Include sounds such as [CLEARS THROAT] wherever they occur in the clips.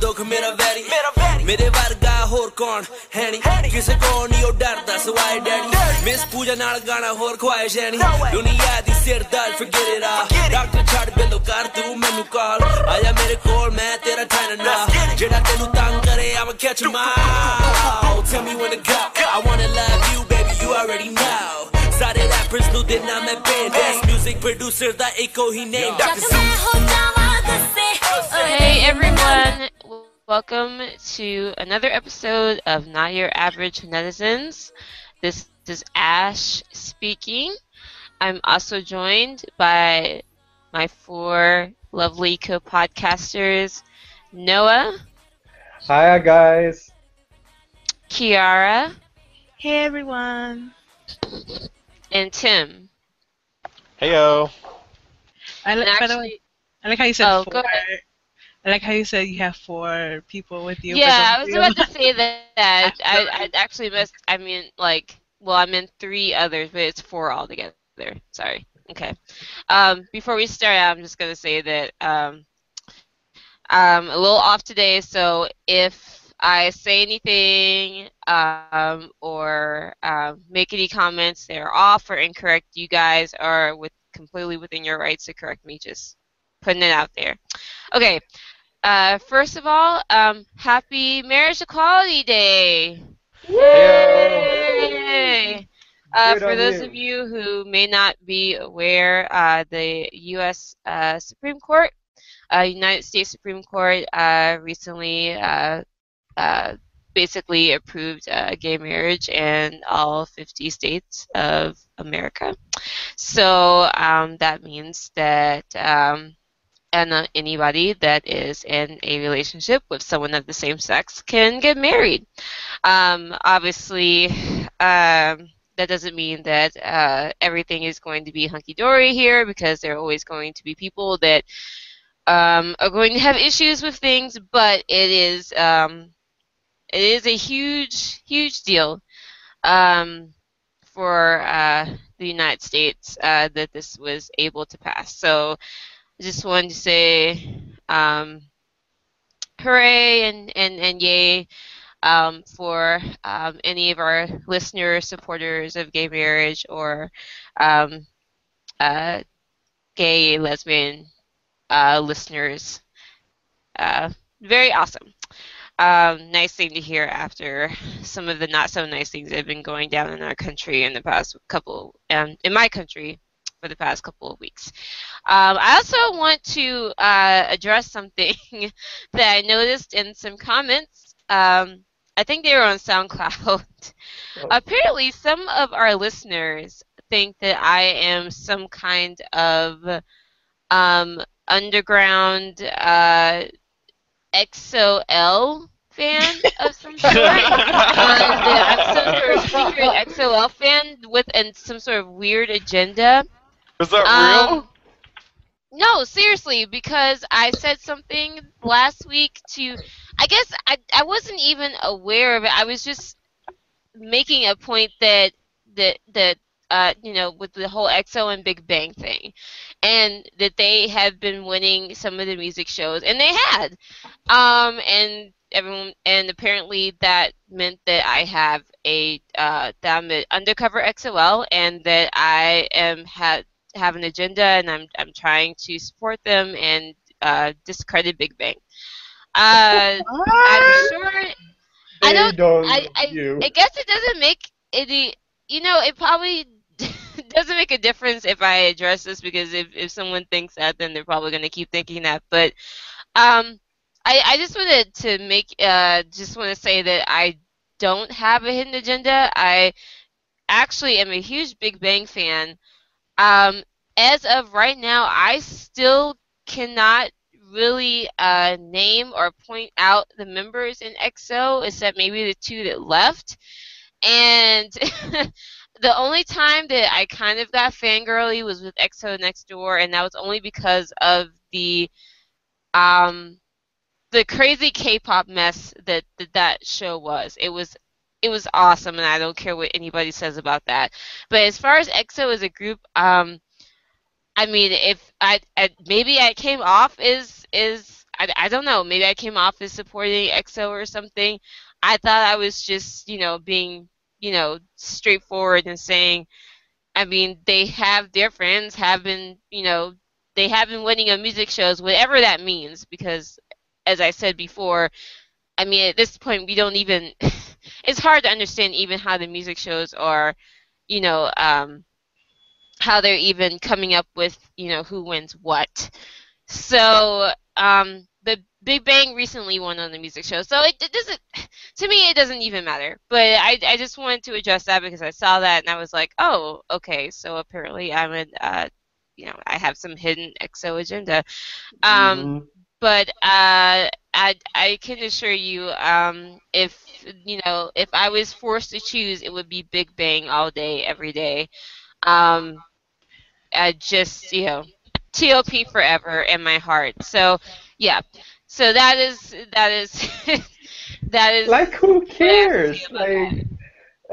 ਦੁੱਖ ਮੇਰਾ ਵੈਰੀ ਮੇਰੇ ਵਰਗਾ ਹੋਰ ਕੌਣ ਹੈ ਨਹੀਂ ਕਿਸੇ ਕੋ ਨਹੀਂ ਉਹ ਡਰਦਾ ਸਵਾਏ ਡੈਡੀ ਮਿਸ ਪੂਜਾ ਨਾਲ ਗਾਣਾ ਹੋਰ ਖਵਾਇਸ਼ ਹੈ ਨਹੀਂ ਦੁਨੀਆ ਦੀ ਸਿਰ ਦਰਦ forget it all ਡਾਕਟਰ ਛੱਡ ਬਿੱਲੋ ਕਰ ਤੂੰ ਮੈਨੂੰ ਕਾਲ ਆਇਆ ਮੇਰੇ ਕੋਲ ਮੈਂ ਤੇਰਾ ਠਾਣਾ ਨਾ ਜਿਹੜਾ ਤੈਨੂੰ ਤੰਗ ਕਰੇ I'ma catch him out tell me when to go I wanna love you baby you already know ਸਾਰੇ rappers ਨੂੰ ਦੇਣਾ ਮੈਂ band that's music producer ਦਾ ਇੱਕੋ ਹੀ name Dr. Hey everyone, welcome to another episode of Not Your Average Netizens. This is Ashe speaking. I'm also joined by my four lovely co-podcasters, Noah, Hi guys. Kiara, Hey everyone. and Tim. Heyo. I like, And by the way, actually, I like how you said Oh, four. I like how you said you have four people with you. yeah, I was about to say that. that [LAUGHS] I, I actually missed. I mean, like, well, I meant three others, but it's four altogether. Sorry. Okay. Um, before we start, I'm just gonna say that um, I'm a little off today, so if I say anything um, or um, make any comments that are off or incorrect, you guys are with completely within your rights to correct me. Just putting it out there. Okay. Uh, first of all, um, happy Marriage Equality Day! Yay! Uh, for those you. of you who may not be aware, uh, the U.S. Uh, Supreme Court, uh, United States Supreme Court, uh, recently uh, uh, basically approved uh, gay marriage in all 50 states of America. So um, that means that um, and uh, anybody that is in a relationship with someone of the same sex can get married. Um, obviously, um, that doesn't mean that uh, everything is going to be hunky dory here because there are always going to be people that um, are going to have issues with things, but it is um, it is a huge, huge deal um, for uh, the United States uh, that this was able to pass. So I just wanted to say um, hooray and, and, and yay um, for um, any of our listeners, supporters of gay marriage or um, uh, gay, lesbian uh, listeners. Uh, very awesome. Um, nice thing to hear after some of the not so nice things that have been going down in our country in the past couple, um, in my country for the past couple of weeks. Um, I also want to uh, address something [LAUGHS] that I noticed in some comments. Um, I think they were on [LAUGHS] SoundCloud. Oh. Apparently, some of our listeners think that I am some kind of um, underground uh, EXO-L fan of some [LAUGHS] sort. that I'm some sort of secret EXO-L fan with and some sort of weird agenda. Is that Um, real? No, seriously, because I said something last week to. I guess I I wasn't even aware of it. I was just making a point that that that uh you know with the whole EXO and Big Bang thing, and that they have been winning some of the music shows, and they had, um, and everyone and apparently that meant that I have a uh that I'm an undercover EXO-L and that I am had have an agenda and I'm I'm trying to support them and uh, discredit Big Bang. Uh, [LAUGHS] I'm sure. I don't. don't I, I. I guess it doesn't make any. You know, it probably [LAUGHS] doesn't make a difference if I address this because if, if someone thinks that, then they're probably going to keep thinking that. But um, I, I just wanted to make uh, just want to say that I don't have a hidden agenda. I actually am a huge Big Bang fan. Um, as of right now, I still cannot really uh, name or point out the members in EXO, except maybe the two that left. And [LAUGHS] the only time that I kind of got fangirly was with EXO Next Door, and that was only because of the um, the crazy K-pop mess that, that that show was. It was it was awesome, and I don't care what anybody says about that. But as far as EXO as a group, um, I mean, if I, I maybe I came off as is I, I don't know. Maybe I came off as supporting EXO or something. I thought I was just, you know, being, you know, straightforward and saying, I mean, they have their friends have been, you know, they have been winning on music shows, whatever that means, because as I said before, I mean, at this point, we don't even, [LAUGHS] it's hard to understand even how the music shows are, you know, um, how they're even coming up with, you know, who wins what. So, um, the Big Bang recently won on the music show, so it, it doesn't. To me, it doesn't even matter. But I, I just wanted to address that because I saw that and I was like, oh, okay. So apparently, I'm a, uh, you know, I have some hidden EXO agenda. Um, Mhm. But uh, I I can assure you, um, if you know, if I was forced to choose, it would be Big Bang all day, every day. Um, I just you know, TOP forever in my heart. So yeah, so that is that is [LAUGHS] that is Like who what I cares? Like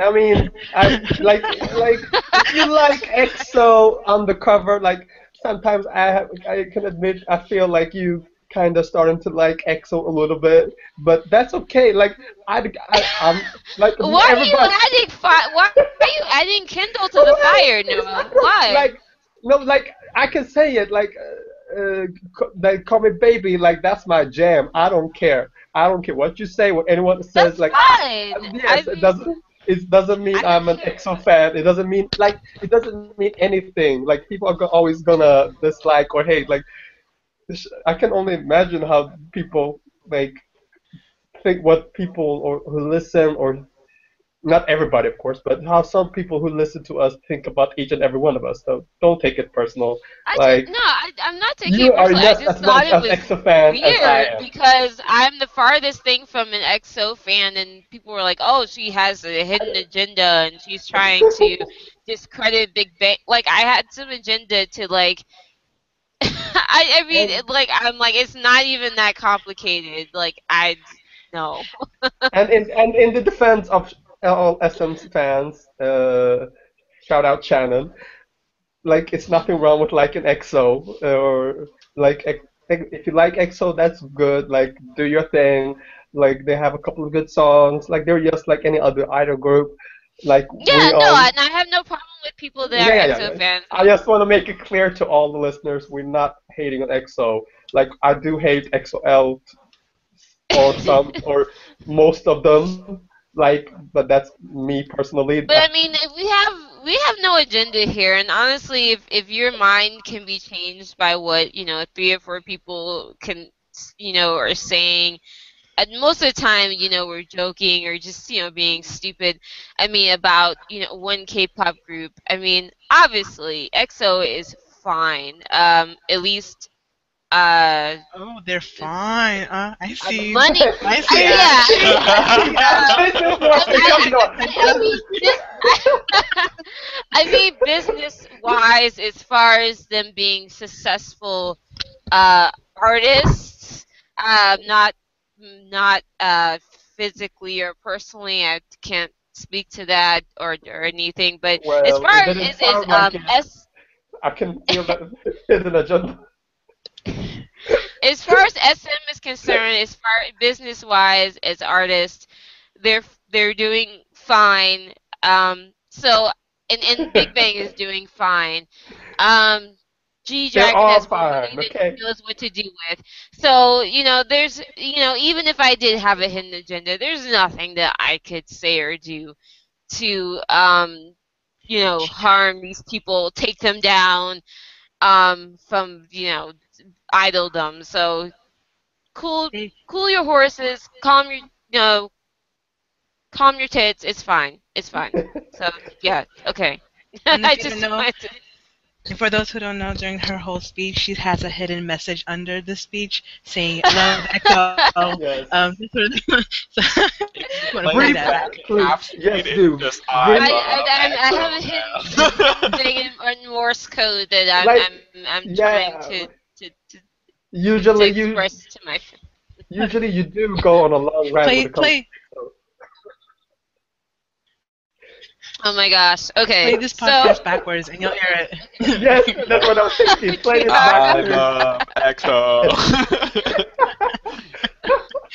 I mean, I like like if you like EXO on the cover, like sometimes I have, I can admit I feel like you kind of starting to like EXO a little bit, but that's okay. Like I, I I'm like [LAUGHS] Why are you adding fi- Why are you adding Kindle to the fire, Noah? [LAUGHS] Why? Like no, like I can say it like. Uh, uh, co- they call me baby, like that's my jam. I don't care. I don't care what you say, what anyone says. That's like fine. Yes, I it doesn't. It doesn't mean I'm an. EXO fan. It doesn't mean like it doesn't mean anything. Like people are go- always gonna dislike or hate. Like this- I can only imagine how people like think what people or who listen or not everybody of course, but how some people who listen to us think about each and every one of us. So don't take it personal. I like, just, no, I, I'm not taking You it are personally. just I just as thought much it an was fan weird am. because I'm the farthest thing from an EXO fan, and people were like, "Oh, she has a hidden agenda, and she's trying to [LAUGHS] discredit Big Bang." Like, I had some agenda to like. [LAUGHS] I, I mean, And- like, I'm like, it's not even that complicated. Like, I no. [LAUGHS] and in and in the defense of all SM fans, uh, shout out Shannon. Like it's nothing wrong with like an EXO or like if you like EXO, that's good. Like do your thing. Like they have a couple of good songs. Like they're just like any other idol group. Like Yeah, no, and I have no problem with people that Yeah, are EXO yeah. fans. I just want to make it clear to all the listeners, we're not hating on EXO. Like I do hate EXO-L or [LAUGHS] some or most of them. Like, but that's me personally. But I mean, if we have we have no agenda here, and honestly, if if your mind can be changed by what you know three or four people can you know are saying, and most of the time, you know, we're joking or just you know being stupid. I mean, about you know one K-pop group. I mean, obviously, EXO is fine. Um, at least. Uh, Oh, they're fine. Uh, I see. money. [LAUGHS] I see. yeah. Business wants to come to us. I mean, I mean, business [LAUGHS] wise, as far as them being successful uh, artists, uh, not not uh, physically or personally, I can't speak to that or or anything. But Well, as far it as as um. S, I can feel that [LAUGHS] an agenda. as far as SM is concerned, as far business wise, as artists, they're they're doing fine. Um, so and, and Big Bang is doing fine. Um, G They're Dragon has fine, money that okay. he knows what to do with. So you know, there's you know, even if I did have a hidden agenda, there's nothing that I could say or do to um, you know, harm these people, take them down um, from you know idoldom. So cool, cool your horses, calm your you know, calm your tits. It's fine. It's fine. [LAUGHS] So yeah, okay. [LAUGHS] I just know- wanted to, And for those who don't know, during her whole speech, she has a hidden message under the speech saying "Love EXO." [LAUGHS] Yes. Um, sort of- [LAUGHS] so, [LAUGHS] I just want to Read point that back. Yes, do. Just I, I, I, I have a hidden thing in, in Morse code that I'm Like, I'm, I'm yeah. trying to to, to, to Usually you to my. usually you do go on a long rant when Play, it comes play. Oh my gosh. Okay. Play this so podcast backwards and you'll hear it. [LAUGHS] yes, that's what I was thinking. [LAUGHS] Play it I back. love EXO.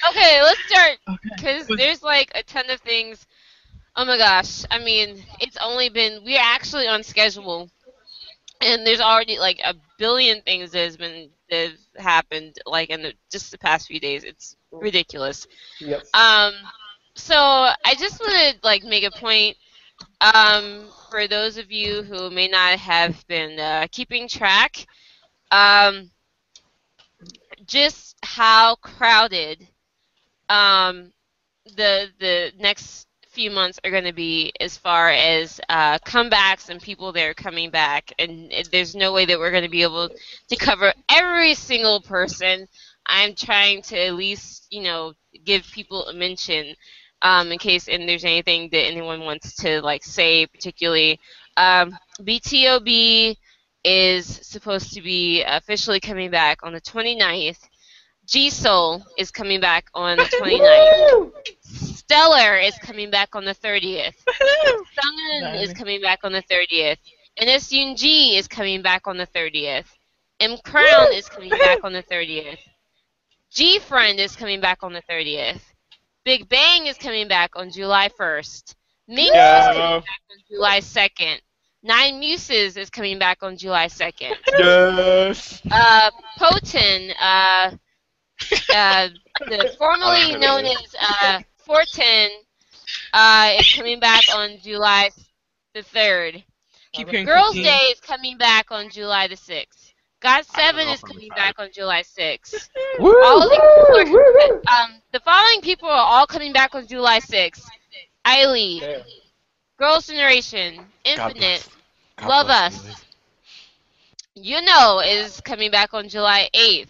okay, let's start because Was- there's like a ton of things. Oh my gosh. I mean, it's only been we're actually on schedule, and there's already like a billion things that has been that have happened like in the, just the past few days. It's ridiculous. Yes. Um, so I just want to like make a point um, for those of you who may not have been uh, keeping track. Um, just how crowded um, the the next few months are going to be as far as uh, comebacks and people that are coming back, and there's no way that we're going to be able to cover every single person. I'm trying to at least, you know, give people a mention um, in case and there's anything that anyone wants to like say particularly. Um, BTOB is supposed to be officially coming back on the 29th. G Soul is coming back on the [LAUGHS] 29th. Stellar is coming back on the 30th. Sungin is coming back on the 30th. NS G is coming back on the 30th. M Crown is coming back on the 30th. G Friend is coming back on the 30th. Big Bang is coming back on July 1st. Minx is coming back on July 2nd. Nine Muses is coming back on July 2nd. yes. Uh, Poten, uh, uh, the [LAUGHS] formerly known as uh, Fortin, uh, is coming back on July the 3rd. Keep hearing Girls' Day is coming back on July the 6th. Got7 is coming excited. back on July 6th. [LAUGHS] Woo, All the woo, people woo, woo. Um, the following people are all coming back on July 6th. Ailee, Damn. Girls' Generation, Infinite. God Love bless Us. you, You Know is coming back on July 8th.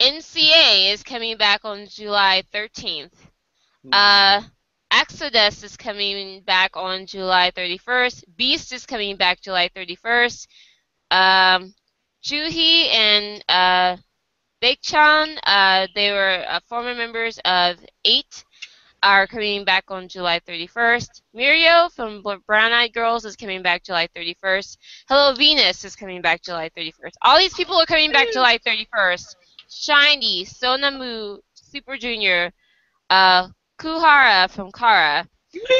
NCA is coming back on July 13th. Uh, Exodus is coming back on July 31st. Beast is coming back July 31st. Um, Juhi and uh, Baekchan, uh, they were uh, former members of 8, are coming back on July 31st. Miryo from Brown Eyed Girls is coming back July 31st. Hello Venus is coming back July 31st. All these people are coming back July 31st. SHINee, Sonamu, Super Junior, uh, Goo Hara from Kara,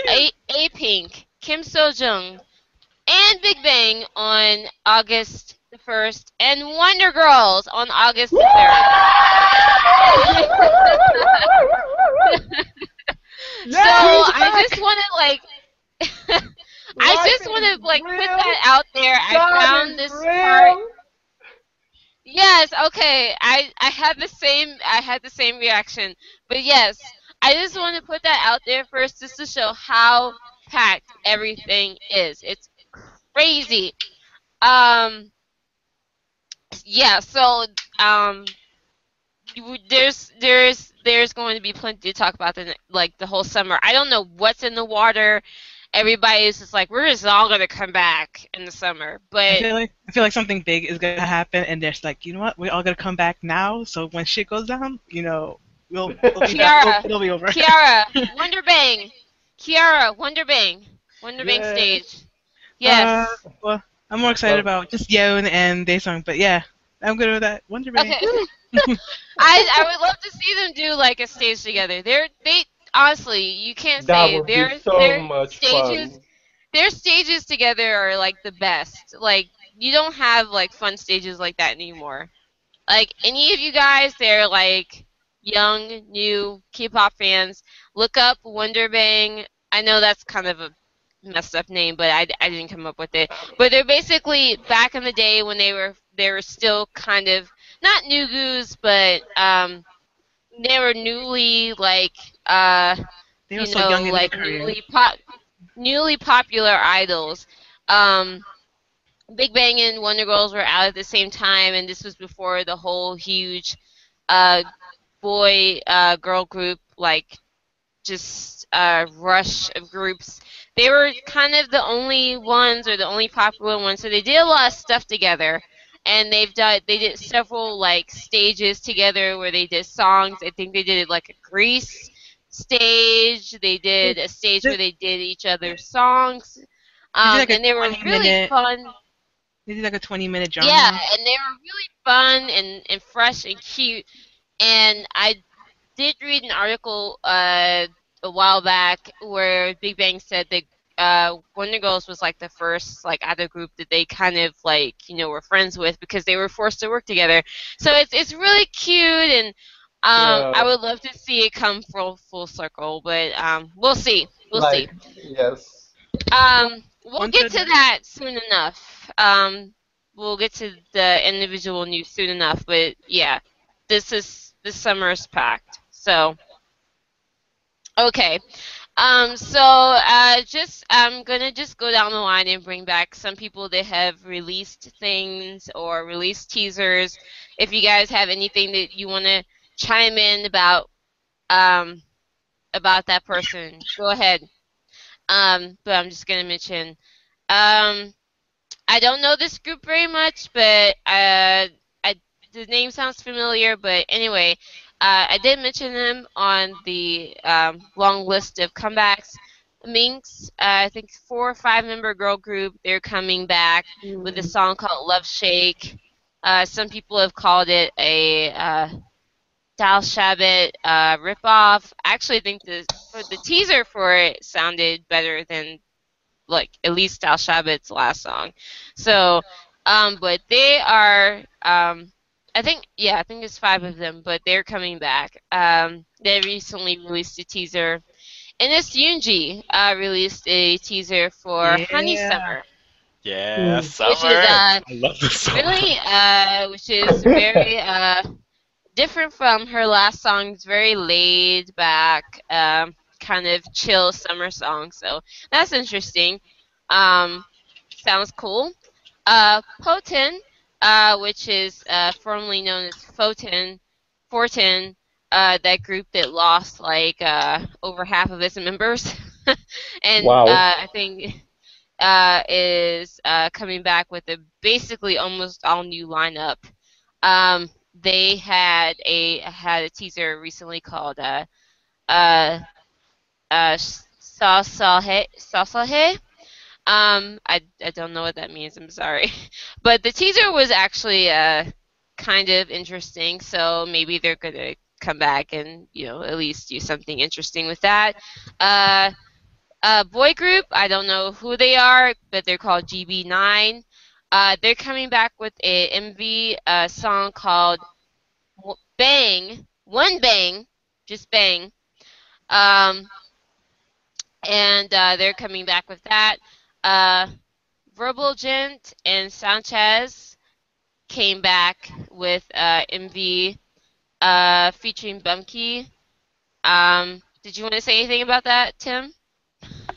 A, A Pink, Kim So Jung, and Big Bang on August the 1st, and Wonder Girls on August the 3rd. [LAUGHS] so I just want to like. [LAUGHS] I just want to like put that out there. I God found this real. part. Yes, okay. I I had the same I had the same reaction. But yes, I just want to put that out there first just to show how packed everything is. It's crazy. Um yeah, so um there's there's there's going to be plenty to talk about the like the whole summer. I don't know what's in the water. Everybody's just like we're just all going to come back in the summer. but I feel like I feel like something big is gonna happen, and there's like, you know what? We're all gonna come back now. So when shit goes down, you know, we'll, we'll Kiara. [LAUGHS] it'll be over. Kiara, [LAUGHS] Wonder Bang. Kiara, Wonder Bang. Wonder Bang stage. Yes. Uh, well, I'm more excited Well- about just Yeon and Daesung, but yeah, I'm good with that. Wonder Bang. okay. [LAUGHS] I I would love to see them do like a stage together. They're they honestly you can't That say would their so their much stages fun. their stages together are like the best. Like you don't have like fun stages like that anymore. Like any of you guys, they're like young, new K-pop fans. Look up Wonder Bang. I know that's kind of a messed up name, but I, I didn't come up with it. But they're basically back in the day when they were they were still kind of not new goos, but um, they were newly like uh, They were you so know, like newly pop, newly popular idols. Um, Big Bang and Wonder Girls were out at the same time, and this was before the whole huge uh, boy uh, girl group like just uh, rush of groups. They were kind of the only ones or the only popular ones, so they did a lot of stuff together. And they've done they did several like stages together where they did songs. I think they did like a Grease stage. They did a stage where they did each other's songs, um, like and they were really minute fun. They did like a 20 minute drama. Yeah, and they were really fun and, and fresh and cute. And I did read an article uh, a while back where Big Bang said that uh, Wonder Girls was like the first like idol group that they kind of like you know were friends with because they were forced to work together. So it's it's really cute and um, Yeah. I would love to see it come full full circle, but um, we'll see. We'll see. yes. Um, we'll Once get to that soon enough. Um, we'll get to the individual news soon enough. But yeah, this is this summer is packed. So okay. Um, so uh, just I'm gonna just go down the line and bring back some people that have released things or released teasers. If you guys have anything that you want to chime in about um, about that person, go ahead. Um, but I'm just gonna mention. Um, I don't know this group very much, but uh, I the name sounds familiar. But anyway, uh, I did mention them on the um, long list of comebacks. Minx, uh, I think four or five member girl group. They're coming back with a song called Love Shake. Uh, some people have called it a uh, Dal Shabet uh, ripoff. I actually think the the teaser for it sounded better than like at least Dal Shabet's last song. So, um, but they are um, I think yeah, I think it's five of them, but they're coming back. Um, they recently released a teaser. And this Yoonji uh, released a teaser for Honey Summer, Yeah, Mm. summer. which is uh, I love this song. really uh, which is very [LAUGHS] uh, different from her last song. It's very laid back, um, kind of chill summer song. So that's interesting. Um, sounds cool. Uh, Poten, uh, which is uh, formerly known as Photon, Fortin, uh, that group that lost like uh, over half of its members, [LAUGHS] and Wow. uh, I think uh, is uh, coming back with a basically almost all new lineup. Um, they had a had a teaser recently called uh, uh, uh, Sasahe Sasahe. Um, I, I don't know what that means. I'm sorry, [LAUGHS] but the teaser was actually uh kind of interesting. So maybe they're gonna come back and you know at least do something interesting with that. Uh, uh, boy group. I don't know who they are, but they're called GB9. Uh, they're coming back with a MV uh, song called Bang, One Bang, just Bang. Um, and uh, they're coming back with that. Uh, Verbal Jint and Sanchez came back with uh, MV uh, featuring Bumkey. Um, did you want to say anything about that, Tim? [LAUGHS]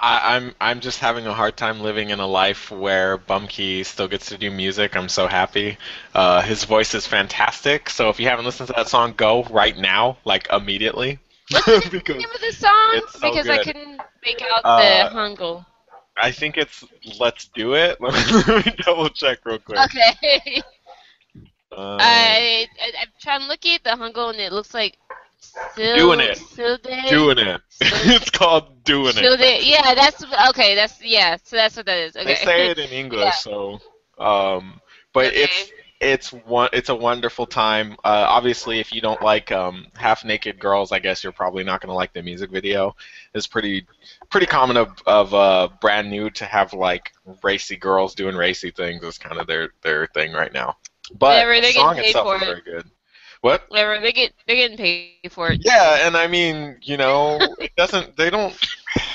I, I'm I'm just having a hard time living in a life where Bumkey still gets to do music. I'm so happy. Uh, his voice is fantastic. So if you haven't listened to that song, go right now, like immediately. What's the [LAUGHS] name of the song? so because I couldn't make out Uh, the Hangul. I think it's "Let's Do It." [LAUGHS] Let me, double check real quick. Okay. Uh, I, I I'm trying to look at the Hangul and it looks like Sil- Doing it. Silde- doing it. [LAUGHS] it's called "Doing It." Yeah, that's okay. That's yeah. So that's what that is. Okay. They say it [LAUGHS] in English, Yeah. so um, but Okay. it's it's one it's a wonderful time. Uh, obviously, if you don't like um, half naked girls, I guess you're probably not going to like the music video. It's pretty pretty common of of uh, brand new to have like racy girls doing racy things. Is kind of their their thing right now. But the song itself is it. very good. What? Whatever. They get they're getting paid for it. Yeah, and I mean, you know, it doesn't. They don't.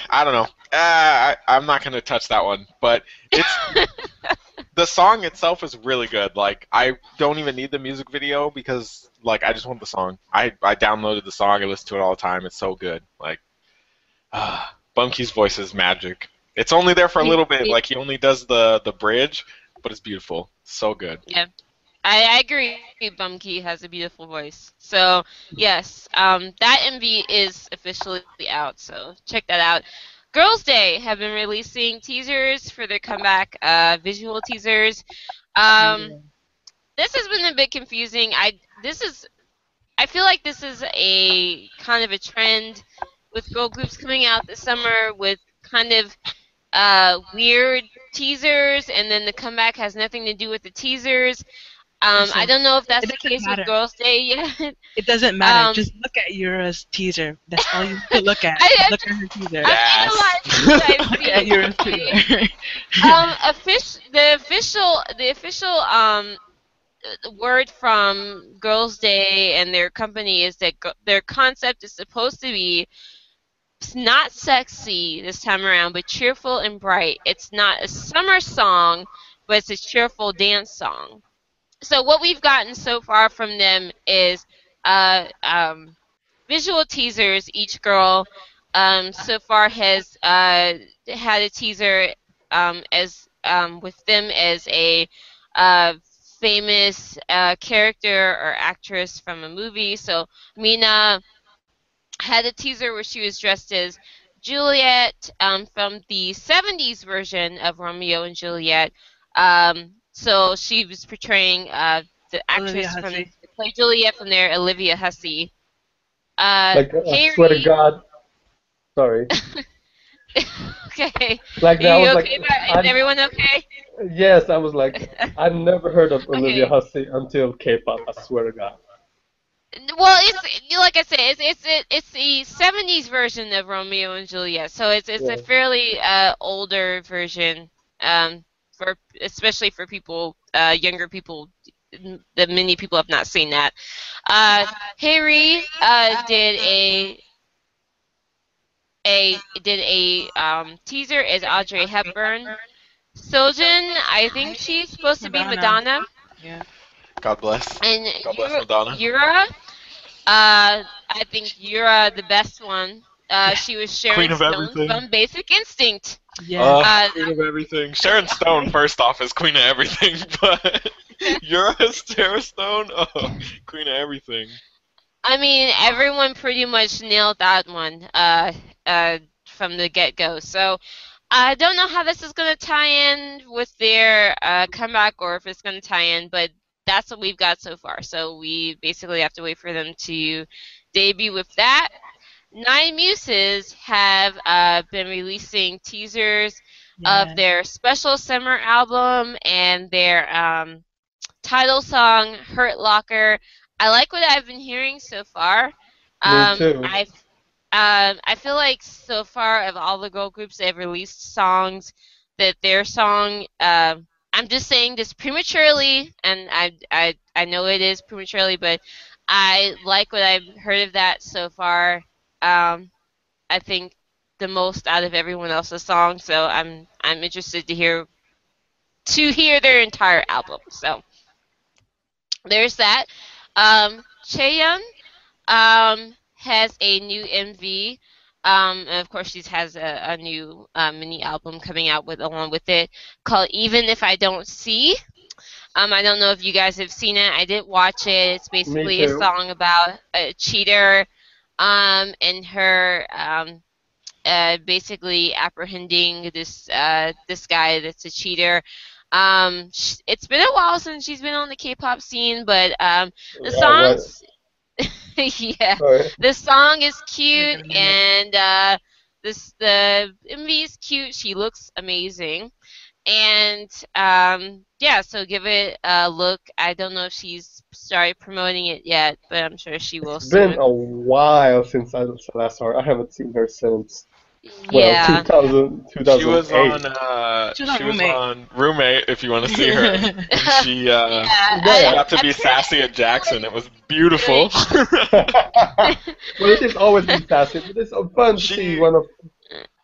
I don't know. Uh, I, I'm not gonna touch that one, but it's [LAUGHS] the song itself is really good. Like, I don't even need the music video because, like, I just want the song. I I downloaded the song. I listen to it all the time. It's so good. Like, [SIGHS] uh, Bumkey's voice is magic. It's only there for a little bit. Like, he only does the the bridge, but it's beautiful. So good. I, I agree. Bumkey has a beautiful voice. So yes, um, that MV is officially out. So check that out. Girls' Day have been releasing teasers for their comeback, uh, visual teasers. Um, this has been a bit confusing. I this is I feel like this is a kind of a trend with girl groups coming out this summer with kind of uh, weird teasers, and then the comeback has nothing to do with the teasers. Um, Listen, I don't know if that's the case matter. with Girls' Day yet. [LAUGHS] It doesn't matter. Um, Just look at Yura's teaser. That's all you have to look at. [LAUGHS] I- I- look at her teaser. I've seen a lot of teasers I've look seen, at Yura's teaser. [LAUGHS] um, offic- the official, the official um, uh, word from Girls' Day and their company is that gr- their concept is supposed to be not sexy this time around, but cheerful and bright. It's not a summer song, but it's a cheerful dance song. So what we've gotten so far from them is uh, um, visual teasers. Each girl um, so far has uh, had a teaser um, as um, with them as a uh, famous uh, character or actress from a movie. So Mina had a teaser where she was dressed as Juliet um, from the 70s version of Romeo and Juliet. Um, so she was portraying uh, the actress from Hussey. to play Juliet from there, Olivia Hussey. Uh, Like, I swear to God. Sorry. [LAUGHS] okay. Like Are that you was okay? like. Is everyone okay? yes, I was like, [LAUGHS] I've never heard of Olivia Hussey until K-pop. I swear to God. Well, it's you like I said, it's it's it, it's the '70s version of Romeo and Juliet, so it's it's Yeah. a fairly uh, older version, um, for especially for people, uh, younger people. That many people have not seen that. Uh, Hyeri uh, did a a did a um, teaser as Audrey Hepburn. Sojin, I think she's supposed to be Madonna. Madonna. yeah. God bless. And God bless Yura, Madonna. Yura, uh, I think Yura the best one. Uh, she was sharing Queen of Stone everything. from Basic Instinct. Yeah. Uh, Uh, queen of everything. Sharon Stone, first off, is queen of everything, [LAUGHS] but [LAUGHS] you're a Sharon Stone? Oh, queen of everything. I mean, everyone pretty much nailed that one uh, uh, from the get go. So I don't know how this is going to tie in with their uh, comeback or if it's going to tie in, but that's what we've got so far. So we basically have to wait for them to debut with that. Nine Muses have uh, been releasing teasers of their special summer album and their um, title song "Hurt Locker." I like what I've been hearing so far. Um, too. I um, I feel like so far of all the girl groups that have released songs, that their song. Um, I'm just saying this prematurely, and I I I know it is prematurely, but I like what I've heard of that so far. Um, I think the most out of everyone else's song. so I'm I'm interested to hear to hear their entire album. So there's that. Um, Chaeyoung um, has a new MV. Um, and of course, she has a, a new uh, mini album coming out with along with it called "Even If I Don't See." Um, I don't know if you guys have seen it. I did watch it. It's basically a song about a cheater um, and her um, uh, basically apprehending this uh, this guy that's a cheater. Um, sh- it's been a while since she's been on the K-pop scene, but um, the Yeah, songs, [LAUGHS] yeah, Sorry. the song is cute Wait a minute. and uh, this the MV is cute. She looks amazing, and um, yeah, so give it a look. I don't know if she's started promoting it yet, but I'm sure she will It's soon. been a while since I last saw her. I haven't seen her since well, yeah. 2000, 2008. She was on. Uh, She was on she was Roommate. on Roommate. If you want to see her, [LAUGHS] [LAUGHS] she uh, Yeah, Yeah. I- got to be I- sassy at Jackson. It was beautiful. [LAUGHS] well, she's always been sassy, but it's fun to see one of.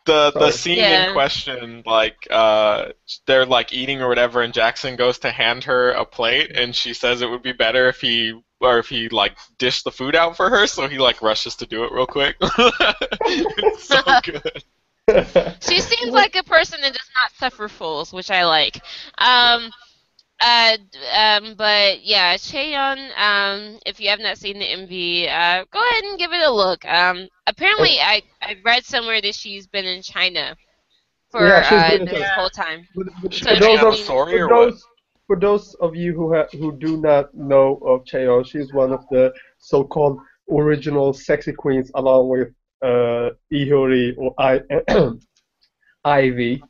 The the scene Yeah. in question, like uh, they're like eating or whatever, and Jackson goes to hand her a plate, and she says it would be better if he or if he like dished the food out for her, so he like rushes to do it real quick. [LAUGHS] it's so [LAUGHS] good. [LAUGHS] She seems like a person that does not suffer fools, which I like. Um, uh, um, but yeah, Chaeyoung, um, if you have not seen the MV, uh, go ahead and give it a look. Um, apparently, I, I read somewhere that she's been in China for Yeah, uh, been this China. whole time. But- but So for those now- of for those for those of you who ha- who do not know of Chaeyoung, she's one of the so-called original sexy queens along with uh, Lee Hyori or I, [CLEARS THROAT] Ivy.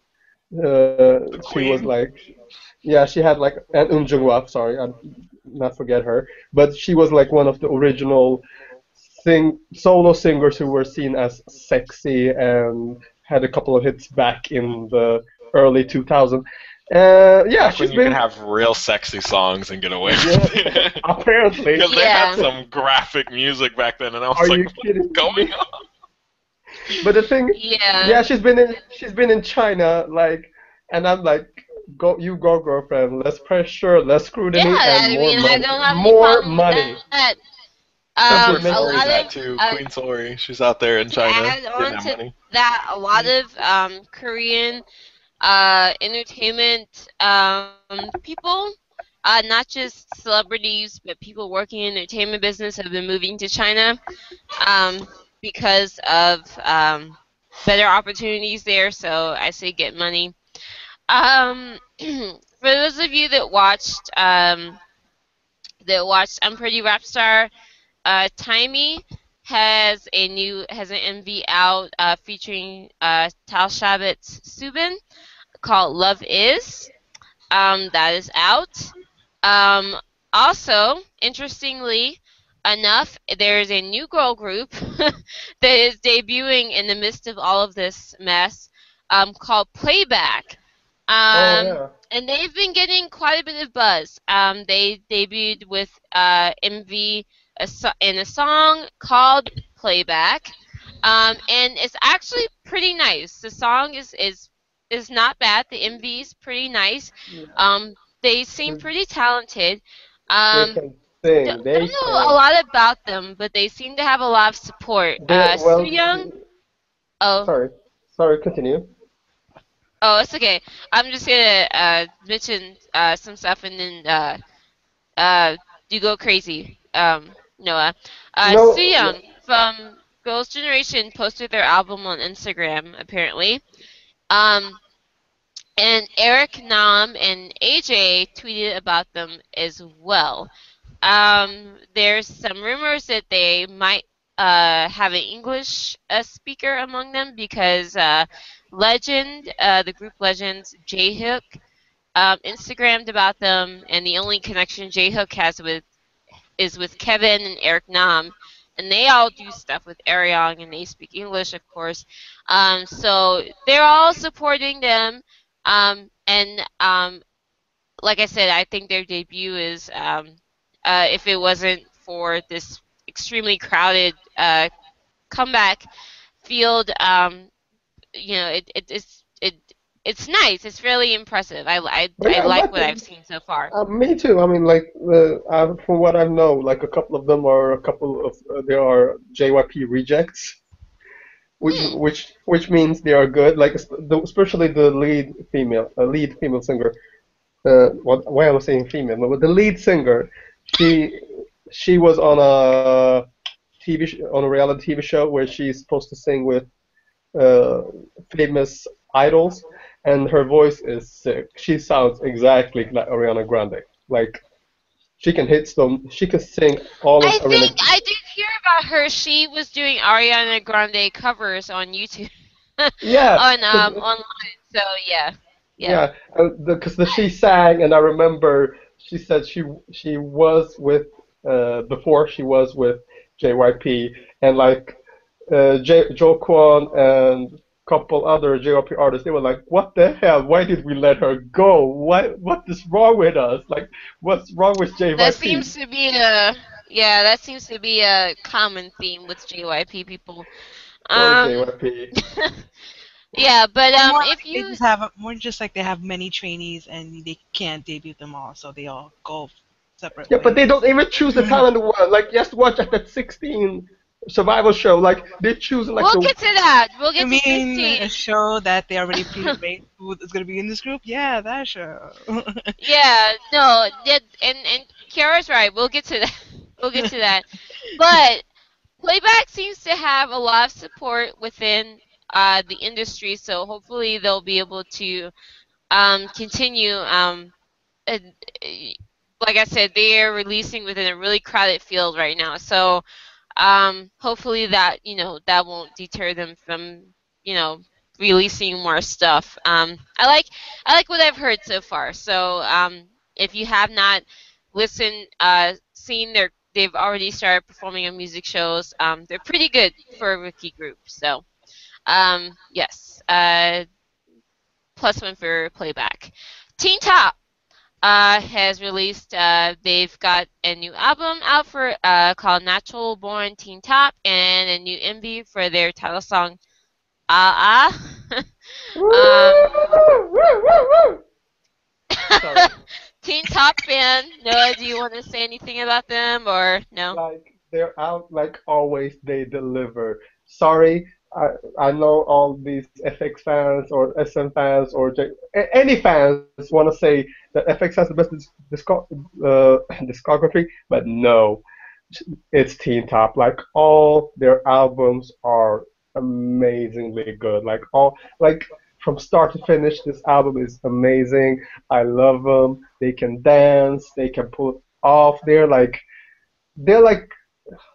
Uh, she was like, yeah, she had like and Eun Jung-hwa, sorry, I not forget her, but she was like one of the original sing solo singers who were seen as sexy and had a couple of hits back in the early 2000s. Uh, yeah, Back when she's you been can have real sexy songs and get away [LAUGHS] with it. apparently. [LAUGHS] Because they Yeah. had some graphic music back then, and I was Are like, what's kidding? going on? But the thing, Yeah. yeah, she's been in she's been in China, like, and I'm like, go you go girlfriend, less pressure, less scrutiny, Yeah, and I more mean, I money. don't have more money. that. That's Um, a lot that of too. uh, Queen Sorry, she's out there in China add on to money. that a lot of um, Korean uh, entertainment um, people, uh, not just celebrities, but people working in the entertainment business have been moving to China um, because of um, better opportunities there. So I say get money. Um, [CLEARS THROAT] for those of you that watched um, that watched Unpretty Rapstar, uh, Tymee has a new has an MV out uh, featuring uh, Dal Shabet's Subin called Love Is. Um, that is out. Um, also, interestingly enough, there is a new girl group [LAUGHS] that is debuting in the midst of all of this mess um, called Playback. Um, oh yeah. and they've been getting quite a bit of buzz. Um, they debuted with uh, MV a so- in a song called Playback, um, and it's actually pretty nice. The song is is is not bad. The MV is pretty nice. Um, they seem pretty talented. Um, they can sing. don't They don't can. know a lot about them, but they seem to have a lot of support. They- Uh, well, Sooyoung, oh, Sorry, sorry. Continue. Oh, it's okay. I'm just gonna uh, mention uh, some stuff and then uh, uh, you go crazy, um, Noah. Uh, No, Sooyoung from Girls' Generation posted their album on Instagram, apparently. Um, and Eric Nam and AJ tweeted about them as well. Um, there's some rumors that they might uh, have an English uh, speaker among them because uh, Legend, uh, the group Legends, J Hook, um, Instagrammed about them, and the only connection J Hook has with is with Kevin and Eric Nam, and they all do stuff with Arirang, and they speak English, of course. Um, so they're all supporting them, um, and um, like I said, I think their debut is um, uh, if it wasn't for this extremely crowded uh, comeback field, um, you know, it, it it's it it's nice. It's really impressive. I I, yeah, I like what I've seen so far. Uh, me too. I mean, like uh, from what I know, like a couple of them are a couple of uh, they are JYP rejects, which Hmm. which which means they are good. Like especially the lead female, uh, lead female singer. Uh, what why am I saying female? But the lead singer, she she was on a TV sh- on a reality TV show where she's supposed to sing with uh, famous idols, and her voice is sick. She sounds exactly like Ariana Grande. Like she can hit some. She can sing all of I Ariana. think I did hear about her. She was doing Ariana Grande covers on YouTube [LAUGHS] yeah. on um online. So yeah, yeah. Yeah, because the, she sang, and I remember she said she she was with uh, before she was with JYP, and like uh, J, Jo Kwon and a couple other JYP artists, they were like, "What the hell? Why did we let her go? What what is wrong with us? Like, what's wrong with JYP?" That seems to be a yeah. That seems to be a common theme with JYP people. Um, JYP. [LAUGHS] yeah, but um, more if like you they just have more just like they have many trainees and they can't debut them all, so they all go separate. Yeah, but they don't even choose the talent one. Like, just watch at that 16 survival show. Like, they choose like we'll the get to that. We'll get You to mean a show that they already [LAUGHS] pre-rate who is going to be in this group? Yeah, that show. [LAUGHS] Yeah, no, that, and and Kara's right. We'll get to that. [LAUGHS] We'll get to that. But playback seems to have a lot of support within uh, the industry, so hopefully they'll be able to um, continue um, uh, like I said, they are releasing within a really crowded field right now. So um, hopefully that you know that won't deter them from you know releasing more stuff. Um, I like I like what I've heard so far. So um, if you have not listened, uh, seen their they've already started performing on music shows. Um, they're pretty good for a rookie group. So um, yes, uh, plus one for playback. Teen Top uh, has released. Uh, they've got a new album out for uh, called Natural Born Teen Top and a new MV for their title song Ah Ah. [LAUGHS] um, [LAUGHS] Teen Top fan. Noah, do you want to say anything about them or no? like they're out like always they deliver sorry i i know all these fx fans or sm fans or J- any fans want to say that fx has the best disco- uh, [LAUGHS] discography but no. It's teen top like all their albums are amazingly good. Like all like from start to finish this album is amazing. I love them they can dance. They can pull off. They're like they're like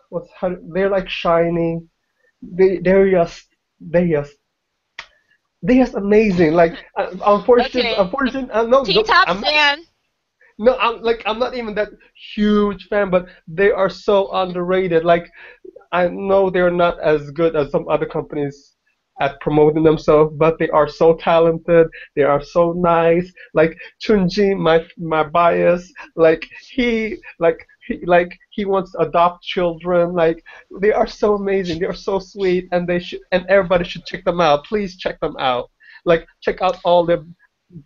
what's how, they're like SHINee. They they're just they just they're just amazing. Like uh, unfortunately, Okay. unfortunately, uh, no, no, Top not, fan. no, I'm like I'm not even that huge fan, but they are so underrated. Like I know they're not as good as some other companies at promoting themselves, but they are so talented. They are so nice. Like Chunji, my my bias, like he like he like he wants to adopt children. Like they are so amazing. They are so sweet, and they should and everybody should check them out. Please check them out. Like check out all their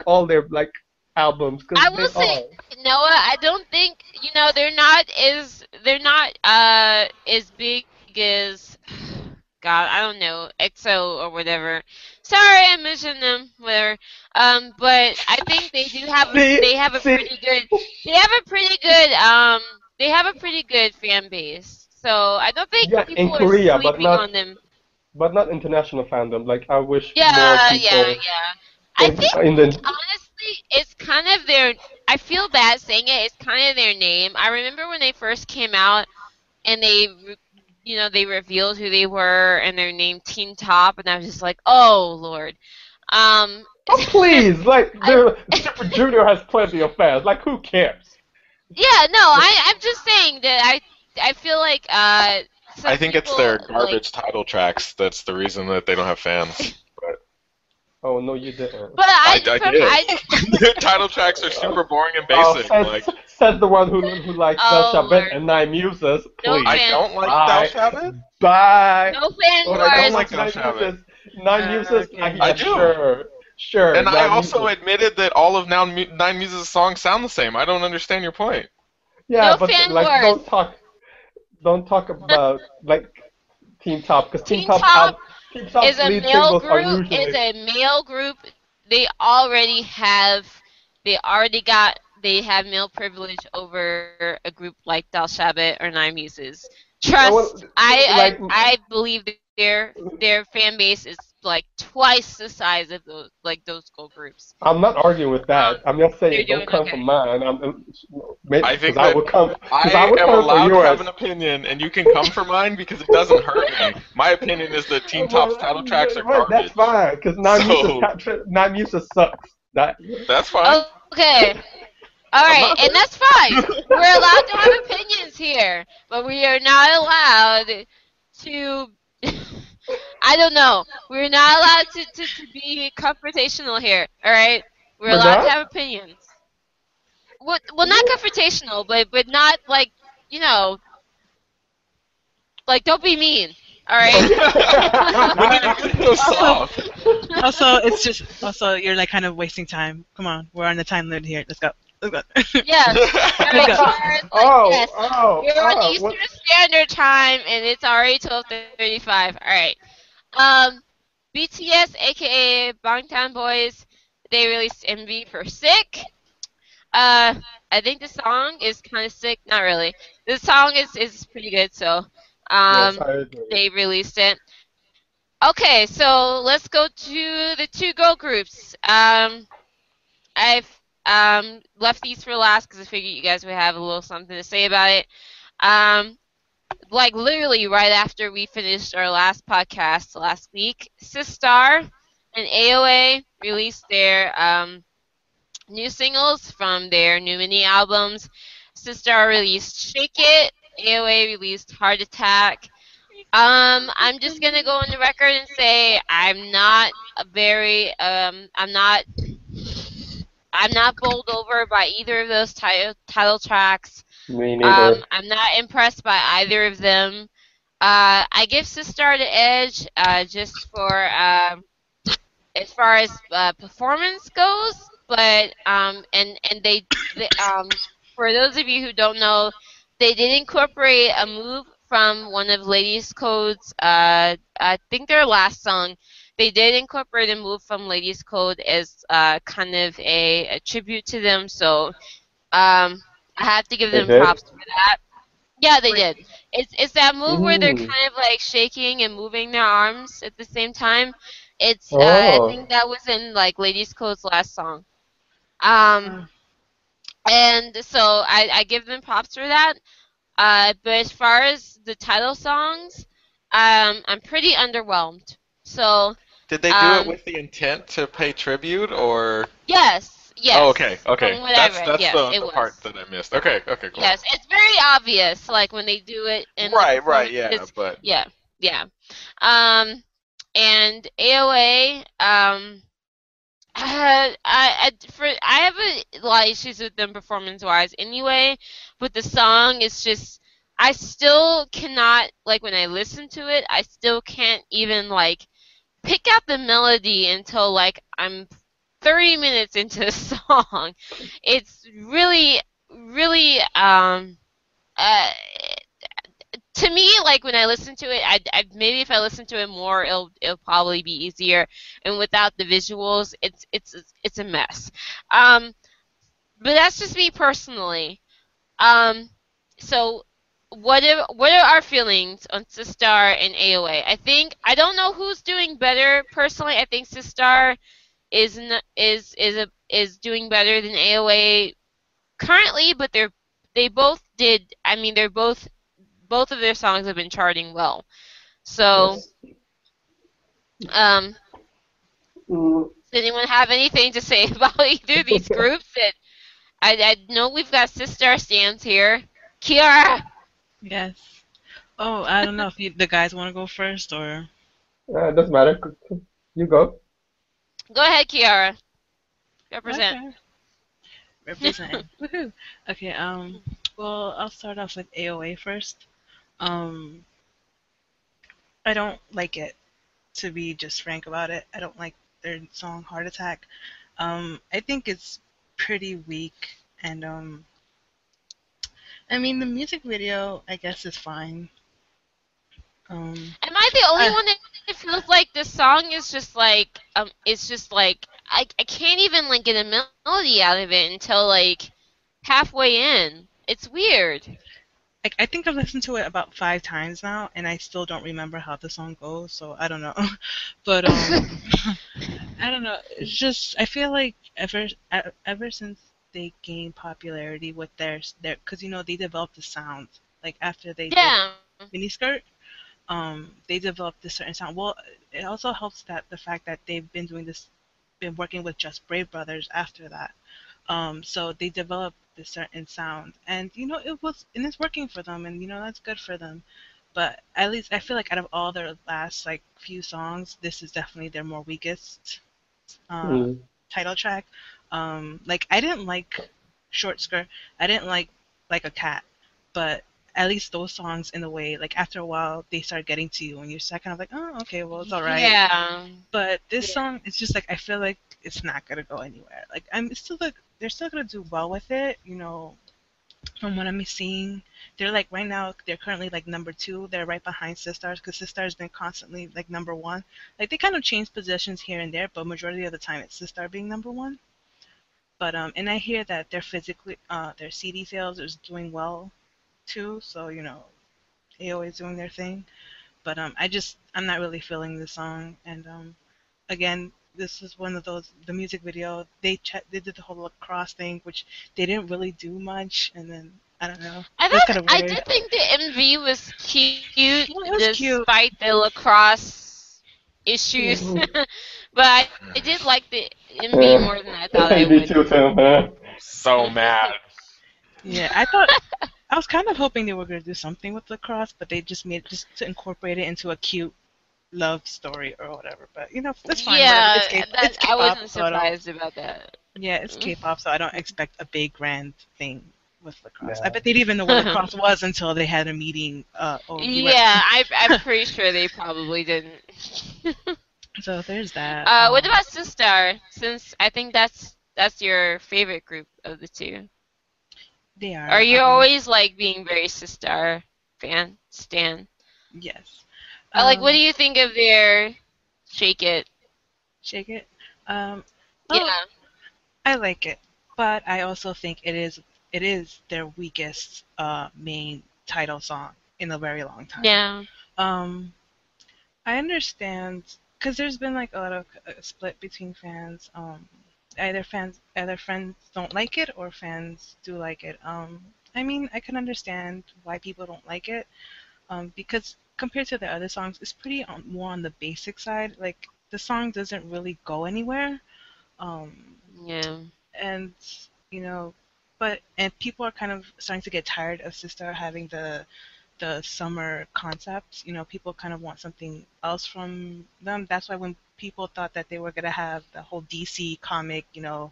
all their like albums. I will say, are. Noah, I don't think you know they're not as they're not uh as big as [SIGHS] God, I don't know EXO or whatever. Sorry, I mentioned them, whatever. Um, but I think they do have [LAUGHS] they have a pretty good they have a pretty good um they have a pretty good fan base. So I don't think Yeah, in people Korea, are but sleeping not- on them. but not international fandom. Like I wish more people yeah, yeah. yeah. I think in the honestly, it's kind of their. I feel bad saying it. It's kind of their name. I remember when they first came out, and they, you know, they revealed who they were and their name Teen Top, and I was just like, oh lord. Um, Oh please, like [LAUGHS] Super Junior has plenty of fans. Like who cares? Yeah, no, I, I'm just saying that I, I feel like uh. some I think it's people, their like- garbage title tracks that's the reason that they don't have fans. [LAUGHS] But Oh no, you didn't. but I, I, I did. I- Their [LAUGHS] [LAUGHS] title tracks are super boring and Oh, basic. says, like says the one who who likes Oh, Dal Shabet and Nine Muses. No Please. I don't like Bye. Dal Shabet. Bye. no fans. Oh, But I don't wars. like Nine Dal Shabet. Muses. Nine Uh, Muses. okay. I, I do. Sure. Sure. And I also Muses. admitted that all of Nine, Nine Muses' songs sound the same. I don't understand your point. Yeah, No but like wars. don't talk, don't talk about like Team Top because Team, Teen Top, Top al- Team Top is a male group is a male group they already have they already got they have male privilege over a group like Dal Shabet or Nine Muses. Trust, well, I, like- I I believe that their their fan base is like twice the size of those like those girl groups. I'm not arguing with that. Um, I'm just saying You're don't come okay. from mine. I'm, maybe, I think 'cause I that will come. 'cause I I would am come for allowed to have an opinion, and you can come for mine because it doesn't hurt me. My opinion is that Teen Top's title tracks are garbage. That's fine because Nine So- Muses, ca- sucks. That That's fine. Okay. All I'm right, not- and that's fine. [LAUGHS] We're allowed to have opinions here, but we are not allowed to. I don't know. We're not allowed to, to, to be confrontational here. All right, we're We're allowed to have opinions. Well, well, not confrontational, but but not like you know, like don't be mean. All right. when did you get so soft? also, it's just also you're like kind of wasting time. Come on, we're on the time limit here. Let's go. Let's yeah. All right, Let's go. Lawrence, like, oh, yes. oh, You're on oh, Eastern what- Standard Time, and it's already 12:35. All right. Um, BTS, aka Bangtan Boys, they released MV for "Sick." Uh, I think the song is kind of sick. Not really. The song is is pretty good. So, um, yes, they released it. Okay, so let's go to the two girl groups. Um, I've um, left these for last because I figured you guys would have a little something to say about it. Um, like literally right after we finished our last podcast last week, Sistar and AOA released their um, new singles from their new mini albums. Sistar released Shake It, AOA released Heart Attack. Um, I'm just gonna go on the record and say I'm not a very um, I'm not I'm not bowled over by either of those title title tracks. Me neither. Um, I'm not impressed by either of them. Uh, I give Sistar the edge uh, just for um, as far as uh, performance goes, but um, and and they, they um, for those of you who don't know, they did incorporate a move from one of Ladies Code's. Uh, I think their last song. They did incorporate a move from Ladies Code as uh, kind of a, a tribute to them. So um, I have to give them props for that. Yeah, they did. It's it's that move where they're kind of like shaking and moving their arms at the same time. It's uh, Oh. I think that was in like Ladies Code's last song. Um, and so I, I give them props for that. Uh, but as far as the title songs, um, I'm pretty underwhelmed. So Did they do Um, it with the intent to pay tribute, or? yes, yes. Oh, okay, okay. That's that's yes, the, the part that I missed. Okay, okay, cool. Yes, it's very obvious, like when they do it. In the right, right, yeah, but Yeah, yeah. Um, and AOA, um, [SIGHS] I, I, for I have a lot of issues with them performance wise anyway, but the song is just I still cannot like when I listen to it, I still can't even like pick out the melody until like I'm 30 minutes into the [LAUGHS] song. It's really, really um uh to me, like when I listen to it, I, I maybe if I listen to it more, it'll it'll probably be easier. And without the visuals, it's it's it's a mess. Um, but that's just me personally. Um, so what are what are our feelings on Sistar and AOA? I think I don't know who's doing better personally. I think Sistar is n- is is a, is doing better than AOA currently, but they're they both did. I mean, they're both both of their songs have been charting well. So, um, Mm, does anyone have anything to say [LAUGHS] about either of these [LAUGHS] groups? That I, I know we've got Sistar stands here. Kiara, Yes. Oh, I don't know if you, the guys want to go first or. uh, it doesn't matter. You go. go ahead, Kiara. Represent. Okay. Represent. [LAUGHS] Woohoo. Okay. Um. Well, I'll start off with AOA first. Um. I don't like it. To be just frank about it, I don't like their song "Heart Attack." Um. I think it's pretty weak, and um. I mean, the music video, I guess, is fine. Um. Am I the only one that it feels like this song is just like um it's just like I, I can't even like get a melody out of it until like halfway in. It's weird. I, I think I've listened to it about five times now, and I still don't remember how the song goes. So I don't know, [LAUGHS] but um, [LAUGHS] I don't know. It's just I feel like ever ever since they gained popularity with their their because you know they developed the sound like after they did Yeah. miniskirt, um, they developed this certain sound. Well, it also helps that the fact that they've been doing this, been working with Just Brave Brothers after that. Um, so they developed this certain sound, and you know it was, and it's working for them, and you know that's good for them. But at least I feel like out of all their last like few songs, this is definitely their more weakest uh, Mm. title track. Um, like I didn't like Short Skirt. I didn't like like a cat, but at least those songs in a way like after a while they start getting to you. And you're kind of like oh okay well it's all right Yeah. but this song it's just like i feel like it's not gonna go anywhere. Like i'm still like they're still gonna do well with it you know from what i'm seeing. They're like right now they're currently like number two. They're right behind sisters because Sistar's been constantly like number one. Like they kind of change positions here and there but majority of the time it's Sistar being number one but um and i hear that their physically uh their cd sales is doing well too so you know AO is doing their thing but um I just I'm not really feeling the song and um again this is one of those the music video they ch- they did the whole lacrosse thing, which they didn't really do much, and then I don't know. I It thought kinda I weird. did think the MV was cute, Well, it was cute. despite the lacrosse issues. [LAUGHS] But I, I did like the MV more than I thought I [LAUGHS] Me would. too, Tim. huh? So mad. Yeah, I thought [LAUGHS] I was kind of hoping they were gonna do something with lacrosse, but they just made it just to incorporate it into a cute love story or whatever. But you know, that's fine. yeah, whatever. It's K- that, it's I K-pop, wasn't so I surprised about that. Yeah, it's Mm. K-pop, so I don't expect a big grand thing with lacrosse. Yeah. I bet they didn't even know what [LAUGHS] lacrosse was until they had a meeting. Uh, oh, Yeah, I, I'm pretty sure they probably didn't. So there's that. Uh, what Um, about Sistar? Since I think that's that's your favorite group of the two. They are. Are you um, always like being very Sistar fan stan? Yes. Uh, like, what Um, do you think of their Shake It? Shake it. Um, oh, Yeah, I like it, but I also think it is it is their weakest uh, main title song in a very long time. yeah, Um, I understand because there's been like a lot of uh, split between fans. Um, either fans, either fans don't like it or fans do like it. Um, I mean, I can understand why people don't like it, um, because compared to the other songs, it's pretty on, more on the basic side. Like the song doesn't really go anywhere. Um, yeah. and you know but and people are kind of starting to get tired of Sistar having the the summer concept you know people kind of want something else from them that's why when people thought that they were going to have the whole dc comic you know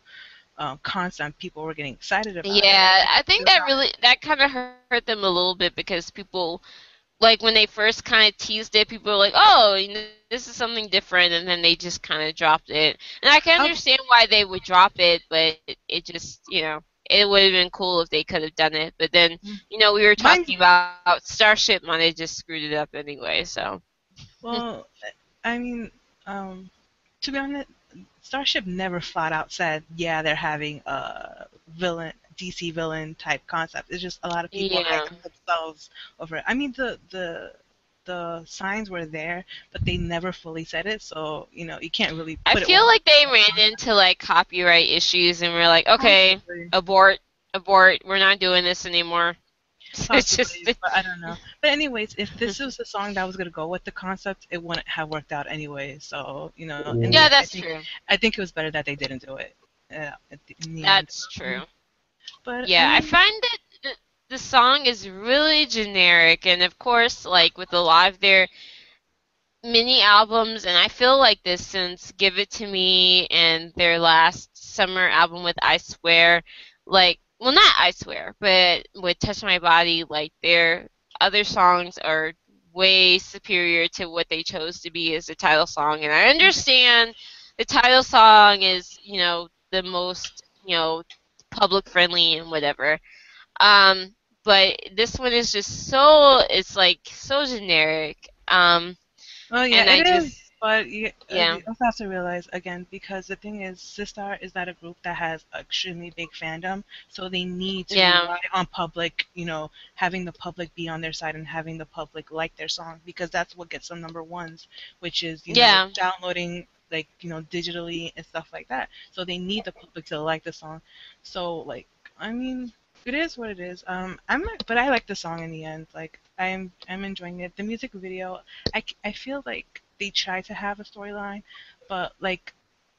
um, concept people were getting excited about it. Yeah, I think that really that kind of hurt them a little bit because people, like when they first kind of teased it, people were like, "Oh, you know, this is something different," and then they just kind of dropped it. And I can Oh. understand why they would drop it, but it, it just, you know, it would have been cool if they could have done it. But then, Mm. you know, we were talking about Starship, and they just screwed it up anyway. So Well, I mean, um, to be honest, Starship never flat out said, yeah, they're having a villain, DC villain type concept. It's just a lot of people Yeah. themselves over it. I mean, the the the signs were there, but they never fully said it, so you know you can't really. I Put it feel one- like they ran into like copyright issues, and we're like, okay, Possibly. abort, abort, we're not doing this anymore. [LAUGHS] It's just but I don't know. But anyways, if this [LAUGHS] was the song that was gonna go with the concept, it wouldn't have worked out anyway. So you know. in the yeah, that's I think, true. I think it was better that they didn't do it. Yeah, at the- in the end. That's true. But Yeah, I mean, find that the, song is really generic, and of course, like with a lot of their mini albums, and I feel like this since "Give It to Me" and their last summer album with "I Swear," like, well, not "I Swear," but with "Touch My Body," like their other songs are way superior to what they chose to be as the title song, and I understand the title song is, you know, the most, you know, public friendly and whatever. Um, but this one is just so it's like so generic. Um, Oh yeah, and I it is. just- But you, Yeah. uh, you also have to realize again because the thing is, Sistar is not a group that has extremely big fandom, so they need to Yeah. rely on public, you know, having the public be on their side and having the public like their song because that's what gets them number ones, which is you Yeah. know downloading like you know digitally and stuff like that. So they need the public to like the song. So like I mean, it is what it is. Um, I'm not, but I like the song in the end. Like I'm I'm enjoying it. The music video, I, I feel like they tried to have a storyline, but like,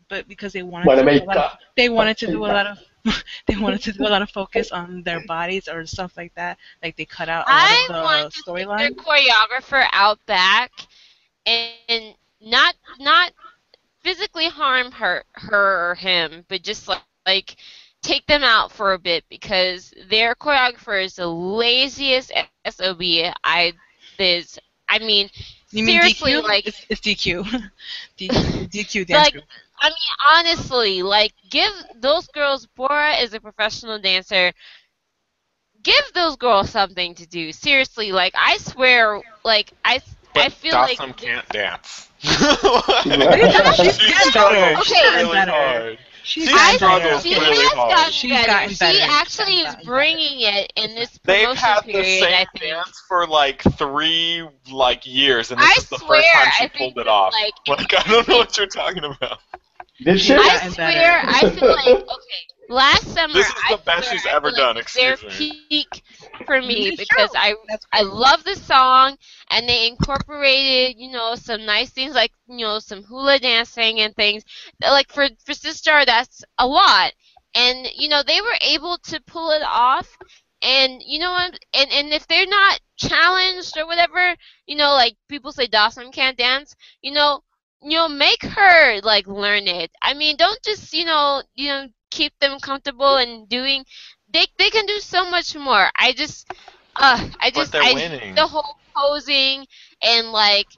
but because they wanted Wanna to do a lot of, they wanted to do a lot [LAUGHS] of [LAUGHS] they wanted to do a lot of focus on their bodies or stuff like that. Like they cut out a I lot want of to the see their choreographer out back and not not physically harm her her or him, but just like, like take them out for a bit because their choreographer is the laziest sob I there's I mean You mean seriously DQ? like it's, it's DQ. DQ, DQ dance Like, group. I mean, honestly, like, give those girls. Bora is a professional dancer. Give those girls something to do. Seriously, like, I swear, like, I, But I feel like. Dasom can't dance. [LAUGHS] [LAUGHS] She's She's struggling Okay. really Better. She's She gotten struggles better. She really has hard. gotten She's better. gotten better. She She's actually is gotten better. bringing it in this promotion They've had the period. same I think. dance for like three like years, and this I is the swear, first time she I pulled it that, off. like, Like [LAUGHS] I don't know what you're talking about. Did she? I swear, better. I feel like okay. Last summer, This is the I best she's ever feel like done, Their excuse me. peak for me because. I I love the song and they incorporated, you know, some nice things like, you know, some hula dancing and things. Like for for Sistar, that's a lot. And you know, they were able to pull it off. And you know what? And and if they're not challenged or whatever, you know, like people say Dasom can't dance, you know, you know, make her like learn it. I mean, don't just, you know, you know, keep them comfortable and doing they they can do so much more. I just uh I But just they're I winning. the whole posing and like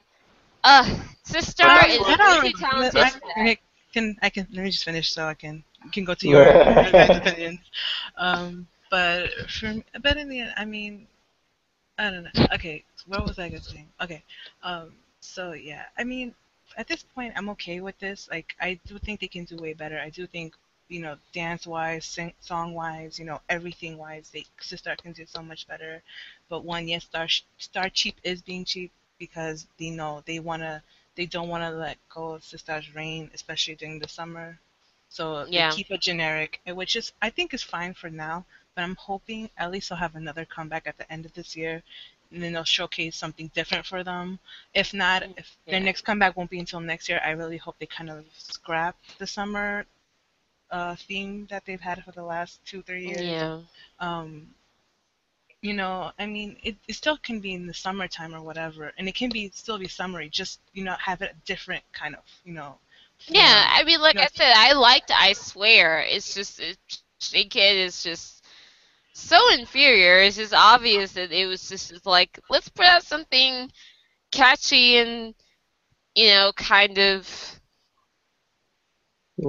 uh Sistar is really talented. I. I can I can let me just finish so I can can go to your [LAUGHS] your guys' opinions. Um, but for but in the end, I mean, I don't know. Okay, what was I gonna say? Okay, um, so yeah, I mean, at this point, I'm okay with this. Like, I do think they can do way better. I do think. You know, dance wise, sing, song wise, you know, everything wise, they Sistar can do so much better. But one, yes, Star Star Cheap is being cheap because they know they wanna they don't want to let go of Sistar's reign, especially during the summer. So Yeah. they keep it generic, which is I think is fine for now. But I'm hoping at least they'll have another comeback at the end of this year, and then they'll showcase something different for them. If not, if Yeah. their next comeback won't be until next year, I really hope they kind of scrap the summer uh, theme that they've had for the last two three years Yeah. um, you know, I mean, it, it still can be in the summertime or whatever, and it can be still be summery. Just you know, have it a different kind of, you know. Yeah. I mean, like No. I said, I liked I Swear. It's just, it, Kid is just so inferior. It's just obvious that it was just it's like, let's put out something catchy and, you know, kind of.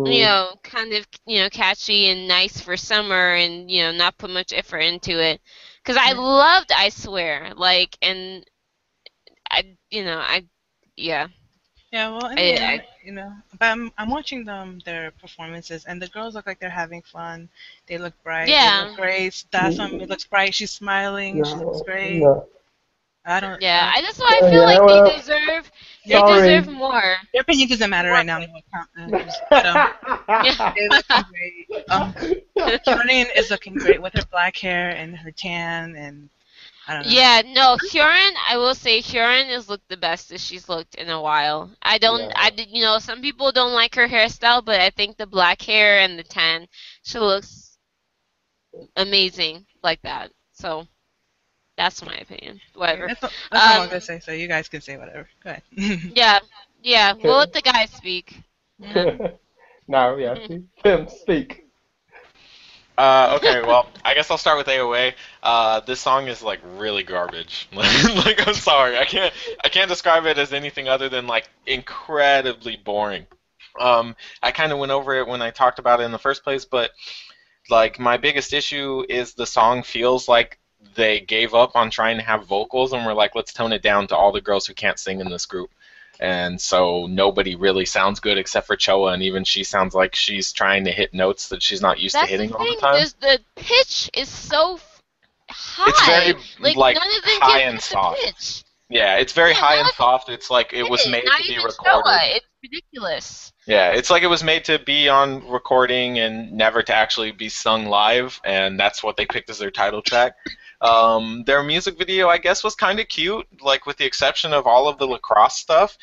You mm. know, kind of, you know, catchy and nice for summer and, you know, not put much effort into it. Because I mm. loved I Swear. Like, and I, you know, I, yeah. Yeah, well, I- end, I- you know, but I'm I'm watching them their performances, and the girls look like they're having fun. They look bright. They Yeah. look great. It looks bright. She's smiling. she looks great. I don't. Yeah, I just why I Yeah, feel like well, they deserve they sorry. deserve more. Their opinion doesn't matter right now. anyway. But, um, they look great. Um, Jordan is looking great with her black hair and her tan, and I don't know. Yeah, no, Hyorin, I will say Hyorin has looked the best that she's looked in a while. I don't, Yeah. I did, you know, some people don't like her hairstyle, but I think the black hair and the tan, she looks amazing like that. So that's my opinion. Whatever. That's, all- that's all Um, I'm gonna say. So you guys can say whatever. Go ahead. [LAUGHS] Yeah, yeah. We'll let the guys speak. [LAUGHS] now, yeah, [LAUGHS] see? Tim, speak. Uh, okay, well, I guess I'll start with AOA. Uh, this song is like really garbage. like, I'm sorry, I can't, I can't describe it as anything other than like incredibly boring. Um, I kind of went over it when I talked about it in the first place, but like my biggest issue is the song feels like they gave up on trying to have vocals and were like, let's tone it down to all the girls who can't sing in this group. And so nobody really sounds good except for Choa, and even she sounds like she's trying to hit notes that she's not used That's to hitting the all the time. There's the pitch is so high. It's very, like, like, none of them high and soft. pitch. Yeah, it's very Yeah, high and soft. It's like it was made to be recorded. Choa. It's ridiculous. Yeah, it's like it was made to be on recording and never to actually be sung live, and that's what they picked as their title track. Um, their music video, I guess, was kind of cute, like with the exception of all of the lacrosse stuff.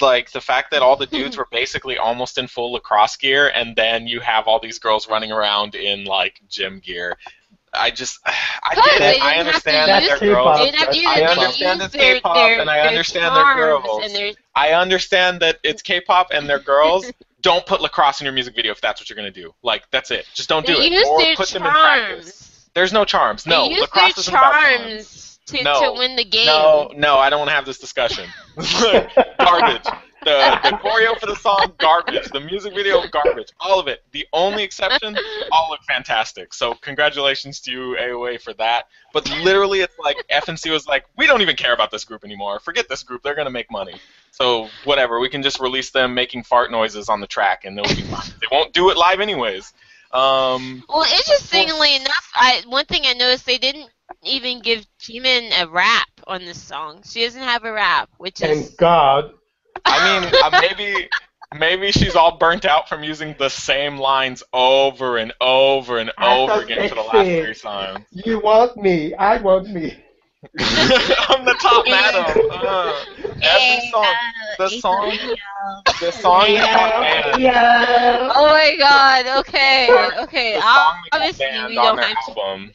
Like the fact that all the [LAUGHS] dudes were basically almost in full lacrosse gear, and then you have all these girls running around in like gym gear. I just, [SIGHS] I get they it. I understand that they're girls. They didn't have to use I understand it's K-pop, their- and I understand they're girls. I understand that it's [LAUGHS] K-pop and they're girls. don't put lacrosse in your music video if that's what you're gonna do. Like that's it. Just don't do they it. Or put them in practice. There's no charms. No, they lacrosse isn't about charms to, No. to win the game. No, no, I don't want to have this discussion. [LAUGHS] [LAUGHS] garbage. The the choreo for the song, garbage. The music video, garbage. All of it. The only exception, all look fantastic. So congratulations to you, AOA, for that. But literally, it's like FNC was like, we don't even care about this group anymore. Forget this group. They're gonna make money. So whatever. We can just release them making fart noises on the track, and they'll be fine. They won't do it live anyways. Um, Well, interestingly enough, I one thing I noticed they didn't even give Jimin a rap on this song. She doesn't have a rap, which is Thank God. I mean, uh, maybe maybe she's all burnt out from using the same lines over and over and I over thought again for the last three songs. You want me? I want me. [LAUGHS] I'm the top madam. [LAUGHS] Uh, every song, the song, the song that got banned. yeah. Oh my god, okay, okay. The song that got Obviously, we on don't their have to.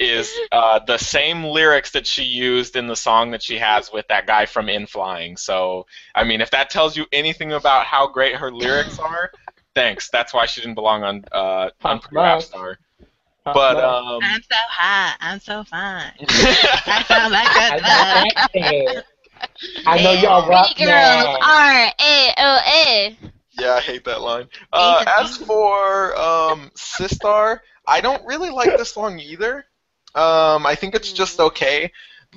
Album is uh, the same lyrics that she used in the song that she has with that guy from N.Flying. So, I mean, if that tells you anything about how great her lyrics [LAUGHS] are, thanks. That's why she didn't belong on uh, on Top Rap. Star. But um, I'm so hot. I'm so fine. [LAUGHS] I sound like a thug. I know y'all rock girls. R A O A. Yeah, I hate that line. Uh, as for um, Sistar, I don't really like this song either. Um, I think it's just okay,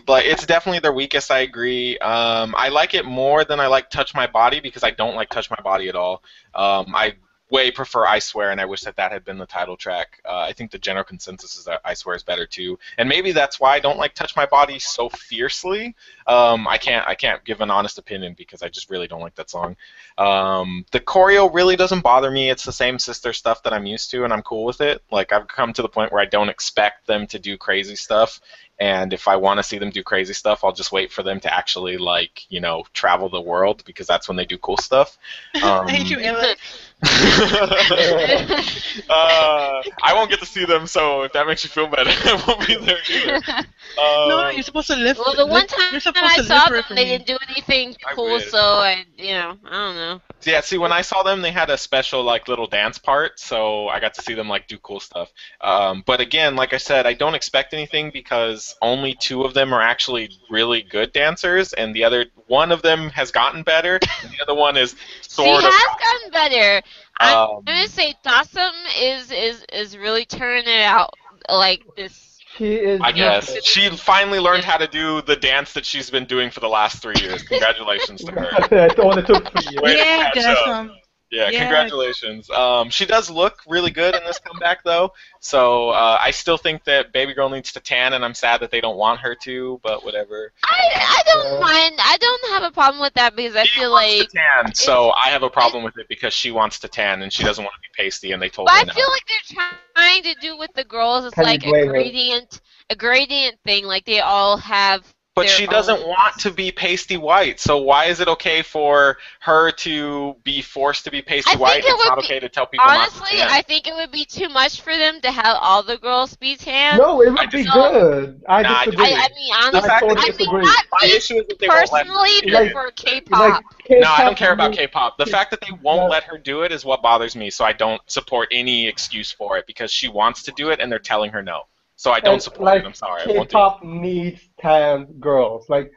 but it's definitely their weakest. I agree. Um, I like it more than I like Touch My Body because I don't like Touch My Body at all. Um, I way prefer I Swear, and I wish that that had been the title track. Uh, I think the general consensus is that I Swear is better too, and maybe that's why I don't like Touch My Body so fiercely. Um, I can't I can't give an honest opinion because I just really don't like that song. Um, the choreo really doesn't bother me. It's the same Sistar stuff that I'm used to, and I'm cool with it. Like I've come to the point where I don't expect them to do crazy stuff, and if I want to see them do crazy stuff, I'll just wait for them to actually like you know travel the world because that's when they do cool stuff. [LAUGHS] Um, I hate you, Emily. [LAUGHS] uh, I won't get to see them, so if that makes you feel better, [LAUGHS] I won't be there either. [LAUGHS] Um, no, you're supposed to live. Well, the one time you're supposed I to saw them, they didn't do anything cool, wish. so I, you know, I don't know. Yeah, see, when I saw them, they had a special like little dance part, so I got to see them like do cool stuff. Um, but again, like I said, I don't expect anything because only two of them are actually really good dancers, and the other one of them has gotten better, and the other one is She sort of. has gotten better. I'm Um, gonna say Dasom is is is really turning it out like this. She is. I guess she finally learned how to do the dance that she's been doing for the last three years. [LAUGHS] Congratulations to her. [LAUGHS] it only took three years. Way to Yeah, catch up. um. Yeah, Yeah. congratulations. Um, she does look really good in this [LAUGHS] comeback, though. So uh, I still think that Baby Girl needs to tan, and I'm sad that they don't want her to. But whatever. I I don't Yeah. mind. I don't have a problem with that because I She feel wants like. to tan, so I have a problem with it because she wants to tan and she doesn't want to be pasty, and they told But her I no. feel like they're trying to do with the girls. It's How like a blame her? gradient, a gradient thing. Like they all have. But she doesn't own- want to be pasty white, so why is it okay for her to be forced to be pasty white? it It's would not be- okay to tell people not to Honestly. I think it would be too much for them to have all the girls be tan. No, it I would be disagree. good. I Nah, disagree. I, I mean, honestly, The fact that I they mean, disagree. not My issue is that they won't let personally, but Like- for K-pop. Like, No, I don't care about K-pop. The fact that they won't Yeah. let her do it is what bothers me. So I don't support any excuse for it because she wants to do it and they're telling her no. So I don't And, support like, it. I'm sorry. I won't do. K-pop needs tan girls. Like,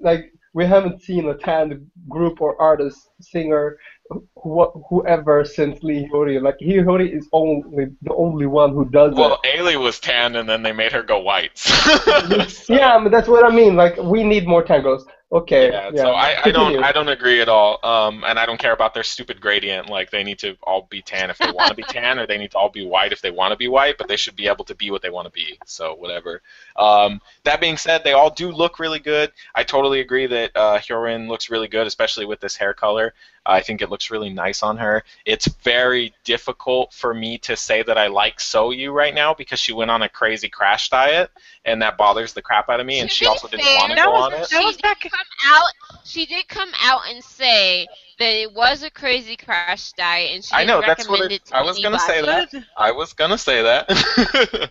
like we haven't seen a tan group or artist, singer, wh- whoever since Lee Hyori. Like Lee Hyori is only the only one who does Well, Ailee was tan and then they made her go white. [LAUGHS] So- Yeah, but that's what I mean. Like we need more tan girls. Okay. Yeah, Yeah. so I, I don't. I don't agree at all. Um, and I don't care about their stupid gradient. Like they need to all be tan if they [LAUGHS] want to be tan, or they need to all be white if they want to be white. But they should be able to be what they want to be. So whatever. Um, that being said, they all do look really good. I totally agree that uh, Hyorin looks really good, especially with this hair color. I think it looks really nice on her. It's very difficult for me to say that I like Soyu right now because she went on a crazy crash diet, and that bothers the crap out of me. And To she be also didn't want to go was on it. that was She back. did come out. She did come out and say that it was a crazy crash diet, and she I know, that's what it- it to I was gonna say that. I was gonna say that.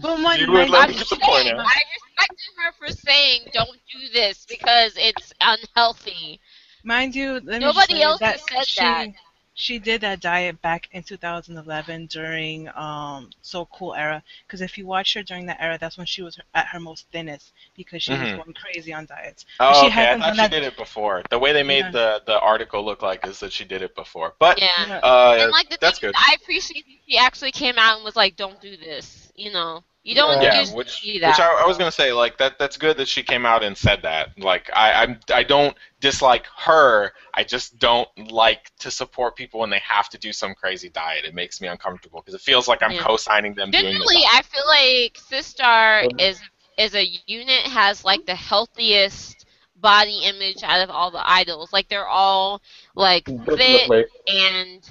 But my, You my- would let me get just the point saying, out. I respected her for saying, "Don't do this because it's unhealthy." Mind you, let Nobody just else that has said she, that. She did that diet back in 2011 during um So Cool era. Because if you watch her during that era, that's when she was at her most thinnest because she Mhm. was going crazy on diets. oh, She okay. I thought she that- did it before. The way they made Yeah. the the article look like is that she did it before. But Yeah. Yeah. uh, and like the that's thing good. is, I appreciate that she actually came out and was like, "Don't do this." You know, you don't Yeah, just which, do which that. I, I was gonna say, like that. That's good that she came out and said that. Like I, I'm, I don't dislike her. I just don't like to support people when they have to do some crazy diet. It makes me uncomfortable because it feels like I'm Yeah. co-signing them doing the Generally. I feel like Sistar is is a unit has like the healthiest body image out of all the idols. Like they're all like fit Definitely. and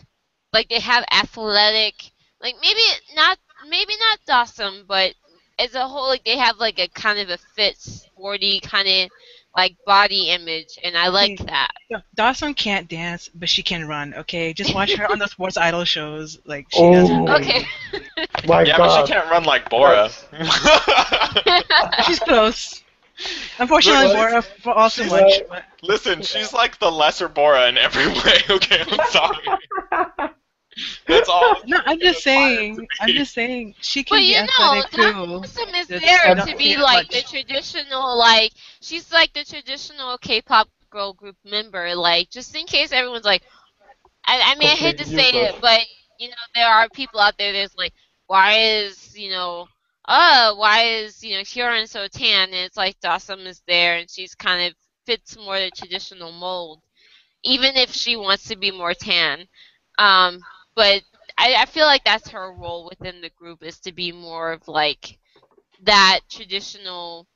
like they have athletic like maybe not maybe not Dasom, but as a whole like they have like a kind of a fit sporty kind of like body image and I like that. Dasom can't dance, but she can run. Okay, just watch her on the [LAUGHS] sports idol shows. Like she Oh. doesn't. Okay. [LAUGHS] My yeah, God. but she can't run like Bora. [LAUGHS] She's close. Unfortunately, Bora for all too much. like- But Listen, she's like the lesser Bora in every way. Okay, I'm sorry. That's all. [LAUGHS] no, I'm just saying. I'm just saying she can But be you know, athletic too. Dasom is Just there to be like much. the traditional, like she's like the traditional K-pop girl group member. Like just in case everyone's like, I, I mean, I hate to Complete say it, but you know, there are people out there that's like, why is you know, uh, why is you know Hyorin so tan? And it's like Dasom is there, and she's kind of fits more the traditional mold, even if she wants to be more tan. Um, but I, I feel like that's her role within the group is to be more of like that traditional,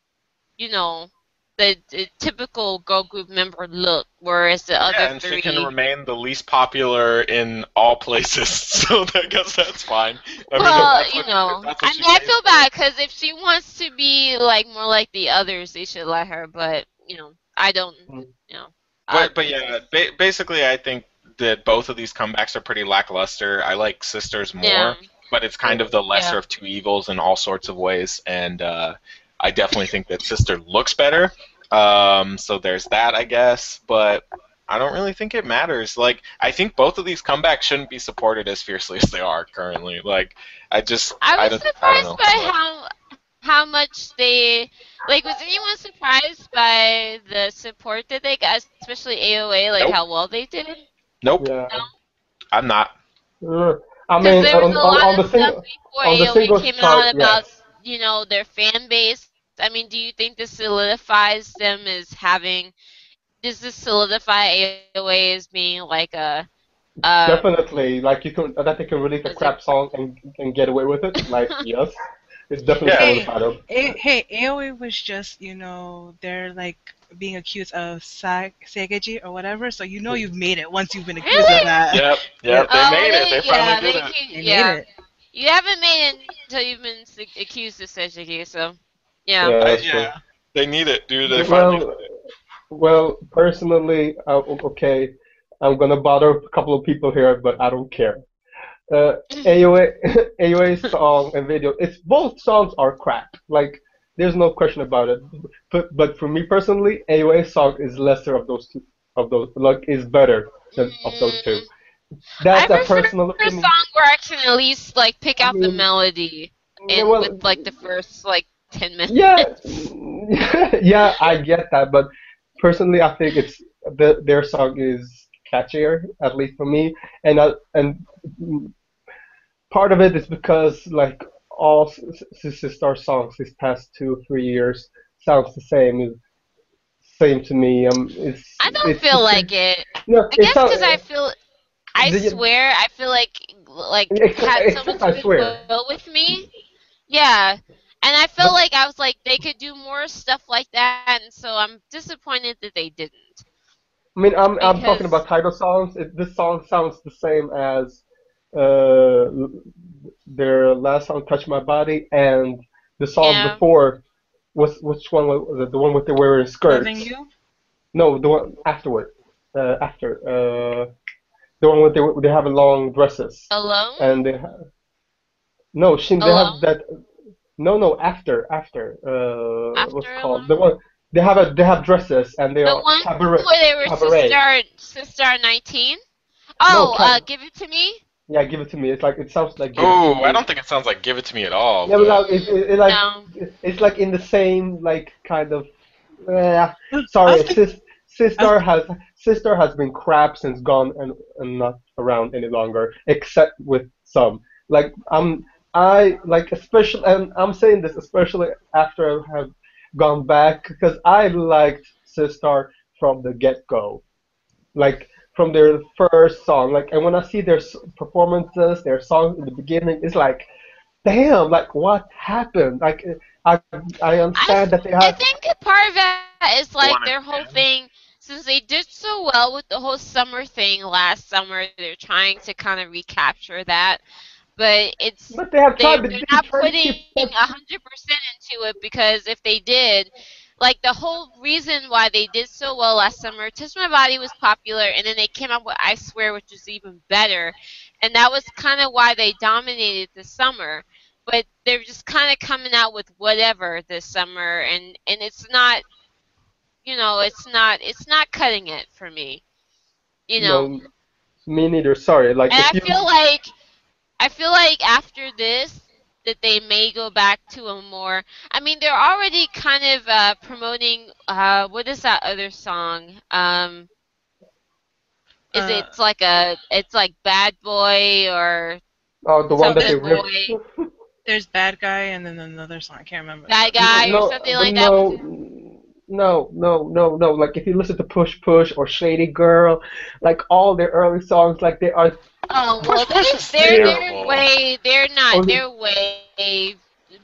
you know, the, the typical girl group member look, whereas the other Yeah, and three. she can remain the least popular in all places, [LAUGHS] so I guess that's fine. I well, if that's you what- know, if that's what I mean, I feel for. bad because if she wants to be like more like the others, they should let her. But you know, I don't. Mm. You know. I- But, but yeah, ba- basically, I think that both of these comebacks are pretty lackluster. I like Sistar's more, yeah. but it's kind of the lesser Yeah. of two evils in all sorts of ways, and uh, I definitely think that Sistar looks better. Um, so there's that, I guess, but I don't really think it matters. Like, I think both of these comebacks shouldn't be supported as fiercely [LAUGHS] as they are currently. Like, I just I was I surprised know. by how how much they like. Was anyone surprised by the support that they got, especially AOA, like Nope. how well they did? Nope, Yeah. I'm not. I Because mean, there was on, a on, lot on the of stuff single, before on AOA came chart, out about yes. you know their fan base. I mean, do you think this solidifies them as having? Does this solidify AOA as being like a? Uh, definitely, like you can that they can release a Is it- crap song and and get away with it. Like [LAUGHS] yes, it's definitely Yeah. solidified them. A- hey, AOA was just, you know, they're like being accused of sa- sajaegi or whatever, so you know you've made it once you've been accused Really? of that. Yep, [LAUGHS] yep, they oh, made it. They yeah, finally they did it. accu- They yeah. made it. You haven't made it until you've been accused of sajaegi, so yeah. Yeah, that's true. yeah, they need it, dude. They finally Well, did well, personally, uh, okay, I'm gonna bother a couple of people here, but I don't care. Uh, [LAUGHS] AOA, AOA [LAUGHS] song and video, it's both songs are crap. Like, there's no question about it. But but for me personally, AOA song is lesser of those two. Of those, like, is better than of those two. That's I a personal opinion. song where I can at least like pick I out the melody and well, with like the first like ten minutes. Yeah, [LAUGHS] [LAUGHS] yeah, I get that, but personally, I think it's the, their song is catchier, at least for me, and uh, and part of it is because like all S- S- Sistar songs these past two three years sounds the same, same to me. Um, it's I don't it's feel the like it. No, I guess because I feel, I The- swear, I feel like like had so except much swear. with me. Yeah, and I felt like I was like they could do more stuff like that, and so I'm disappointed that they didn't. I mean, I'm I'm talking Because- about title songs. It, this song sounds the same as uh, their last song, "Touch My Body," and the song Yeah. before. Was which one was it? The one with the wearing skirts? Loving you? No, the one afterward. Uh, after. Uh, the one with the, they have long dresses Alone. and they have. No, Shin. They Alone? have that. No, no. After, after. Uh, After what's it called? Alone? The one. They have a. They have dresses and they the are one cabaret. where they were cabaret. Sistar Sistar nineteen. Oh, Cab- uh, give it to me. Yeah, give it to me. It's like it sounds like. Oh, I don't think it sounds like "Give It to Me" at all. Yeah, but but- like, it, it, it like No. it's like in the same like kind of. Uh, sorry, was sis, Sistar has Sistar has been crap since gone and, and not around any longer, except with some. Like I'm I like especially and I'm saying this especially after I have gone back because I liked Sistar from the get go, like from their first song. Like and when I see their performances, their songs in the beginning, it's like, damn, like what happened? Like eh, I I understand that they have. I think part of that is like their whole thing. Since they did so well with the whole summer thing last summer, they're trying to kind of recapture that. But it's But they have they, tried. but they're not putting keep a hundred percent into it because if they did, like the whole reason why they did so well last summer, Touch My Body was popular, and then they came up with I Swear, which was even better, and that was kind of why they dominated the summer. But they're just kind of coming out with whatever this summer, and and it's not, you know, it's not it's not cutting it for me, you know. No, me neither. Sorry. Like And I feel like I feel like after this that they may go back to a more I mean they're already kind of uh, promoting uh, what is that other song? Um is Uh, it it's like a it's like Bad Boy or oh, the one that they ripped. [LAUGHS] There's bad guy and then another song. I can't remember. Bad Guy no, or something but like that? no, no, no, no, no. Like if you listen to Push Push or Shady Girl, like all their early songs, like they are Oh well Push Push they're, is they're, they're way they're Oh, not they're way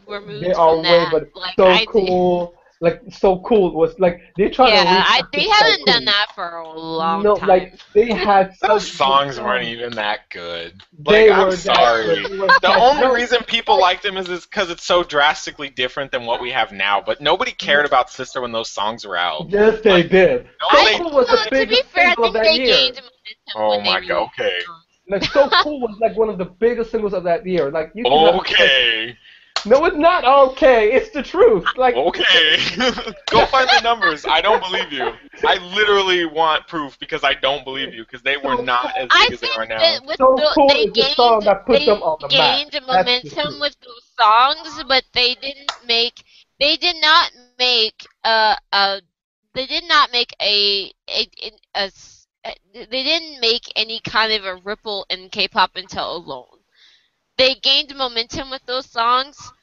removed they are from way, that. but like so I did- cool. Like so cool was like they tried to. Yeah, I, recapture they haven't done Cool. that for a long no, time. like they had [LAUGHS] Those such songs good weren't even that good. They I'm sorry. good. They were The only reason people liked them is because it's so drastically different than what we have now. But nobody mm-hmm. cared about Sistar when those songs were out. Yes, they did. No, How they- cool was No, the to be fair, I single think that they year? gained momentum Oh when they my god. Okay. songs. Like so [LAUGHS] cool was like one of the biggest singles of that year. Like you. can- Okay. No, it's not okay. It's the truth. Like Okay. [LAUGHS] Go find the numbers. I don't believe you. I literally want proof because I don't believe you because they were not as I big as they are now. with So the, Cool they is the gained, song that put them on the map. gained That's the momentum with those songs, but they didn't make they did not make a a they did not make a a, a, a s- Eh, they didn't make any kind of a ripple in K-pop until Alone. They gained momentum with those songs,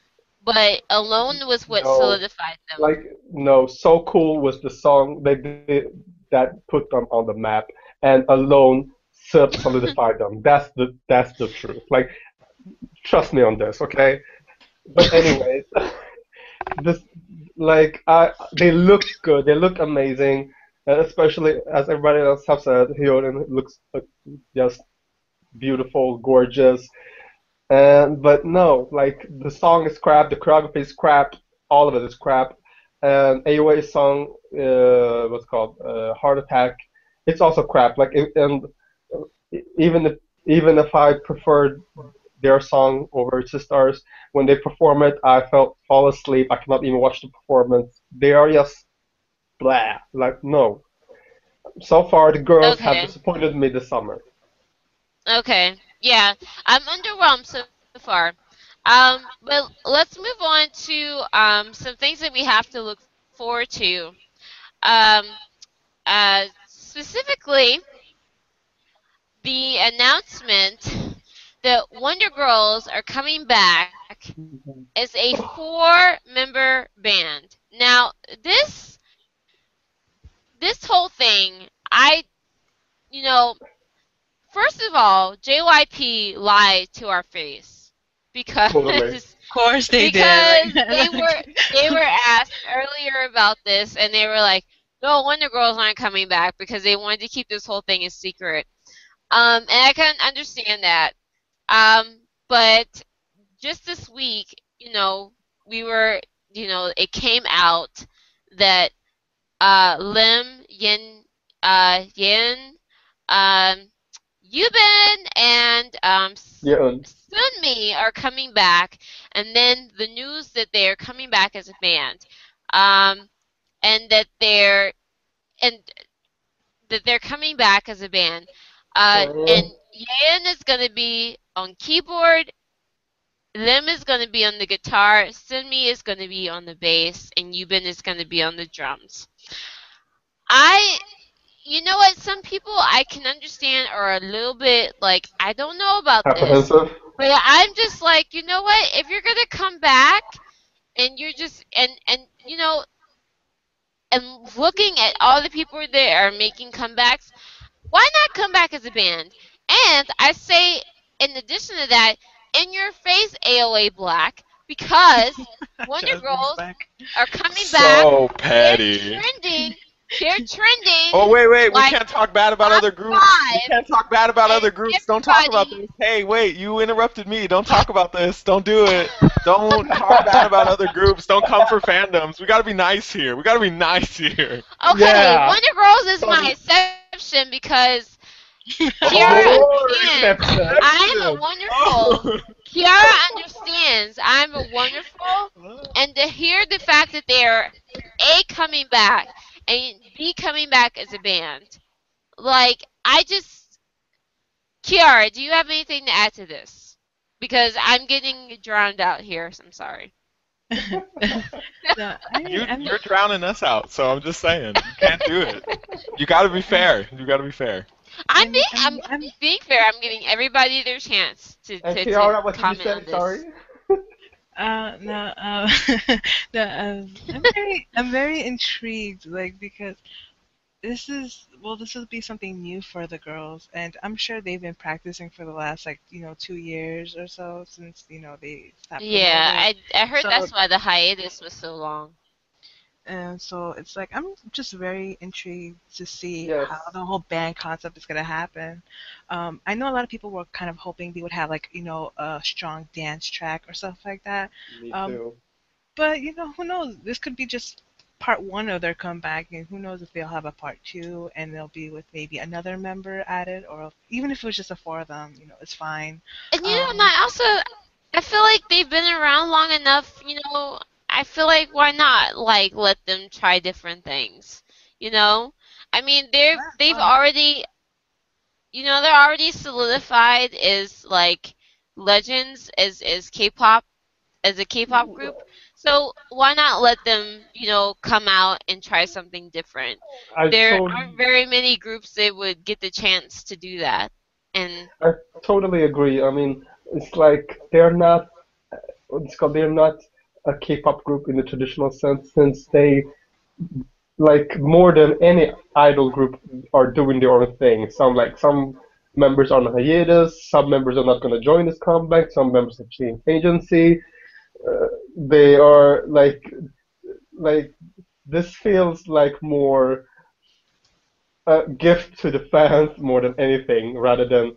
but Alone was what No, solidified them. like no, so cool was the song they did that put them on the map, and alone sol- solidified them. [LAUGHS] That's the that's the truth. Like, trust me on this, okay? But anyways, [LAUGHS] this like I they look good. They look amazing, especially as everybody else have said. Hyorin looks just beautiful, gorgeous. And but no, like the song is crap, the choreography is crap, all of it is crap. And AOA's song, uh, what's called uh, Heart Attack, it's also crap. Like and even if even if I preferred their song over Sistar's, when they perform it, I felt fall asleep. I cannot even watch the performance. They are just blah. Like no. So far, the girls Okay. have disappointed me this summer. Okay. Yeah, I'm underwhelmed so far. Um, but let's move on to um, some things that we have to look forward to. Um, uh, specifically, the announcement that Wonder Girls are coming back as a four-member band. Now, this this whole thing, I, you know, First of all, JYP lied to our face because Totally. [LAUGHS] Of course they because did. [LAUGHS] they were they were asked earlier about this and they were like, "No, Wonder Girls aren't coming back because they wanted to keep this whole thing a secret." Um, and I can understand that. Um, but just this week, you know, we were, you know, it came out that uh, Lim Yin uh, Yin um, Yubin and um, Sunmi are coming back, and then the news that they are coming back as a band, um, and that they're and that they're coming back as a band, uh, Oh. and Yan is going to be on keyboard. Lim is going to be on the guitar, Sunmi is going to be on the bass, and Yubin is going to be on the drums. I, you know what? Some people I can understand are a little bit like, I don't know about this. But I'm just like, you know what? If you're gonna come back, and you're just and and you know, and looking at all the people that are making comebacks, why not come back as a band? And I say, in addition to that, in your face, AOA Black, because [LAUGHS] Wonder Girls are coming back. So They're petty. trending. They're trending. Oh wait, wait, we can't talk bad about other groups. We can't talk bad about other groups. Don't talk about Everybody- this. Hey, wait, you interrupted me. Don't talk about this. Don't do it. [LAUGHS] Don't talk bad about other groups. Don't come for fandoms. We gotta be nice here. We gotta be nice here. Okay, Yeah. Wonder Girls is my exception because Kiara More understands. exception. I am a wonderful. Oh. Kiara understands. I'm a wonderful, and to hear the fact that they're a coming back and b coming back as a band, like I just, Kiara, do you have anything to add to this? Because I'm getting drowned out here. So I'm sorry. [LAUGHS] No, I, You, I'm, you're drowning us out, so I'm just saying. You can't do it. You gotta be fair. You gotta be fair. I'm I'm- being, I'm, I'm- I'm- being fair. I'm giving everybody their chance to, And to, to Kiara, what did you comment say? on this. Sorry. [LAUGHS] Uh, no, uh, [LAUGHS] no, um, I'm very, I'm very intrigued, like because this is, well, this will be something new for the girls, and I'm sure they've been practicing for the last, like, you know, two years or so since, you know, they stopped. Yeah. I, I heard So- that's why the hiatus was so long. And so it's like I'm just very intrigued to see Yes. how the whole band concept is gonna happen. Um, I know a lot of people were kind of hoping they would have like you know a strong dance track or stuff like that. Me Um, too. But you know who knows? This could be just part one of their comeback, and who knows if they'll have a part two and they'll be with maybe another member added, or even if it was just the four of them, you know, it's fine. And you know, Um, and I also I feel like they've been around long enough. You know, I feel like why not like let them try different things. You know, I mean they're Yeah, they've already, you know, they're already solidified as like legends as as K-pop as a K-pop group. So why not let them, you know, come out and try something different? I There told- aren't very many groups that would get the chance to do that. And I totally agree. I mean, it's like they're not. It's called. They're not a K-pop group in the traditional sense, since they, like more than any idol group, are doing their own thing. Some like some members are on hiatus. Some members are not going to join this comeback. Some members have changed agency. Uh, they are like, like this feels like more a gift to the fans more than anything, rather than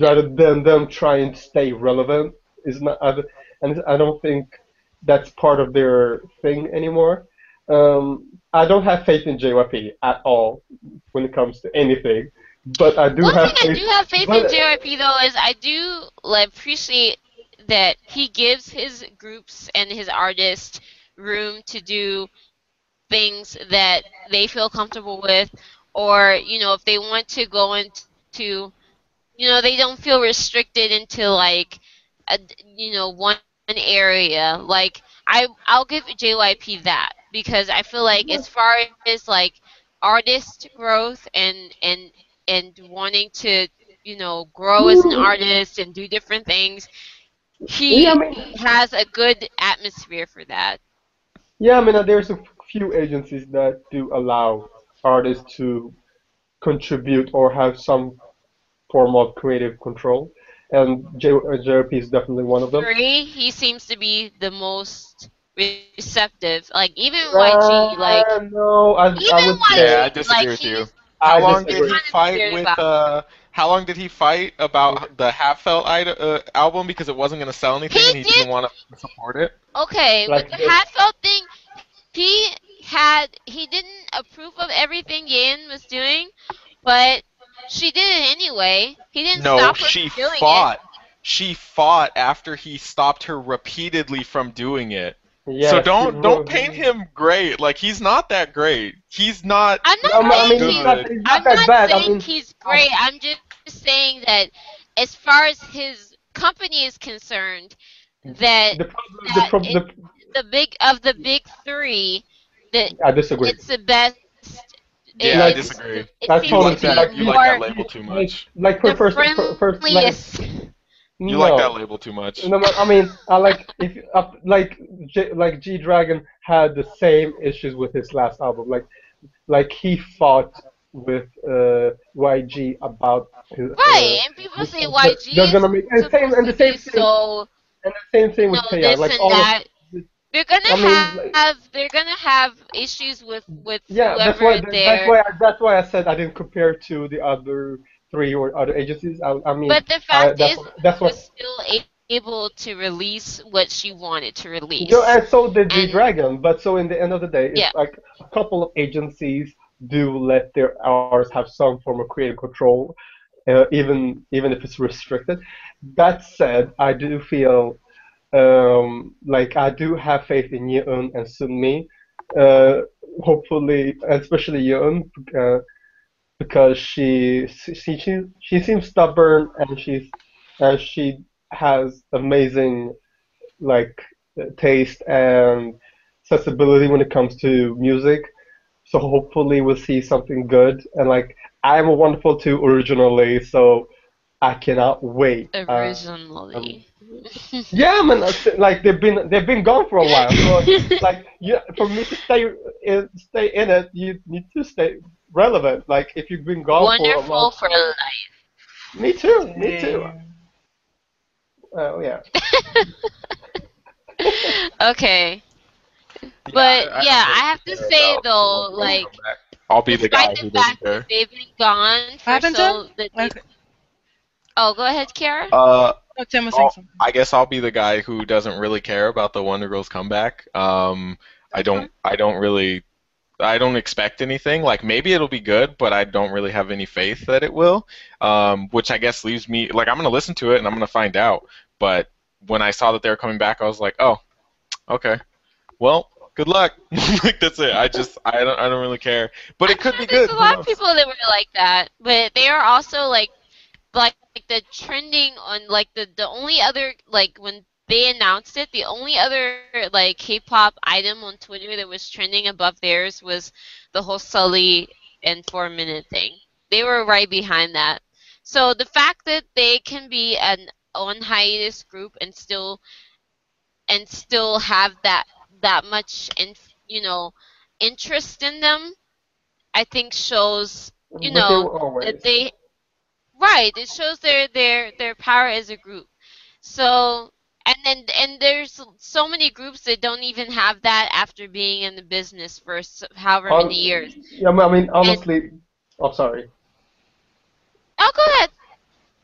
rather than them trying to stay relevant. Is not, and I don't think that's part of their thing anymore. Um, I don't have faith in JYP at all when it comes to anything, but I do One have thing I faith. do have faith in JYP though is I do like appreciate that he gives his groups and his artists room to do things that they feel comfortable with, or you know if they want to go into, you know they don't feel restricted into like, a, you know one area. Like I I'll give JYP that because I feel like as far as like artist growth and and and wanting to you know grow as an artist and do different things he Yeah, I mean- has a good atmosphere for that. Yeah, I mean, uh, there's a few agencies that do allow artists to contribute or have some form of creative control, and J- uh, is definitely one of them. three he seems to be the most receptive like even YG like Uh, no, I, I even would YG say Yeah, I disagree like, with you. How I long did he fight with? Uh, how long did he fight about the HA:TFELT uh, album because it wasn't going to sell anything He and he did- didn't want to support it? okay Like with the this. HA:TFELT thing he had he didn't approve of everything Yin was doing, but she did it anyway. He didn't No, stop her she from doing fought. She fought after he stopped her repeatedly from doing it. Yeah, so don't don't paint him great. Like he's not that great. He's not. I'm not No, I saying mean, he's he's, not, he's not I'm not bad. I saying mean, he's great. I'm just saying that as far as his company is concerned, that the problem, the problem, it- the, the big of the big three, that I disagree. it's the best. Yeah, I disagree. It That's seems totally to like be fair. that. You like that label too much. like for the first, for, first, like. You no. like that label too much. No, I mean, I like if uh, like J, like G Dragon had the same issues with his last album. Like, like he fought with uh, YG about his. Right, uh, and people say YG they're is gonna make- and same- and the same thing- so and the same thing with no, KI. Like all that. of, They're gonna I mean, have, like- they're gonna have issues with with yeah, whoever that's why that's why I, that's why I said I didn't compare to the other three or other agencies. I, I mean, but the I, fact that's is, that's what. was still able to release what she wanted to release. No, and so did the Dragon. But so in the end of the day, it's Yeah. like a couple of agencies do let their hours have some form of creative control, uh, even even if it's restricted. That said, I do feel um, like I do have faith in Yeon and Sunmi. Uh, hopefully, especially Yeon, uh, because she she she she seems stubborn and she's and she has amazing like taste and accessibility when it comes to music. So hopefully we'll see something good. And like I'm a Wonderful too originally, so I cannot wait. Uh, Originally. [LAUGHS] yeah, man. Like they've been they've been gone for a while. So [LAUGHS] like yeah, for me to stay in, stay in it, you need to stay relevant. Like if you've been gone for a Wonderful while. for life. Me too. Me too. Oh yeah. [LAUGHS] Okay. But I- I yeah, I have to say about though, like. I'll be the guy despite who the doesn't fact care. that they've been gone for so Tim? that Like, Oh, go ahead, Kiara. Uh, oh, Tim was saying I'll- something. I guess I'll be the guy who doesn't really care about the Wonder Girls comeback. Um, I don't. I don't really. I don't expect anything. Like maybe it'll be good, but I don't really have any faith that it will. Um, which I guess leaves me like I'm gonna listen to it and I'm gonna find out. But when I saw that they were coming back, I was like, oh, okay. Well, good luck. [LAUGHS] like that's it. I just I don't I don't really care. But it I'm could sure be good. There's a lot of people that were like that, but they are also like, like, like the trending on like the the only other like when they announced it, the only other like K-pop item on Twitter that was trending above theirs was the whole Sulli and four minute thing. They were right behind that. So the fact that they can be an on hiatus group and still and still have that that much in you know interest in them, I think shows you they know, that they right it shows their their their power as a group so and then and there's so many groups that don't even have that after being in the business for however Um, many years Yeah, I mean honestly. Oh, sorry. oh go ahead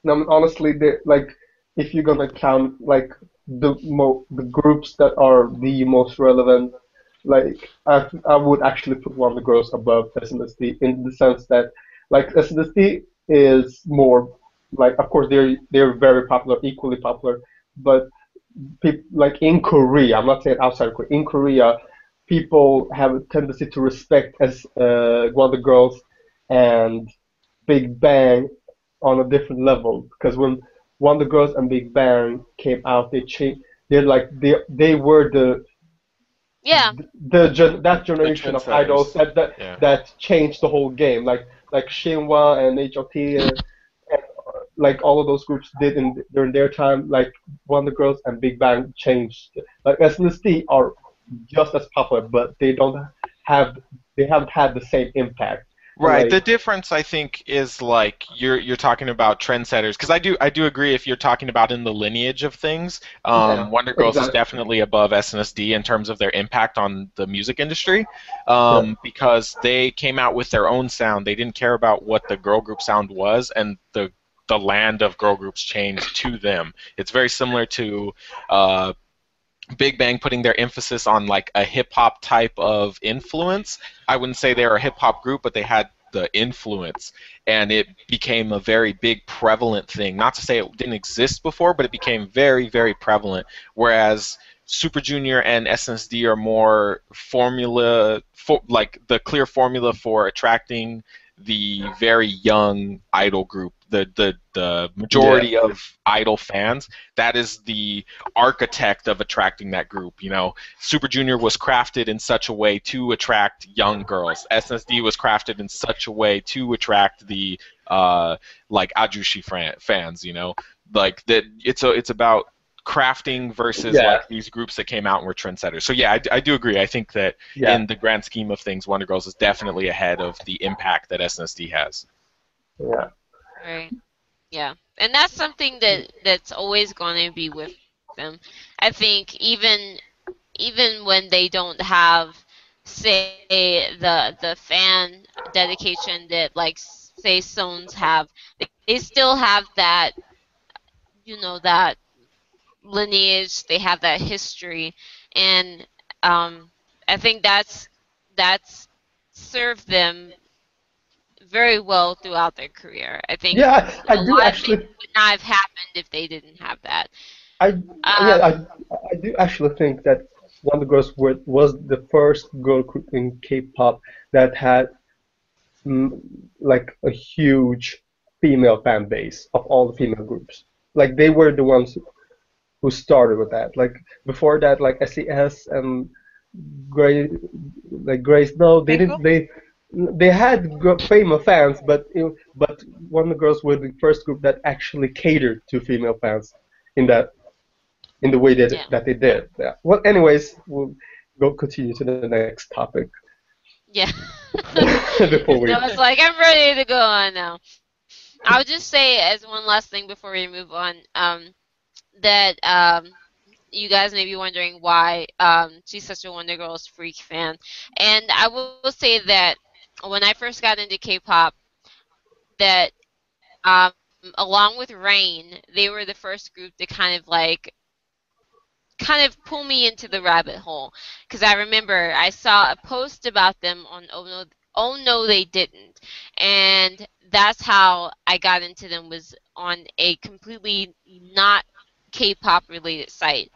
No, I mean, honestly, they, like if you're gonna count like the mo the groups that are the most relevant, like I I would actually put one of the Girls above SNSD in the sense that like SNSD is more like of course they're they're very popular, equally popular, but people like in Korea, I'm not saying outside of Korea, in Korea, people have a tendency to respect as uh, Wonder Girls and Big Bang on a different level because when Wonder Girls and Big Bang came out, they changed. They're like they they were the yeah the gen, that generation of idols that that, Yeah. that changed the whole game. Like like Shinhwa and H.O.T. and, and like all of those groups did in during their time. Like Wonder Girls and Big Bang changed. Like SNSD are just as popular, but they don't have they haven't had the same impact. Right. Like- the difference, I think, is like you're you're talking about trendsetters because I do I do agree if you're talking about in the lineage of things, um, Yeah, Wonder Girls is definitely above SNSD in terms of their impact on the music industry, um, because they came out with their own sound. They didn't care about what the girl group sound was, and the the land of girl groups changed to them. It's very similar to. Uh, Big Bang putting their emphasis on like a hip hop type of influence. I wouldn't say they're a hip hop group, but they had the influence, and it became a very big prevalent thing. Not to say it didn't exist before, but it became very, very prevalent. Whereas Super Junior and SNSD are more formula, for, like the clear formula for attracting the very young idol group, the the the majority of idol fans. That is the architect of attracting that group. You know, Super Junior was crafted in such a way to attract young girls. SNSD was crafted in such a way to attract the uh, like Ajushi fran- fans. You know, like that. It's a it's about crafting versus Yeah. like these groups that came out and were trendsetters. So yeah, I, I do agree. I think that Yeah. in the grand scheme of things, Wonder Girls is definitely ahead of the impact that SNSD has. Yeah. Right yeah and that's something that that's always going to be with them. I think even even when they don't have say the the fan dedication that like say Sones have, they, still have that you know that lineage. They have that history, and um, I think that's that's served them very well throughout their career. I think Yeah, I, do lot of actually. things would not have happened if they didn't have that. I Um, yeah, I, I do actually think that Wonder Girls were, was the first girl group in K-pop that had mm, like a huge female fan base of all the female groups. Like they were the ones who started with that. Like before that, like SES and Grace, like Grace, no, they didn't. They they had female fans, but but Wonder Girls were the first group that actually catered to female fans in that in the way that Yeah. that they did. Yeah. Well, anyways, we'll go continue to the next topic Yeah. [LAUGHS] before we. [LAUGHS] I was like, I'm ready to go on now. I'll just say as one last thing before we move on, um, that um, you guys may be wondering why um, she's such a Wonder Girls freak fan, and I will say that when I first got into K-pop, that um, along with Rain, they were the first group to kind of like kind of pull me into the rabbit hole. Because I remember I saw a post about them on Oh No, oh no They Didn't, and that's how I got into them was on a completely not K-pop related site,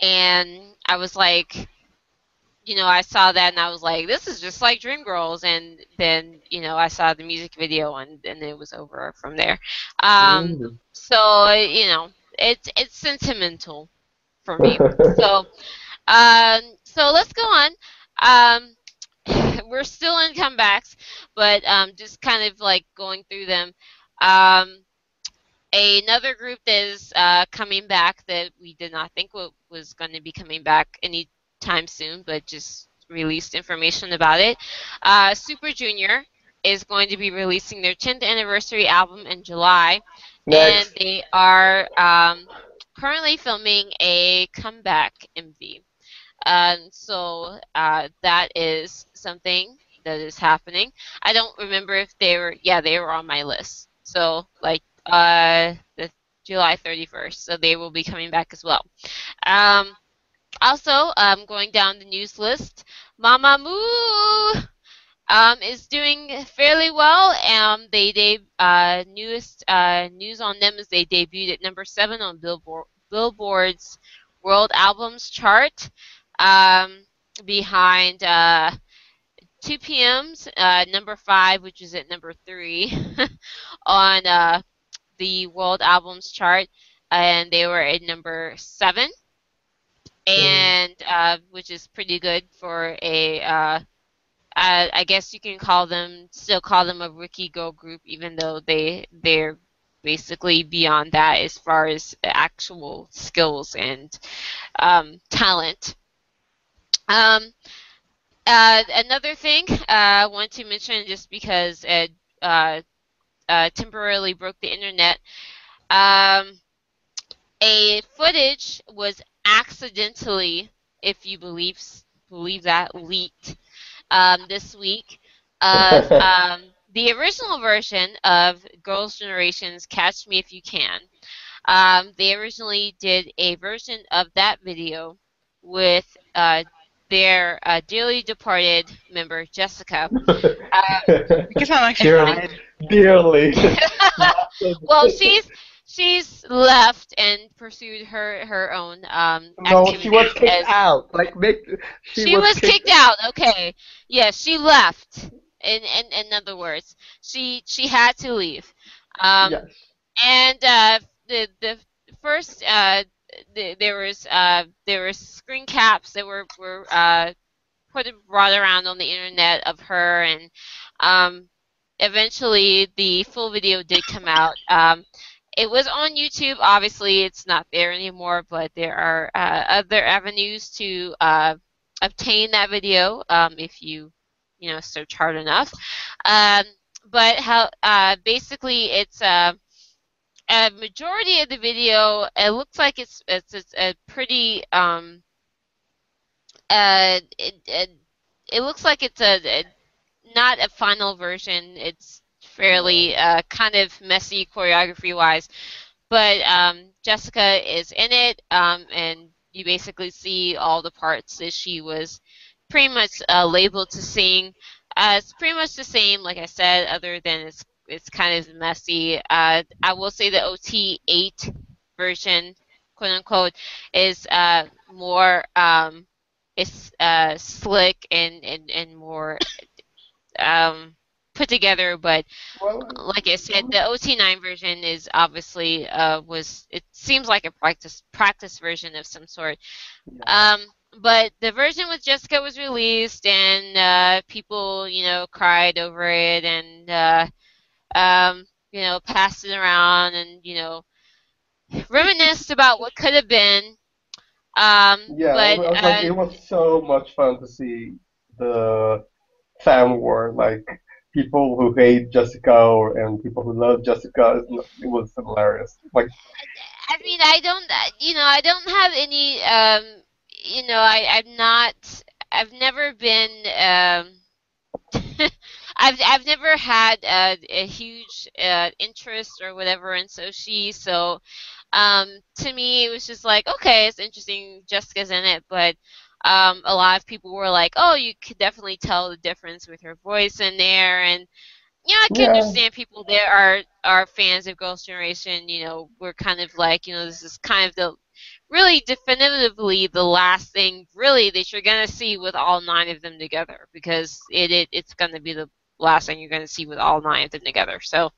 and I was like, you know, I saw that and I was like, this is just like Dreamgirls, and then you know I saw the music video and and it was over from there. Um, Mm. so you know, it's it's sentimental for me. [LAUGHS] so, um, so let's go on. Um, [LAUGHS] we're still in comebacks, but um, just kind of like going through them. Um, another group that is uh, coming back that we did not think wa- was going to be coming back anytime soon, but just released information about it. Uh, Super Junior is going to be releasing their 10th anniversary album in July Next. and they are um, currently filming a comeback MV. Um, so uh, that is something that is happening. I don't remember if they were, yeah, they were on my list. So like uh, the July 31st. So they will be coming back as well. Um, also, um, going down the news list, Mamamoo um, is doing fairly well. Um, they de- uh, newest uh, news on them is they debuted at number seven on Billboard Billboard's World Albums chart, um, behind uh, 2 PM's uh, number five, which is at number three [LAUGHS] on uh, the World Albums chart, and they were at number seven. And uh, which is pretty good for a uh, uh, I guess you can call them still call them a rookie girl group, even though they they're basically beyond that as far as actual skills and um, talent. Um, uh, another thing uh, I want to mention, just because it uh, uh, temporarily broke the internet, um, a footage was accidentally, if you believe believe that, leaked um, this week of [LAUGHS] um, the original version of Girls' Generation's Catch Me If You Can. Um, they originally did a version of that video with uh, their uh, dearly departed member, Jessica. Uh, [LAUGHS] Because I'm like, Dearly. Dearly. [LAUGHS] well, she's she's left and pursued her her own um, no, she was kicked as- out. Like make. She, she, was, kicked out. Okay. Yes, she left. In, in in other words, she she had to leave. Um, yes. and uh, the the first uh, the, there was uh, there were screen caps that were were uh, put brought around on the internet of her, and um, eventually the full video did come out. Um, it was on YouTube. Obviously, it's not there anymore, but there are uh, other avenues to uh, obtain that video um, if you you know search hard enough. Um, but how uh, basically it's uh, a majority of the video, it looks like it's it's, it's a pretty um. Uh, it, it, it looks like it's a, a not a final version. It's fairly uh, kind of messy choreography wise, but um, Jessica is in it, um, and you basically see all the parts that she was pretty much uh, labeled to sing. Uh, it's pretty much the same, like I said, other than it's it's kind of messy. Uh, I will say the OT8 version, quote unquote, is uh, more um, it's uh, slick and, and, and more um, put together. But Well, like I said, the OT9 version is obviously uh, was it seems like a practice practice version of some sort. yeah. Um, but the version with Jessica was released, and uh, people, you know, cried over it, and uh, um, you know, passed it around, and you know, reminisced about what could have been. Um, Yeah, but was like, uh, it was so much fun to see the fan war, like people who hate Jessica or, and people who love Jessica. It was hilarious. Like, I mean, I don't, uh, you know, I don't have any, um, you know, I, I'm not, I've never been, um, [LAUGHS] I've, I've never had a, a huge uh, interest or whatever in SoShi, so um, to me, it was just like, okay, it's interesting, Jessica's in it, but um, a lot of people were like, oh, you could definitely tell the difference with her voice in there, and you know, I can Yeah. understand people that are are fans of Girls' Generation. You know, we're kind of like, you know, this is kind of the really definitively the last thing really that you're gonna see with all nine of them together because it, it it's gonna be the last thing you're gonna see with all nine of them together. So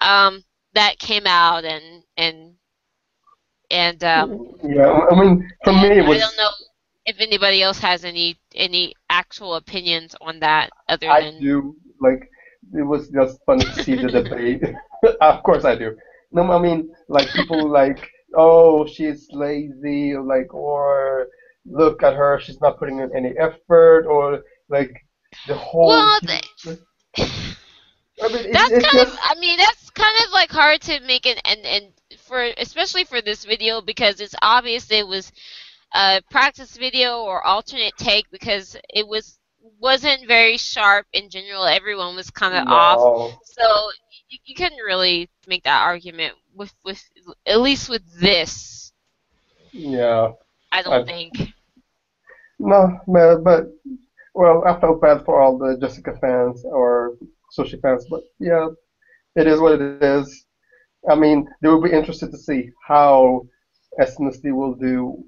um, that came out and and and um, yeah, I mean, for me, it I was. don't know if anybody else has any any actual opinions on that other I than do like it was just fun to see the [LAUGHS] debate. [LAUGHS] of course I do. No, I mean like people like oh she's lazy or like or look at her she's not putting in any effort or like the whole. Well, [SIGHS] I mean, that's it's kind just of I mean that's kind of like hard to make it and and for especially for this video because it's obvious it was a practice video or alternate take because it was wasn't very sharp in general. Everyone was kind of off. So you, you couldn't really make that argument with with at least with this. Yeah. I don't I- think. No, but well, I felt bad for all the Jessica fans or SoShi fans, but yeah, it is what it is. I mean, they will be interested to see how SNSD will do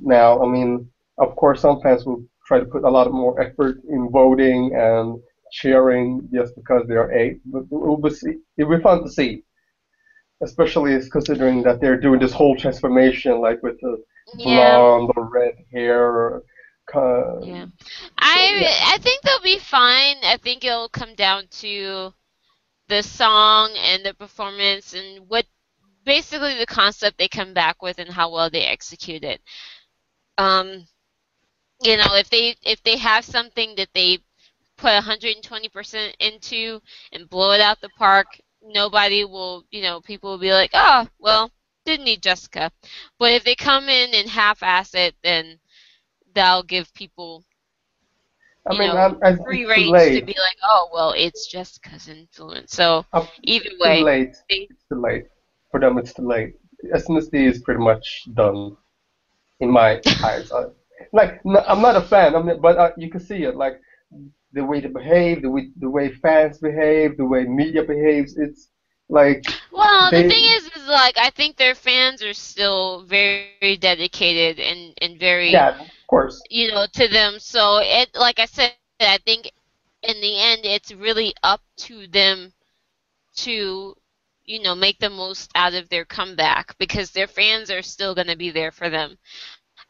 now. I mean, of course, some fans will try to put a lot more effort in voting and cheering just because they are eight, but it will be see. It will be fun to see, especially considering that they're doing this whole transformation, like with the yeah blonde or red hair. Or, uh, Yeah. I yeah. I think they'll be fine. I think it'll come down to the song and the performance and what basically the concept they come back with and how well they execute it. Um, you know, if they if they have something that they put 120% into and blow it out the park, nobody will, you know, people will be like, "Oh, well, didn't need Jessica." But if they come in and half-ass it, then that'll give people I you mean, know, I'm, I'm, free too range to be like, oh, well, it's Jessica's influence. So Up- either Too way, late. they- It's too late. For them, it's too late. SNSD is pretty much done, in my eyes. I- Like, no, I'm not a fan. I mean, but uh, you can see it. Like the way they behave, the way the way fans behave, the way media behaves. It's like well, they- the thing is, is like I think their fans are still very dedicated and and very yeah, of course. you know to them. So it, like I said, I think in the end, it's really up to them to you know make the most out of their comeback because their fans are still going to be there for them.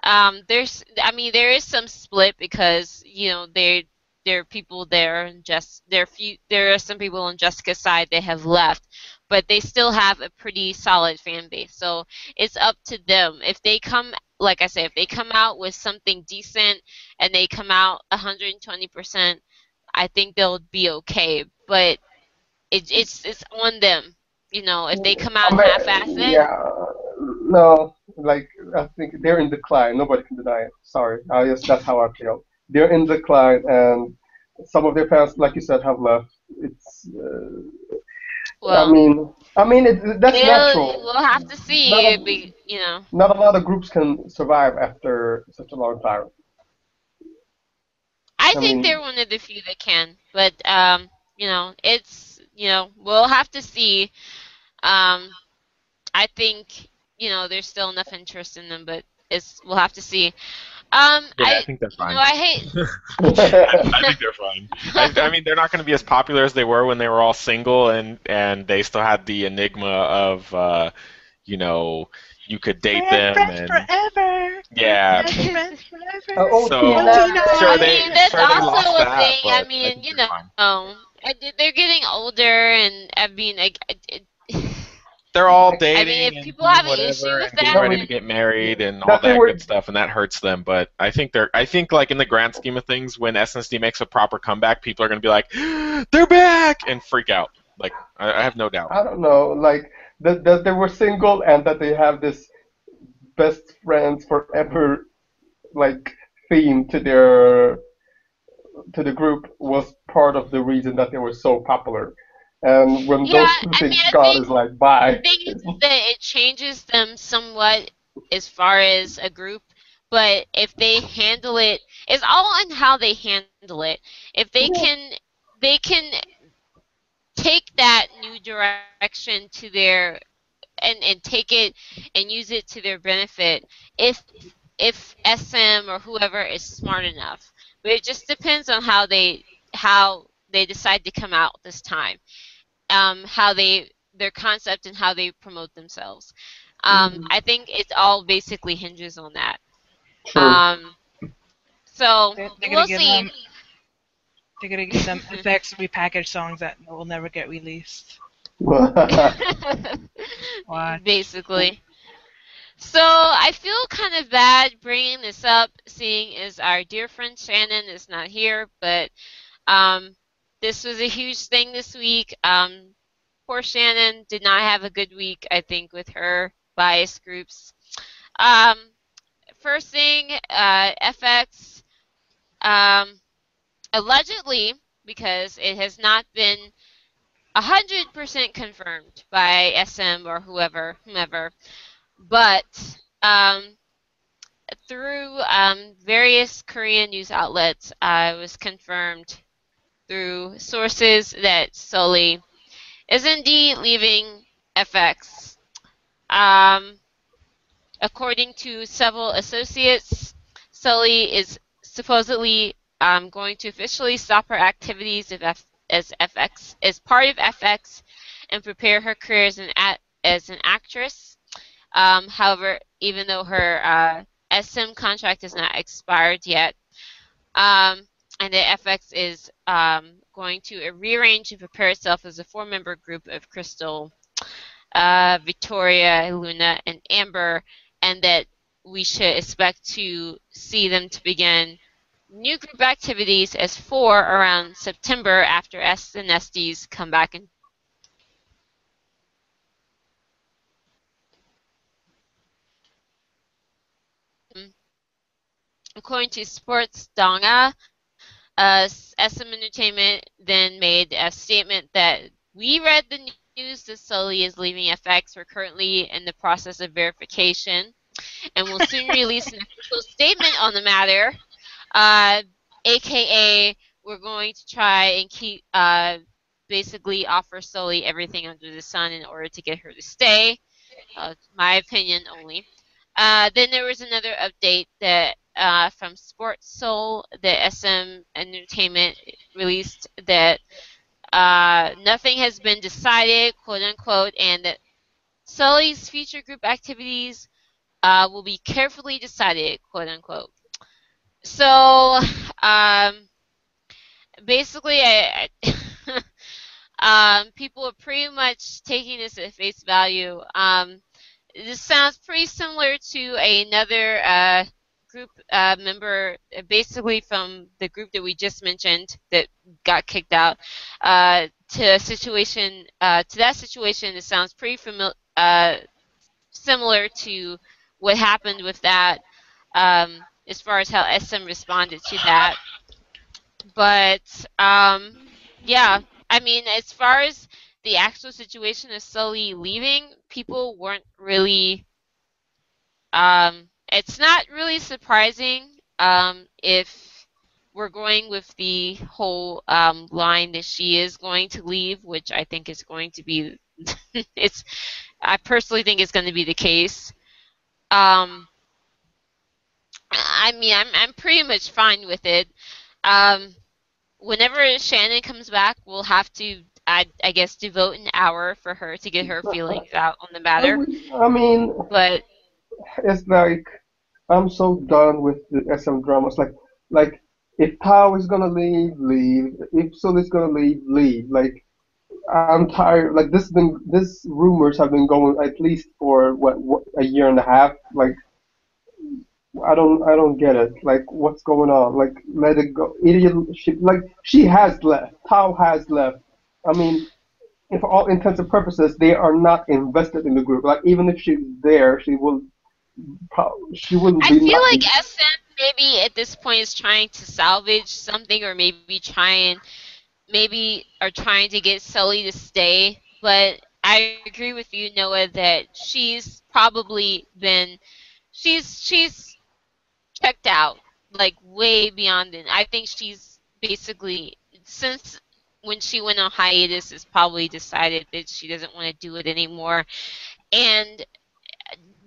Um, there's, I mean, there is some split because you know there there are people there and just there are few there are some people on Jessica's side that have left, but they still have a pretty solid fan base. So it's up to them if they come. Like I said, if they come out with something decent and they come out 120%, I think they'll be okay. But it, it's it's on them. You know, if they come out I mean, half-assed. Yeah, no, like I think they're in decline. Nobody can deny it. Sorry, I guess that's how I feel. They're in decline, and some of their fans, like you said, have left. It's, uh, Well, I mean, I mean, it, that's we'll, natural. we'll have to see. Not a- be, you know, Not a lot of groups can survive after such a long time. I I think mean- they're one of the few that can. But um, you know, it's you know, we'll have to see. Um, I think you know there's still enough interest in them, but it's we'll have to see. Um, Yeah, I, I think they're you fine. know I hate [LAUGHS] I think they're fine. I, I mean, they're not going to be as popular as they were when they were all single, and and they still had the enigma of, uh, you know, you could date them, friends and forever. yeah. Friends forever. Oh, So Tina. sure I mean, that's sure also a that, thing. I mean, think you they're know, um, I- they're getting older, and I mean, like, it, it, they're all I dating. mean, if and people have an issue with and getting that, ready to get married and all that would- good stuff, and that hurts them. But I think they're. I think like in the grand scheme of things, when SNSD makes a proper comeback, people are going to be like, [GASPS] "They're back!" and freak out. Like I, I have no doubt. I don't know, like that, that they were single and that they have this best friends forever like theme to their to the group was part of the reason that they were so popular. And when Yeah, those two I things mean, gone, it's like bye. I think that it changes them somewhat as far as a group, but if they handle it, it's all on how they handle it. If they can, they can take that new direction to their and and take it and use it to their benefit if if SM or whoever is smart enough. But it just depends on how they how they decide to come out this time. Um, how they their concept and how they promote themselves. Um, Mhm. I think it all basically hinges on that. True. Um, so They're, they're we'll gonna see. them. They're gonna give them [LAUGHS] effects repackaged songs that will never get released. [LAUGHS] Basically. So I feel kind of bad bringing this up, seeing as our dear friend Shannon is not here, but um, this was a huge thing this week. Um, poor Shannon did not have a good week, I think, with her bias groups. Um, first thing, uh, f(x) um, allegedly, because it has not been 100% confirmed by SM or whoever, whomever, but um, through um, various Korean news outlets, uh, it was confirmed through sources that Sulli is indeed leaving f(x). Um, according to several associates, Sulli is supposedly um, going to officially stop her activities F- as f(x) as part of f(x) and prepare her career as an as an actress. Um, however, even though her uh, SM contract is not expired yet, um, and the f(x) is um, going to rearrange and prepare itself as a four-member group of Krystal, uh, Victoria, Luna, and Amber, and that we should expect to see them to begin new group activities as four around September after SNSD's come back in. According to Sports Donga, uh, SM Entertainment then made a statement that we read the news that Sulli is leaving f(x). We're currently in the process of verification and we'll soon [LAUGHS] release an official statement on the matter. Uh, AKA, we're going to try and keep, uh, basically offer Sulli everything under the sun in order to get her to stay. Uh, my opinion only. Uh, then there was another update that uh, from Sports Seoul that SM Entertainment released that uh, nothing has been decided, quote unquote, and that Sulli's future group activities uh, will be carefully decided, quote unquote. So, um, basically, I, I [LAUGHS] um, people are pretty much taking this at face value. Um, this sounds pretty similar to another uh, group uh, member, uh, basically from the group that we just mentioned that got kicked out. Uh, to a situation uh, to that situation, it sounds pretty familiar, uh, similar to what happened with that, um, as far as how SM responded to that. But um, yeah, I mean, as far as the actual situation of Sulli leaving, people weren't really. Um, it's not really surprising um, if we're going with the whole um, line that she is going to leave, which I think is going to be. [LAUGHS] it's. I personally think it's going to be the case. Um, I mean, I'm I'm pretty much fine with it. Um, whenever Shannon comes back, we'll have to, I, I guess, devote an hour for her to get her feelings out on the matter. I mean, But it's like I'm so done with the SM dramas. Like, like if Tao is gonna leave, leave. If Sulli's gonna leave, leave. Like, I'm tired. Like this been this rumors have been going at least for what, what a year and a half. Like, I don't I don't get it. Like, what's going on? Like, let it go. Idiot. She, like she has left. Tao has left. I mean, for all intents and purposes, they are not invested in the group. Like even if she's there, she will, she wouldn't I feel like SM maybe at this point is trying to salvage something, or maybe trying, maybe are trying to get Sulli to stay. But I agree with you, Noah, that she's probably been, she's she's checked out like way beyond it. I think she's basically since when she went on hiatus has probably decided that she doesn't want to do it anymore. And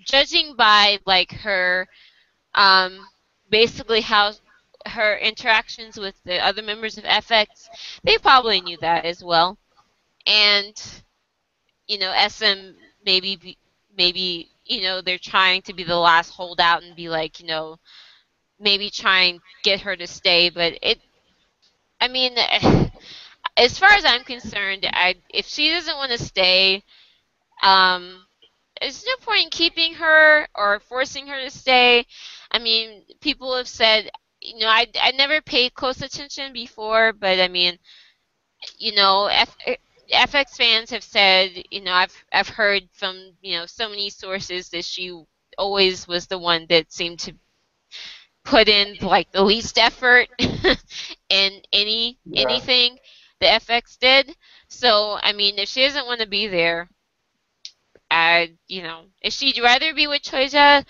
judging by like her um basically how her interactions with the other members of f(x), they probably knew that as well. And you know, SM maybe be- maybe you know they're trying to be the last holdout and be like you know maybe try and get her to stay, but it. I mean, [SIGHS] as far as I'm concerned, I if she doesn't want to stay, um, there's no point in keeping her or forcing her to stay. I mean, people have said, you know, I I never paid close attention before, but I mean, you know, F, f(x) fans have said, you know, I've I've heard from you know so many sources that she always was the one that seemed to put in like the least effort [LAUGHS] in any Yeah. anything the f(x) did. So I mean, if she doesn't want to be there, I you know, if she'd rather be with Choiza,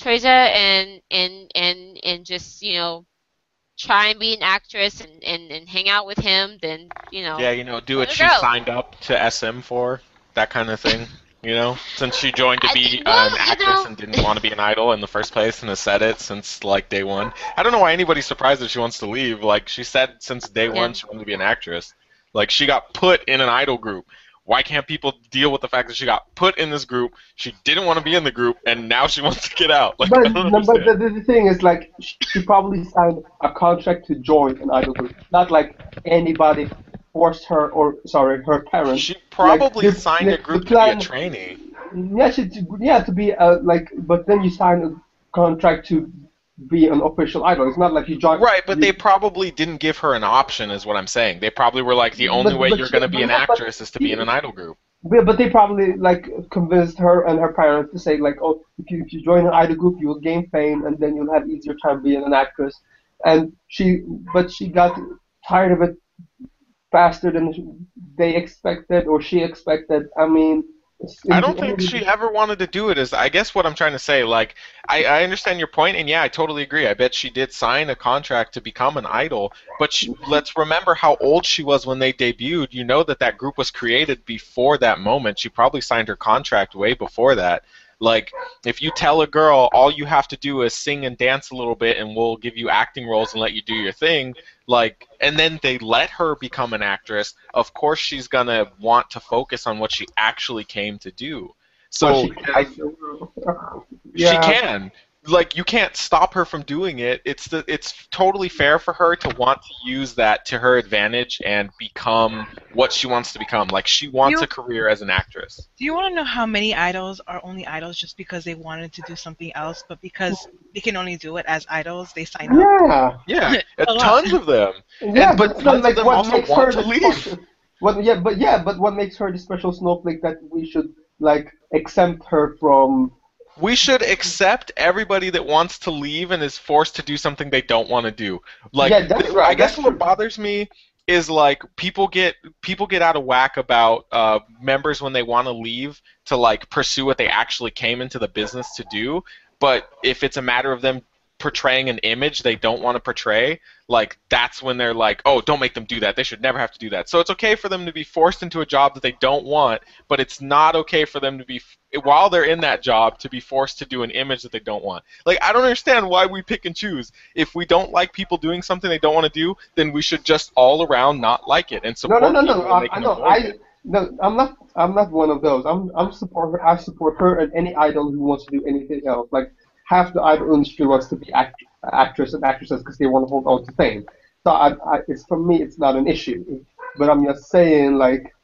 Choiza and and and and just you know try and be an actress and, and, and hang out with him, then you know. Yeah, you know, do what she go. signed up to SM for, that kind of thing. You know, since she joined to be uh, well, an you actress know- and didn't want to be an idol in the first place, and has said it since like day one. I don't know why anybody's surprised that she wants to leave. Like she said since day Yeah. one, she wanted to be an actress. Like she got put in an idol group. Why can't people deal with the fact that she got put in this group? She didn't want to be in the group, and now she [LAUGHS] wants to get out. Like, But, but the, the thing is, like, she probably signed a contract to join an idol group. Not like anybody forced her, or sorry, her parents. She probably Like, signed the- a group the to be a plan- trainee. Yeah, she, yeah, to be uh, like, but then you sign a contract to be an official idol. It's not like you join. Right, but you- they probably didn't give her an option, is what I'm saying. They probably were like, the only But- way but you're going to be an actress is to be in an idol group. But, but they probably like convinced her and her parents to say like, oh, if you if you join an idol group, you will gain fame, and then you'll have easier time being an actress. And she, but she got tired of it faster than they expected or she expected. I mean, I don't think she ever wanted to do it. Is I guess what I'm trying to say. Like, I, I understand your point, and yeah, I totally agree. I bet she did sign a contract to become an idol. But she, let's remember how old she was when they debuted. You know that that group was created before that moment. She probably signed her contract way before that. Like, if you tell a girl all you have to do is sing and dance a little bit, and we'll give you acting roles and let you do your thing, like, and then they let her become an actress, of course she's gonna want to focus on what she actually came to do. So But she, I, she yeah. can. Like you can't stop her from doing it. It's the it's totally fair for her to want to use that to her advantage and become what she wants to become. Like she wants You- a career as an actress. Do you want to know how many idols are only idols just because they wanted to do something else, but because they can only do it as idols, they sign up? Yeah. Yeah, [LAUGHS] tons of them. Yeah, but it's not tons of them what also want to leave. what? Yeah, but yeah, but what makes her the special snowflake that we should like exempt her from? We should accept everybody that wants to leave and is forced to do something they don't want to do. Like, Yeah, that's right, I guess that's what true. bothers me is like people get people get out of whack about uh, members when they want to leave to like pursue what they actually came into the business to do. But if it's a matter of them portraying an image they don't want to portray, like that's when they're like, oh, don't make them do that. They should never have to do that. So it's okay for them to be forced into a job that they don't want, but it's not okay for them to be while they're in that job to be forced to do an image that they don't want. Like I don't understand why we pick and choose. If we don't like people doing something they don't want to do, then we should just all around not like it and No, support no, no, people no. I, I know. I it. no. I'm not. I'm not one of those. I'm. I'm support her. I support her and any idol who wants to do anything else. Like half the idol industry wants to be act, actress and actresses because they want to hold on to fame. So I, I, it's for me, it's not an issue. But I'm just saying, like,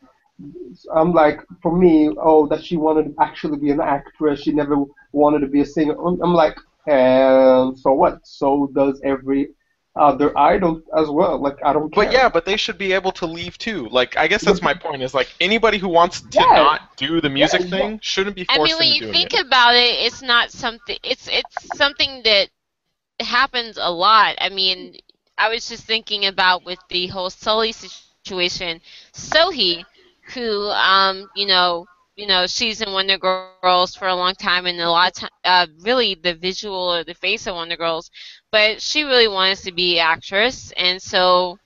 I'm like, for me, oh, that she wanted to actually be an actress. She never wanted to be a singer. I'm I'm like, and so what? So does every other idol as well. Like I don't care. But yeah, but they should be able to leave too. Like I guess that's my point. Is like anybody who wants to Yeah. not do the music Yeah, thing shouldn't be forced. To leave. I mean, when you think it. about it, it's not something. It's it's something that happens a lot. I mean, I was just thinking about with the whole Sulli situation, Sohee, who um, you know, you know, she's in Wonder Girls for a long time, and a lot of time, uh, really the visual or the face of Wonder Girls, but she really wanted to be an actress, and so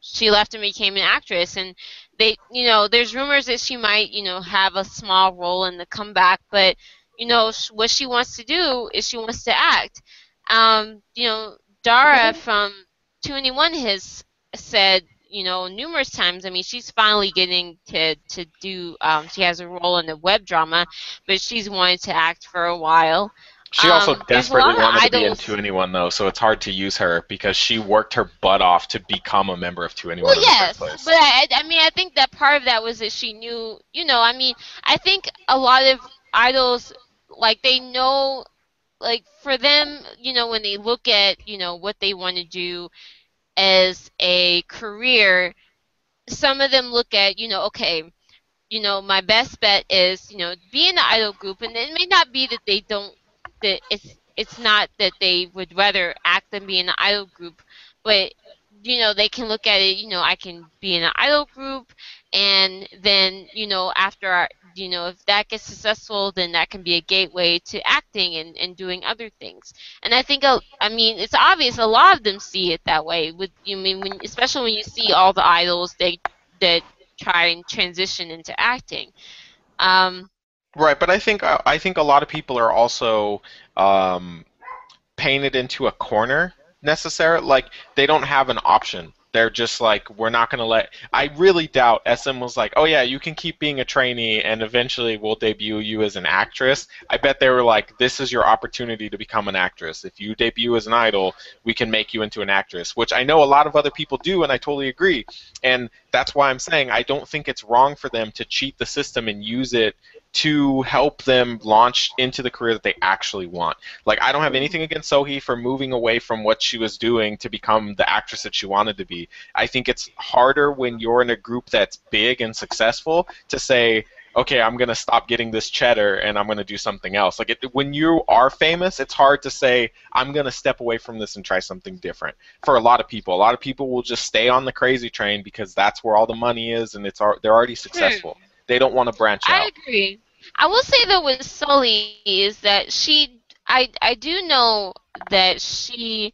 she left and became an actress, and they, you know, there's rumors that she might, you know, have a small role in the comeback, but you know, what she wants to do is she wants to act. Um, you know, Dara from 2NE1 has said, you know, numerous times. I mean, she's finally getting to to do. Um, she has a role in a web drama, but she's wanted to act for a while. She also um, desperately wanted to be in idols- 2 anyone though, so it's hard to use her because she worked her butt off to become a member of 2NE1 Well, in yes, the first but. I, I mean, I think that part of that was that she knew, you know, I mean, I think a lot of idols, like, they know, like, for them, you know, when they look at, you know, what they want to do as a career, some of them look at, you know, okay, you know, my best bet is, you know, be in the idol group, and it may not be that they don't, that it's, it's not that they would rather act than be in the idol group, but you know they can look at it you know i can be in an idol group and then you know after our, you know if that gets successful then that can be a gateway to acting and, and doing other things and i think uh, i mean it's obvious a lot of them see it that way with you mean when especially when you see all the idols they that try and transition into acting um Right, but I think uh, I think a lot of people are also um, painted into a corner necessarily. Like they don't have an option. They're just like, we're not going to let. I really doubt SM was like, oh yeah, you can keep being a trainee, and eventually we'll debut you as an actress. I bet they were like, this is your opportunity to become an actress. If you debut as an idol, we can make you into an actress, which I know a lot of other people do, and I totally agree. And that's why I'm saying I don't think it's wrong for them to cheat the system and use it to help them launch into the career that they actually want. Like I don't have anything against Sohee for moving away from what she was doing to become the actress that she wanted to be. I think it's harder when you're in a group that's big and successful to say, okay, I'm gonna stop getting this cheddar and I'm gonna do something else. Like it, when you are famous, it's hard to say I'm gonna step away from this and try something different. For a lot of people, a lot of people will just stay on the crazy train because that's where all the money is and it's they're already successful. They don't want to branch I out. I agree. I will say though with Sulli is that she I I do know that she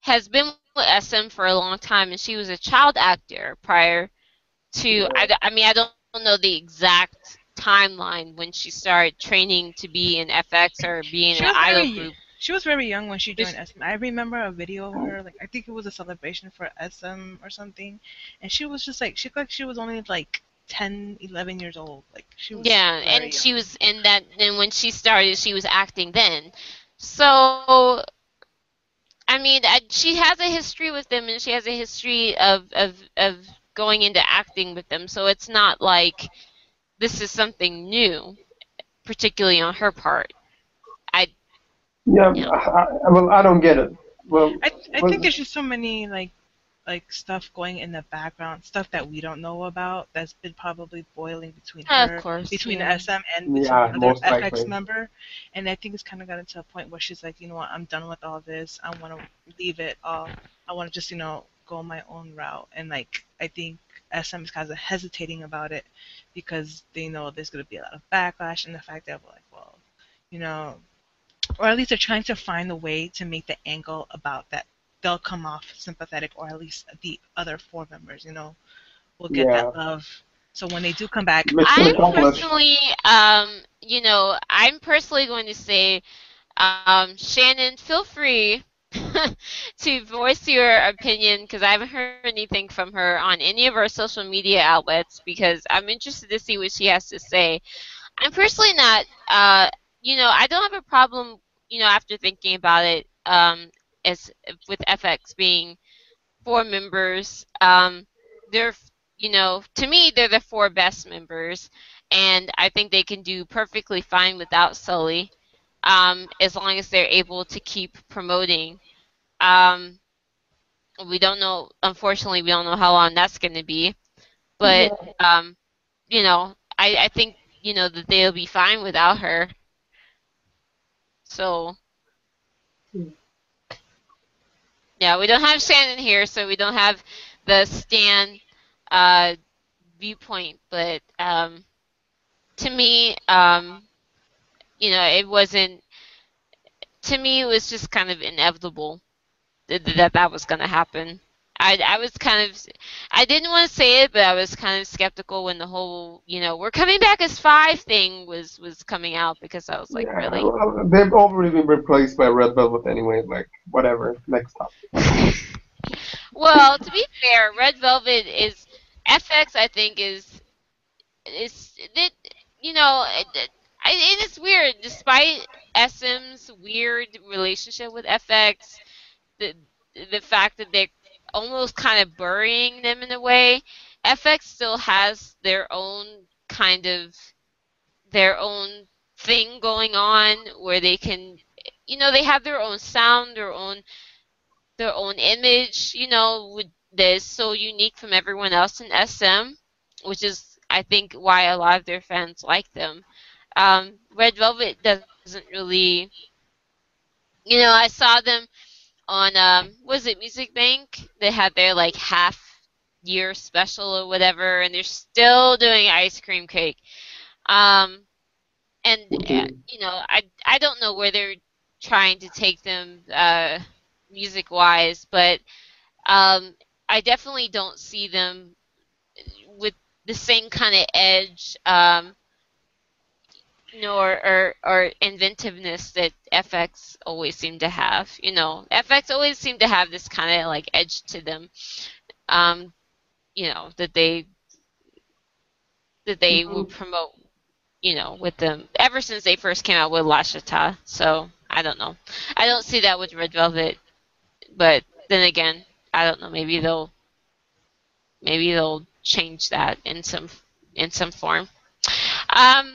has been with SM for a long time and she was a child actor prior to I, I mean I don't know the exact timeline when she started training to be in f(x) or be in She an idol very- group. She was very young when she joined SM. I remember a video of her, like I think it was a celebration for SM or something, and she was just like she looked like she was only like 10, 11 years old. Like she was Yeah, and young. she was in that. And when she started, she was acting then. So, I mean, I, she has a history with them, and she has a history of of of going into acting with them. So it's not like this is something new, particularly on her part. I Yeah, Yeah. I, I, well, I don't get it. Well, I, I well, think there's just so many like like stuff going in the background, stuff that we don't know about that's been probably boiling between Of her, course, between yeah. SM and between Yeah, other most f(x) likely. member. And I think it's kind of gotten to a point where she's like, you know what, I'm done with all this. I want to leave it all. I want to just, you know, go my own route. And like, I think SM is kind of hesitating about it because they know there's going to be a lot of backlash and the fact that, like, well, you know, or at least they're trying to find a way to make the angle about that they'll come off sympathetic, or at least the other four members, you know, will get Yeah. that love. So when they do come back, I'm personally, um, you know, I'm personally going to say, um, Shannon, feel free [LAUGHS] to voice your opinion because I haven't heard anything from her on any of our social media outlets because I'm interested to see what she has to say. I'm personally not, uh, you know, I don't have a problem, you know, after thinking about it, um, as with f(x) being four members. Um, they're, you know, to me, they're the four best members, and I think they can do perfectly fine without Sulli, um, as long as they're able to keep promoting. Um, we don't know, unfortunately, we don't know how long that's going to be, but um, you know, I, I think you know that they'll be fine without her. So. Yeah, we don't have Shannon here, so we don't have the Stan uh, viewpoint. But um, to me, um, you know, it wasn't. To me, it was just kind of inevitable that that, that was going to happen. I, I was kind of, I didn't want to say it, but I was kind of skeptical when the whole, you know, we're coming back as five thing was was coming out because I was like, Yeah, really. well, they've already been replaced by Red Velvet anyway. Like whatever. Next topic. [LAUGHS] Well, to be fair, Red Velvet is f(x). I think is is it. You know, it, it, it is weird. Despite SM's weird relationship with f(x), the the fact that they're almost kind of burying them in a way, f(x) still has their own kind of their own thing going on where they can, you know, they have their own sound, their own their own image, you know, that is so unique from everyone else in SM, which is, I think, why a lot of their fans like them. Um, Red Velvet doesn't really, you know, I saw them on, um, was it Music Bank? They had their like half year special or whatever, and they're still doing ice cream cake. Um, and uh, you know, I I don't know where they're trying to take them uh, music wise, but um, I definitely don't see them with the same kind of edge, um, you know, or, or, or inventiveness that f(x) always seem to have. You know, f(x) always seem to have this kind of like edge to them, um, you know, that they that they would promote, you know, with them ever since they first came out with La chA TA. So I don't know. I don't see that with Red Velvet, but then again, I don't know. Maybe they'll maybe they'll change that in some in some form. Um,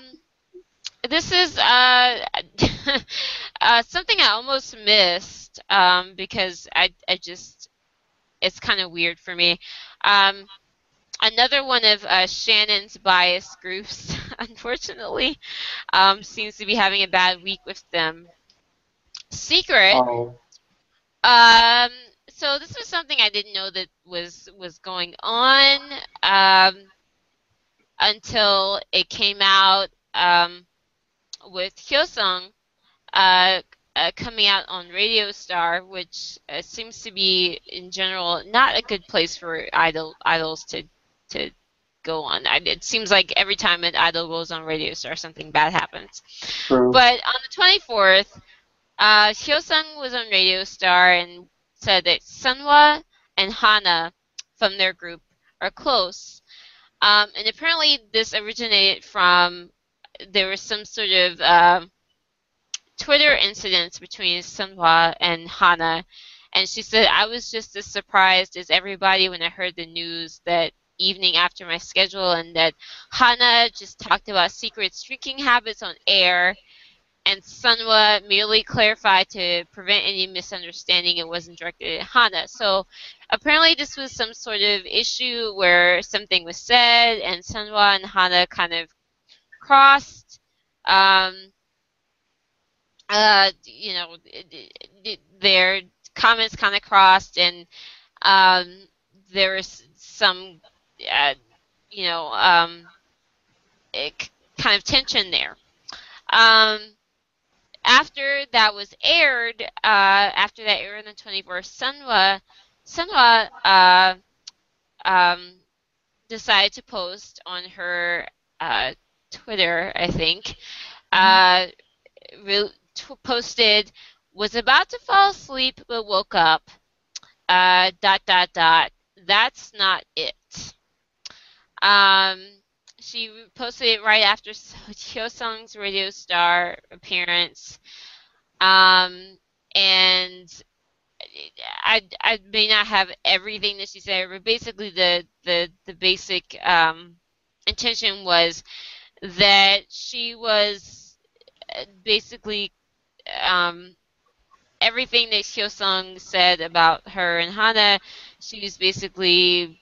this is uh, [LAUGHS] uh, something I almost missed um, because I I just it's kind of weird for me. Um, another one of uh, Shannon's bias groups, [LAUGHS] unfortunately, um, seems to be having a bad week with them. Secret. Oh. Um, so this was something I didn't know that was was going on um, until it came out um, with Hyosung uh, uh, coming out on Radio Star, which uh, seems to be in general not a good place for idol idols to to go on. I, it seems like every time an idol goes on Radio Star, something bad happens. True. But on the 24th, uh, Hyosung was on Radio Star and said that Sunhwa and Hana from their group are close. Um, and apparently, this originated from there was some sort of um Twitter incidents between Sunhwa and Hana. And she said, I was just as surprised as everybody when I heard the news that evening after my schedule and that Hana just talked about Secret's drinking habits on air and Sunhwa merely clarified to prevent any misunderstanding it wasn't directed at Hana. So apparently this was some sort of issue where something was said and Sunhwa and Hana kind of crossed. Um, uh, you know, their comments kind of crossed, and um, there was some, uh, you know, um, kind of tension there. Um, after that was aired, uh, after that aired on the 24th, Sunhwa, Sunhwa decided to post on her uh, Twitter, I think, uh, re- posted, was about to fall asleep but woke up, uh, dot, dot, dot. That's not it. Um, she posted it right after Hyosung's Radio Star appearance. Um, and I, I may not have everything that she said, but basically the the the basic um, intention was that she was uh, basically um, everything that Hyosung said about her and Hana. She was basically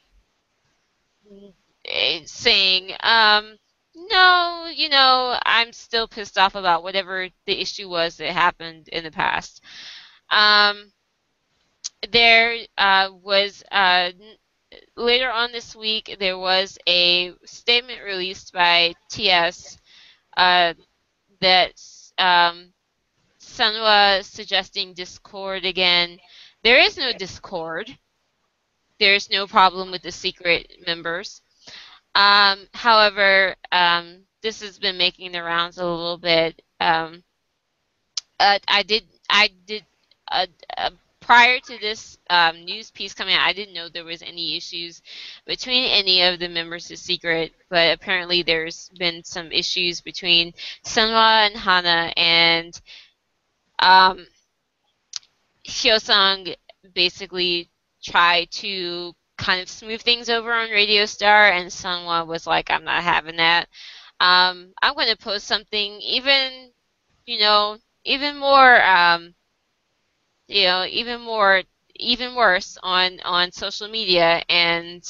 saying, um, no, you know, I'm still pissed off about whatever the issue was that happened in the past. Um, there uh, was uh, later on this week there was a statement released by TS uh, that um, Sunhwa suggesting Discord again. There is no Discord. There is no problem with the secret members. Um, however, um, this has been making the rounds a little bit. Um, uh, I did, I did, uh, uh, prior to this um, news piece coming out, I didn't know there was any issues between any of the members of Secret, but apparently there's been some issues between Sunhwa and Hana, and um, Hyosung basically tried to kind of smooth things over on Radio Star, and Sunhwa was like, I'm not having that. Um, I'm going to post something even, you know, even more, um, you know, even more, even worse on on social media, and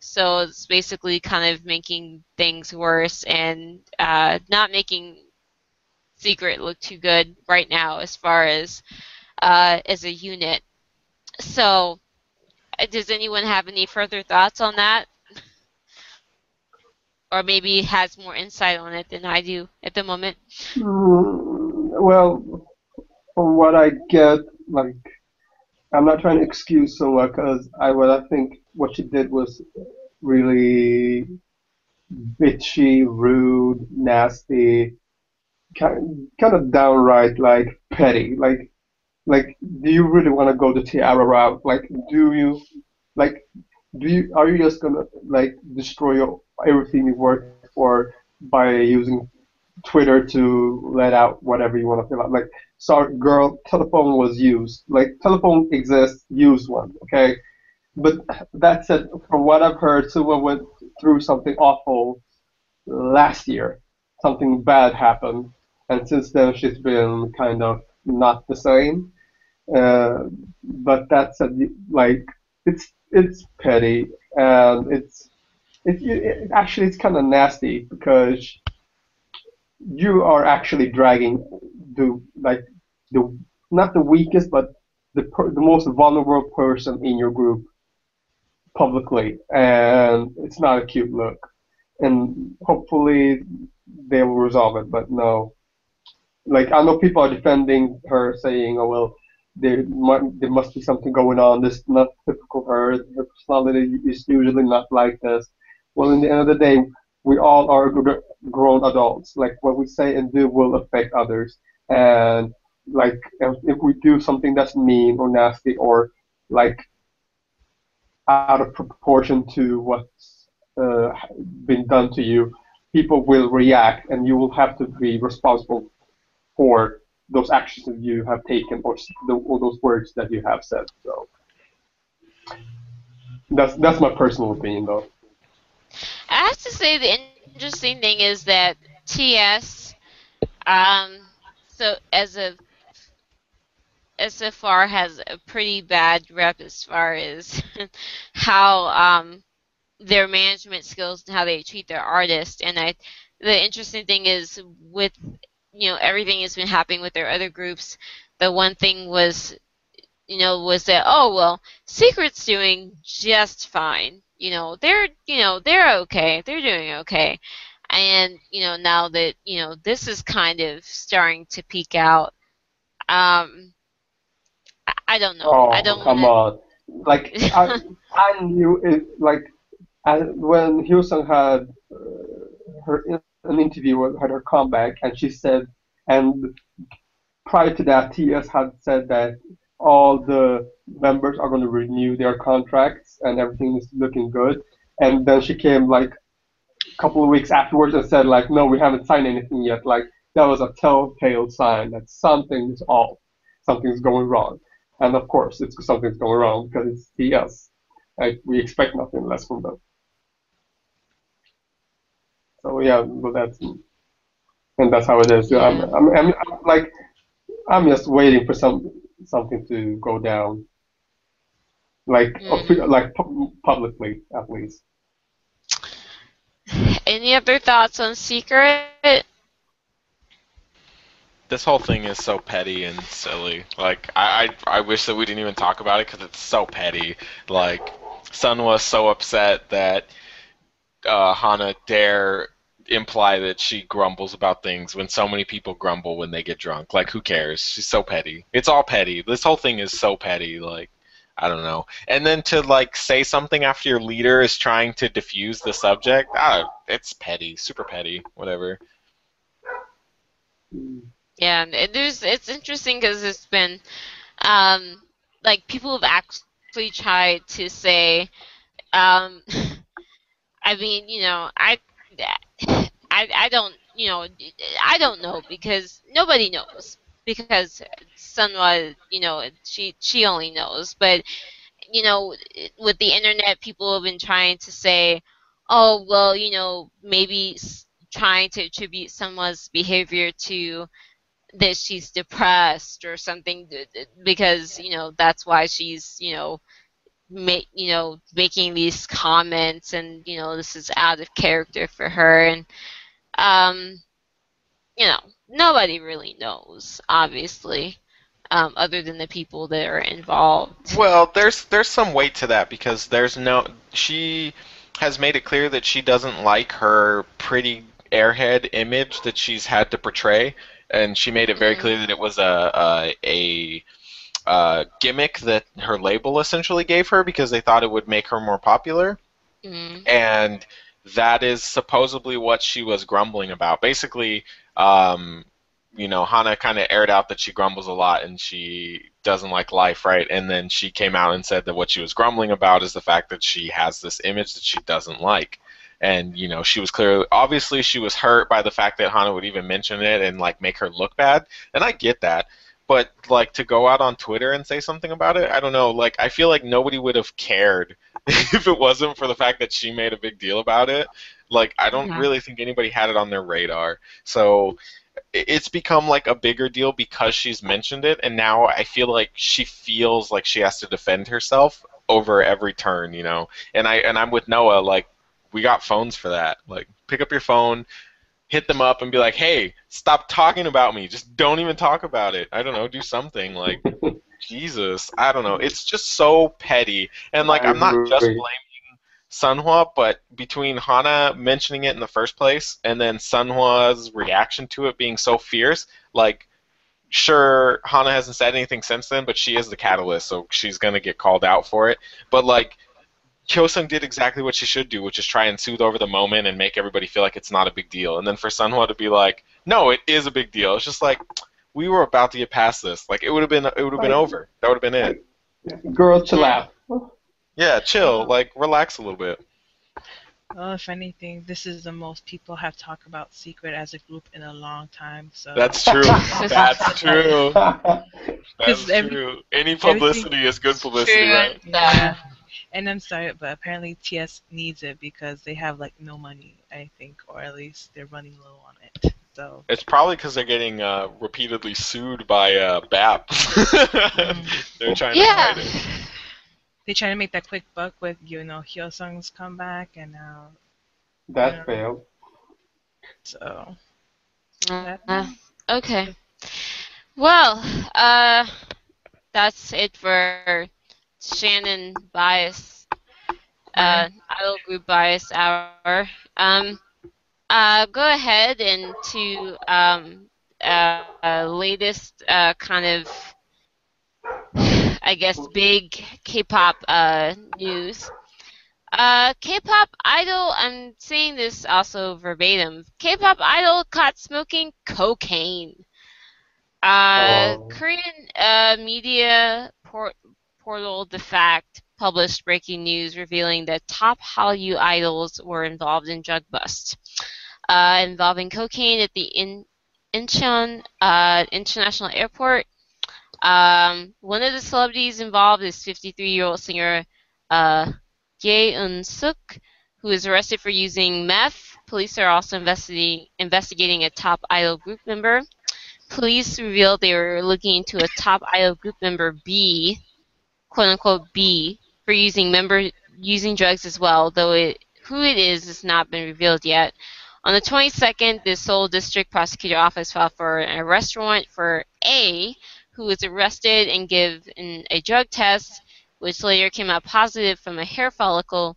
so it's basically kind of making things worse and uh, not making Secret look too good right now as far as uh, as a unit. So does anyone have any further thoughts on that? Or maybe has more insight on it than I do at the moment? Mm, well, from what I get, like, I'm not trying to excuse someone because I what I think what she did was really bitchy, rude, nasty, kind kind of downright like petty. Like like do you really want to go the T-ara route like do you like do you are you just gonna like destroy your, everything you work for by using twitter to let out whatever you want to feel like sorry girl telephone was used. Like telephone exists use one okay? But that said from what i've heard Sunhwa went through something awful last year. Something bad happened and since then she's been kind of not the same. Uh, but that's a, like it's it's petty and it's it, it actually it's kind of nasty because you are actually dragging the like the not the weakest but the per, the most vulnerable person in your group publicly and it's not a cute look and hopefully they will resolve it but no like I know people are defending her saying oh well there might, there must be something going on. This is not typical her. Her personality is usually not like this. Well, in the end of the day, we all are grown adults. Like what we say and do will affect others. And like if we do something that's mean or nasty or like out of proportion to what's uh, been done to you, people will react, and you will have to be responsible for those actions that you have taken or, the, or those words that you have said. So that's that's my personal opinion, though. I have to say the interesting thing is that TS um, so as a SFR has a pretty bad rep as far as [LAUGHS] how um, their management skills and how they treat their artists. And I, the interesting thing is with you know everything that's been happening with their other groups. The one thing was, you know, was that oh well, Secret's doing just fine. You know, they're you know they're okay. They're doing okay. And you know now that you know this is kind of starting to peak out. Um, I, I don't know. Oh, I don't come wanna- on. Like [LAUGHS] I, I knew it. Like I, when Hyosung had uh, her an interview with had her comeback, and she said, and prior to that, TS had said that all the members are going to renew their contracts and everything is looking good. And then she came like couple of weeks afterwards and said like, no, we haven't signed anything yet. Like that was a telltale sign that something is off, something's going wrong. And of course, it's something's going wrong because it's TS. Like we expect nothing less from them. So yeah, but that's and that's how it is. I'm, I'm, I'm, I'm like I'm just waiting for some something to go down, like Mm. like pu- publicly at least. Any other thoughts on Secret? This whole thing is so petty and silly. Like, I, I, I wish that we didn't even talk about it because it's so petty. Like, Sun was so upset that uh, Hana dare imply that she grumbles about things when so many people grumble when they get drunk. Like, who cares? She's so petty. It's all petty. This whole thing is so petty. Like, I don't know. And then to like say something after your leader is trying to diffuse the subject, ah, it's petty, super petty, whatever. Yeah, and there's it's interesting because it's been, um, like people have actually tried to say, um, [LAUGHS] I mean, you know, I, I, I don't, you know, I don't know because nobody knows because Sunhwa, you know, she she only knows, but you know, with the internet, people have been trying to say, oh well, you know, maybe trying to attribute someone's behavior to that she's depressed or something th- th- because you know that's why she's you know make you know making these comments and you know this is out of character for her. And um you know nobody really knows obviously um, other than the people that are involved Well, there's there's some weight to that because there's no she has made it clear that she doesn't like her pretty airhead image that she's had to portray, and she made it very Mhm. clear that it was a a, a uh, gimmick that her label essentially gave her because they thought it would make her more popular, mm, and that is supposedly what she was grumbling about. Basically, um, you know, Hana kind of aired out that she grumbles a lot and she doesn't like life, right? And then she came out and said that what she was grumbling about is the fact that she has this image that she doesn't like. And, you know, she was clearly, obviously, she was hurt by the fact that Hana would even mention it and, like, make her look bad. And I get that. But, like, to go out on Twitter and say something about it, I don't know. Like, I feel like nobody would have cared [LAUGHS] if it wasn't for the fact that she made a big deal about it. Like, I don't Mhm. really think anybody had it on their radar. So, it's become like a bigger deal because she's mentioned it and now I feel like she feels like she has to defend herself over every turn, you know. And I and I'm with Noah like we got phones for that. Like pick up your phone, hit them up and be like, "Hey, stop talking about me. Just don't even talk about it. I don't know, do something like [LAUGHS] Jesus, I don't know. It's just so petty. And like I I'm not just blaming Sunhwa, but between Hana mentioning it in the first place and then Sunhwa's reaction to it being so fierce, like sure Hana hasn't said anything since then, but she is the catalyst, so she's gonna get called out for it. But like Hyosung did exactly what she should do, which is try and soothe over the moment and make everybody feel like it's not a big deal. And then for Sunhua to be like, "No, it is a big deal." It's just like we were about to get past this. Like it would have been, it would have been over. That would have been it. Girl, chill out. Yeah, chill. Like relax a little bit. Well, if anything, this is the most people have talked about Secret as a group in a long time. So That's true. [LAUGHS] That's true. [LAUGHS] That's 'Cause every- true. Any publicity is good publicity, right? Yeah. And I'm sorry, but apparently TS needs it because they have like no money, I think, or at least they're running low on it. So It's probably because they're getting uh, repeatedly sued by uh, BAP. [LAUGHS] they're trying to Yeah. fight it. They try to make that quick buck with you know Hyosung's comeback, and now That Yeah. failed. so Uh, okay. Well, uh, that's it for Shannon Bias, uh, Idol Group Bias Hour. Um, uh, go ahead and to um, uh, uh, latest uh, kind of, I guess, big K-pop uh, news. Uh, K-pop idol. I'm saying this also verbatim. K-pop idol caught smoking cocaine. Uh, Oh. Korean uh, media port- portal The Fact published breaking news revealing that top Hallyu idols were involved in drug bust, uh, involving cocaine at the in- Incheon uh, International Airport. Um, one of the celebrities involved is 53-year-old singer uh, Ye Eun Suk, who is arrested for using meth. Police are also investigating investigating a top idol group member. Police revealed they were looking into a top idol group member B, quote unquote B, for using member using drugs as well, though it who it is has not been revealed yet. On the 22nd, the Seoul District Prosecutor Office filed for an arrest warrant for A, who was arrested and given a drug test, which later came out positive from a hair follicle.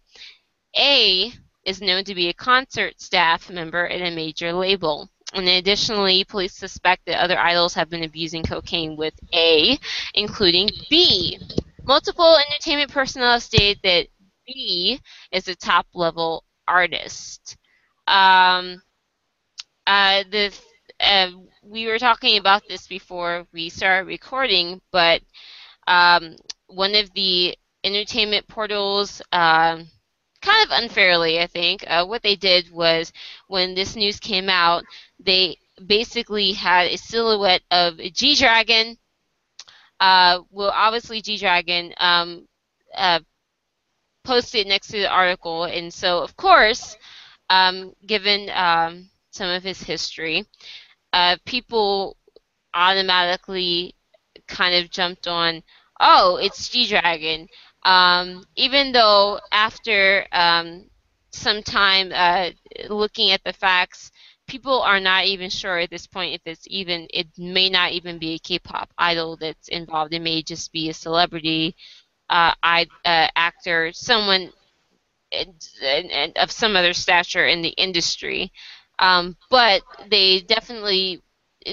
A is known to be a concert staff member at a major label. And additionally, police suspect that other idols have been abusing cocaine with A, including B. Multiple entertainment personnel have stated that B is a top level artist. Um, uh, the uh, we were talking about this before we started recording, but um, one of the entertainment portals, um, kind of unfairly, I think, uh, what they did was when this news came out, they basically had a silhouette of G Dragon. Uh, well, obviously, G Dragon um, uh, posted next to the article, and so of course, um, given um, some of his history, uh, people automatically kind of jumped on, oh, it's G Dragon. Um, even though after um, some time uh, looking at the facts, people are not even sure at this point if it's even, it may not even be a K-pop idol that's involved. It may just be a celebrity, uh, I, uh, actor, someone and, and, and of some other stature in the industry. Um, but they definitely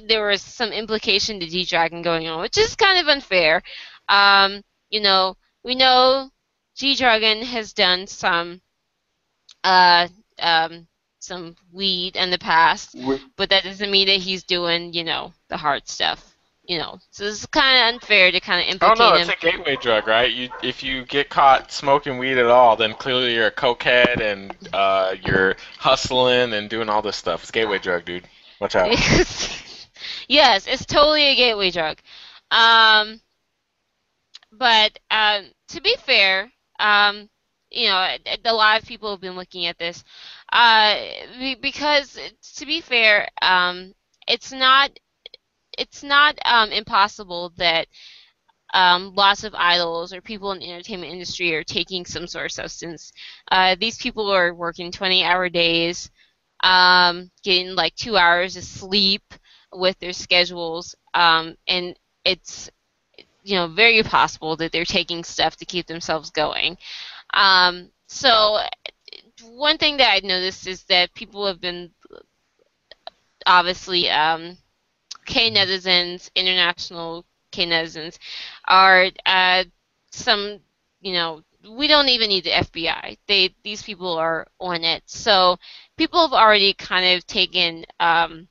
there was some implication to G Dragon going on, which is kind of unfair. Um, you know, we know G Dragon has done some uh, um, some weed in the past, but that doesn't mean that he's doing you know the hard stuff. You know, so it's kind of unfair to kind of implicate Oh no, him. it's a gateway drug, right? You, if you get caught smoking weed at all, then clearly you're a cokehead and uh, you're hustling and doing all this stuff. It's gateway drug, dude. Watch out. [LAUGHS] yes, it's totally a gateway drug. Um, but um, to be fair, um, you know, a a lot of people have been looking at this uh, because, to be fair, um, it's not it's not um, impossible that um, lots of idols or people in the entertainment industry are taking some sort of substance. Uh, these people are working 20-hour days, um, getting like two hours of sleep with their schedules, um, and it's you know very possible that they're taking stuff to keep themselves going. Um, so one thing that I noticed is that people have been obviously um, K netizens, international K netizens, are uh, some you know we don't even need the FBI. They these people are on it, so people have already kind of taken um,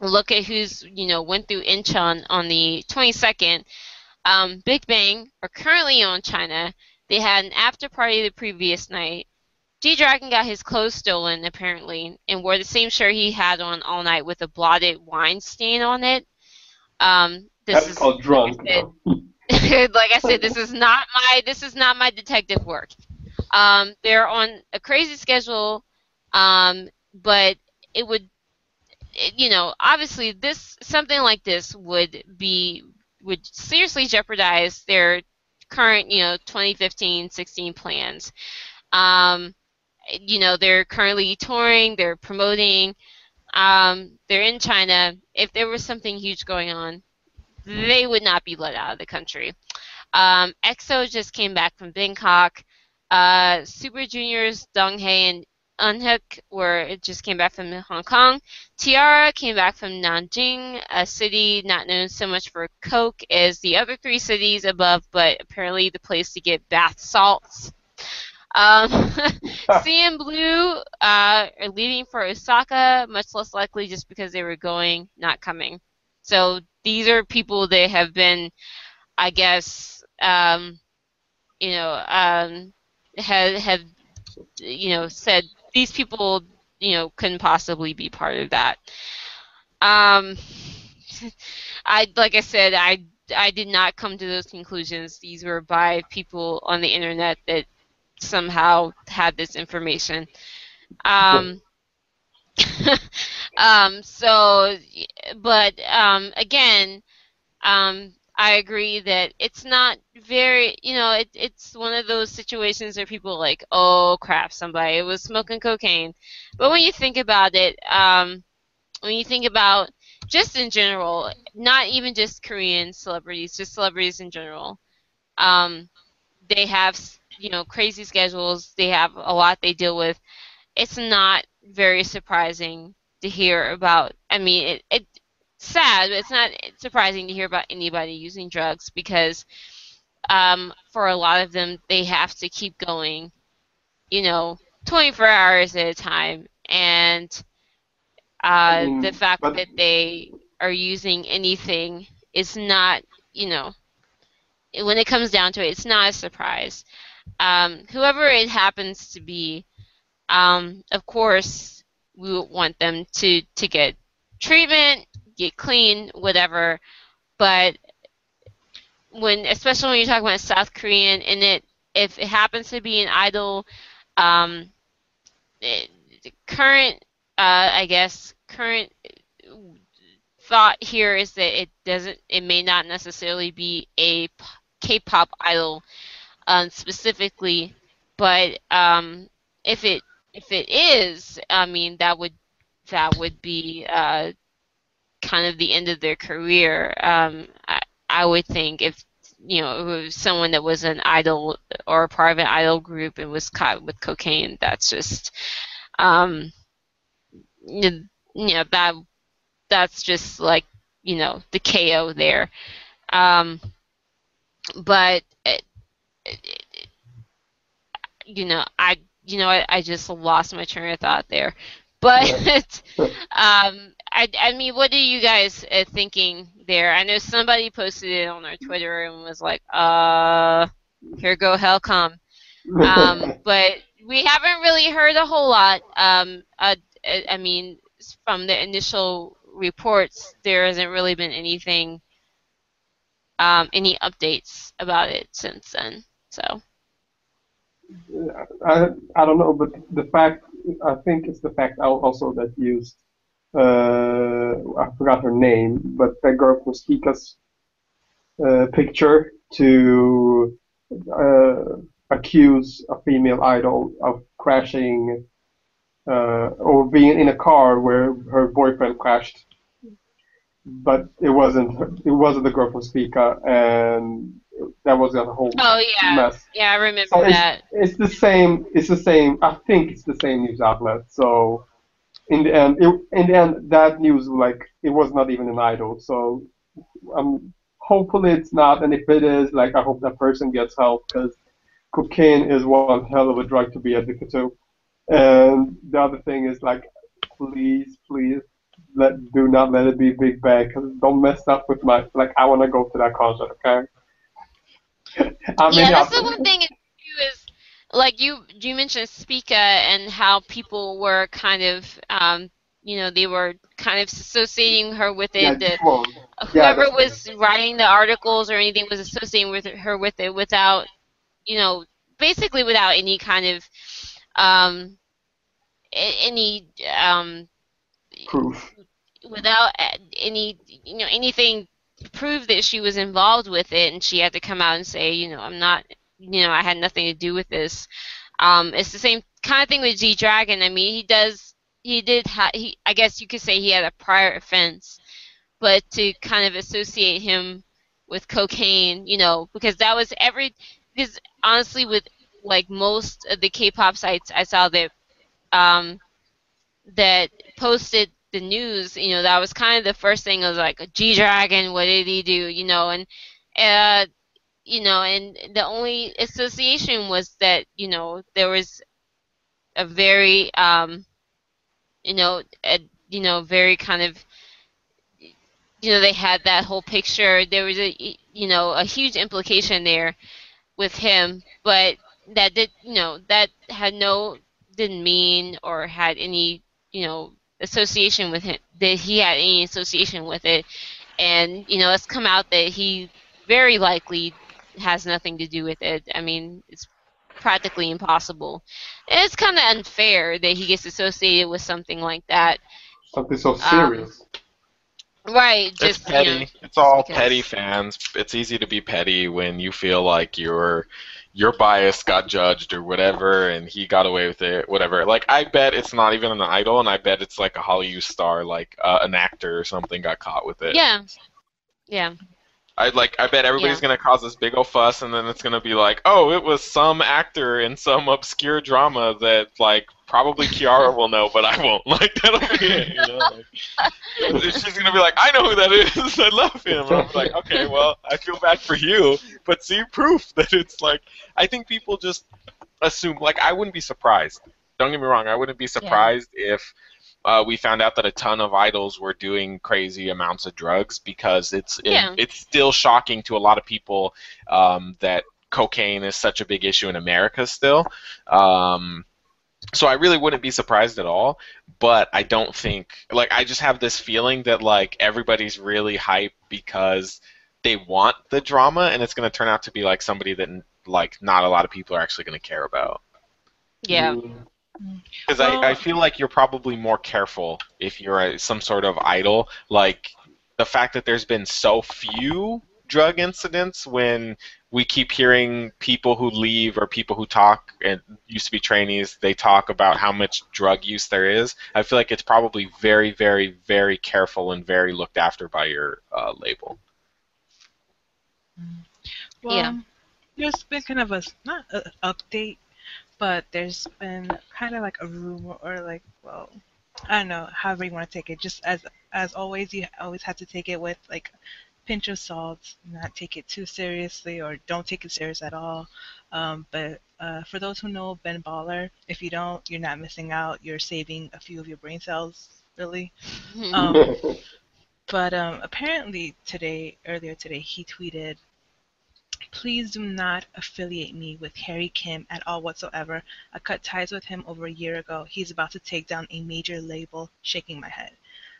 a look at who's you know went through Incheon on the 22nd. Um, Big Bang are currently on China. They had an after party the previous night. G Dragon got his clothes stolen apparently, and wore the same shirt he had on all night with a blotted wine stain on it. Um, this That's is called drunk. it- [LAUGHS] [LAUGHS] like I said, this is not my this is not my detective work. Um, they're on a crazy schedule, um, but it would you know, obviously, this something like this would be would seriously jeopardize their current, you know, 2015-16 plans. Um, you know, they're currently touring, they're promoting, um, they're in China. If there was something huge going on, they would not be let out of the country. Um, EXO just came back from Bangkok. Uh, Super Juniors, Donghae and Eunhyuk were just came back from Hong Kong. T-ara came back from Nanjing, a city not known so much for coke as the other three cities above, but apparently the place to get bath salts. Um, [LAUGHS] CN Blue uh, are leaving for Osaka, much less likely just because they were going, not coming. So these are people that have been, I guess, um, you know, um, have have you know said these people, you know, couldn't possibly be part of that. Um, [LAUGHS] I like I said, I I did not come to those conclusions. These were by people on the internet that somehow had this information. Um, [LAUGHS] um, so, but um, again, um, I agree that it's not very, you know, it, it's one of those situations where people are like, oh crap, somebody was smoking cocaine. But when you think about it, um, when you think about just in general, not even just Korean celebrities, just celebrities in general, um, they have you know crazy schedules. They have a lot they deal with. It's not very surprising to hear about. I mean, it, it sad, but it's not surprising to hear about anybody using drugs because um, for a lot of them, they have to keep going, you know, 24 hours at a time, and uh, I mean, the fact that they are using anything is not, you know, when it comes down to it, it's not a surprise. Um, whoever it happens to be, um, of course, we want them to, to get treatment, get clean, whatever. But when, especially when you're talking about South Korean, and it, if it happens to be an idol, um, it, the current, uh, I guess, current thought here is that it doesn't, it may not necessarily be a K-pop idol um, specifically, but um, if it if it is, I mean that would that would be uh, kind of the end of their career. Um, I, I would think if you know someone that was an idol or a part of an idol group and was caught with cocaine, that's just um, you know that that's just like you know the KO there. Um, but it, you know, I you know I, I just lost my train of thought there. But [LAUGHS] um, I, I mean, what are you guys uh, thinking there? I know somebody posted it on our Twitter and was like, "Uh, here go hell come." Um, [LAUGHS] but we haven't really heard a whole lot. Um, uh, I I mean, from the initial reports, there hasn't really been anything, um, any updates about it since then. So. I I don't know, but the fact I think it's the fact also that used uh, I forgot her name, but that girl from Spica's uh, picture to uh, accuse a female idol of crashing uh, or being in a car where her boyfriend crashed. But it wasn't it wasn't the girl from Spika, and that was a whole Oh yeah, mess. yeah, I remember So that. it's, it's the same. It's the same. I think it's the same news outlet. So in the end, it, in the end, that news like it was not even an idol. So um, hopefully it's not. And if it is, like I hope that person gets help because cocaine is one hell of a drug to be addicted to. And the other thing is like, please, please. Let, do not let it be Big Bang 'cause don't mess up with my like I want to go to that concert okay [LAUGHS] I mean, yeah, that's I- the one thing too is like you you mentioned Spica and how people were kind of um, you know they were kind of associating her with it. yeah, well, whoever that's- was writing the articles or anything was associating with her with it without you know basically without any kind of um, any um, proof. without any you know anything prove that she was involved with it, and she had to come out and say, you know, I'm not, you know, I had nothing to do with this. Um, it's the same kind of thing with G Dragon. I mean, he does, he did, ha- he, I guess you could say he had a prior offense, but to kind of associate him with cocaine, you know, because that was every, because honestly, with like most of the K-pop sites I saw that, um, that posted the news, you know, that was kind of the first thing. I was like, G Dragon, what did he do? You know, and uh, you know, and the only association was that you know there was a very, um, you know, a, you know, very kind of, you know, they had that whole picture. There was a, you know, a huge implication there with him, but that did, you know, that had no, didn't mean or had any, you know, association with him that he had any association with it and you know it's come out that he very likely has nothing to do with it i mean it's practically impossible and it's kind of unfair that he gets associated with something like that Something so um, serious. right It's just petty. you know, it's all because- petty fans. It's easy to be petty when you feel like your your bias got judged or whatever, and he got away with it, whatever. Like I bet it's not even an idol, and I bet it's like a Hollywood star, like uh, an actor or something, got caught with it. yeah yeah I like. I bet everybody's Yeah. gonna cause this big old fuss, and then it's gonna be like, oh, it was some actor in some obscure drama that like probably Kiara will know, but I won't. [LAUGHS] Like that'll be it. You know? Like, she's gonna be like, I know who that is. [LAUGHS] I love him. And I'm like, okay, well, I feel bad for you, but see proof that it's like. I think people just assume. Like, I wouldn't be surprised. Don't get me wrong. I wouldn't be surprised if uh, we found out that a ton of idols were doing crazy amounts of drugs because it's it- it's still shocking to a lot of people um, that cocaine is such a big issue in America still. Um, so I really wouldn't be surprised at all, but I don't think like I just have this feeling that like everybody's really hyped because they want the drama and it's going to turn out to be like somebody that like not a lot of people are actually going to care about. yeah Mm. Because Well- I, I feel like you're probably more careful if you're a, some sort of idol. Like the fact that there's been so few drug incidents when we keep hearing people who leave or people who talk and used to be trainees, they talk about how much drug use there is. I feel like it's probably very, very, very careful and very looked after by your uh, label. Well, Yeah. there's been kind of a not an update, but there's been kind of like a rumor or like well, I don't know, however you want to take it. Just as as always, you always have to take it with like pinch of salt, not take it too seriously or don't take it serious at all. Um, but uh, for those who know Ben Baller, if you don't, you're not missing out. You're saving a few of your brain cells, really. Um, [LAUGHS] but um, apparently today, earlier today, he tweeted, "Please do not affiliate me with Harry Kim at all whatsoever. I cut ties with him over a year ago. He's about to take down a major label." Shaking my head.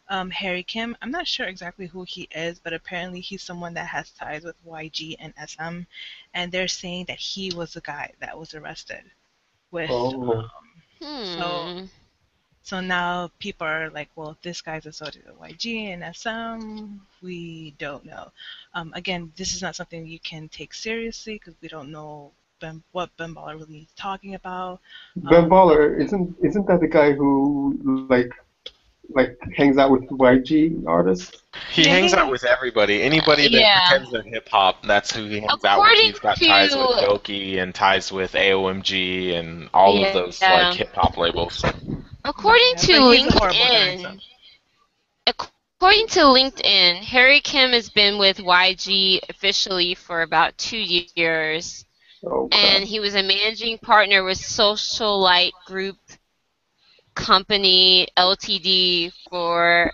Um, Harry Kim, I'm not sure exactly who he is, but apparently he's someone that has ties with YG and SM, and they're saying that he was the guy that was arrested with. Oh. Um, Hmm. so so now people are like, well, this guy's associated with YG and SM, we don't know. Um, again, this is not something you can take seriously because we don't know ben, what Ben Baller really is talking about. Ben Baller isn't isn't that the guy who like like hangs out with YG artists? He hangs out with everybody. Anybody that Yeah. pretends they're hip hop, that's who he hangs out with. He's got ties with Dok2 and ties with AOMG and all Yeah. of those like hip hop labels. According to but he's a horrible guy, so. LinkedIn, according to LinkedIn, Harry Kim has been with YG officially for about two years, crap. and he was a managing partner with Socialite Group Company Ltd. for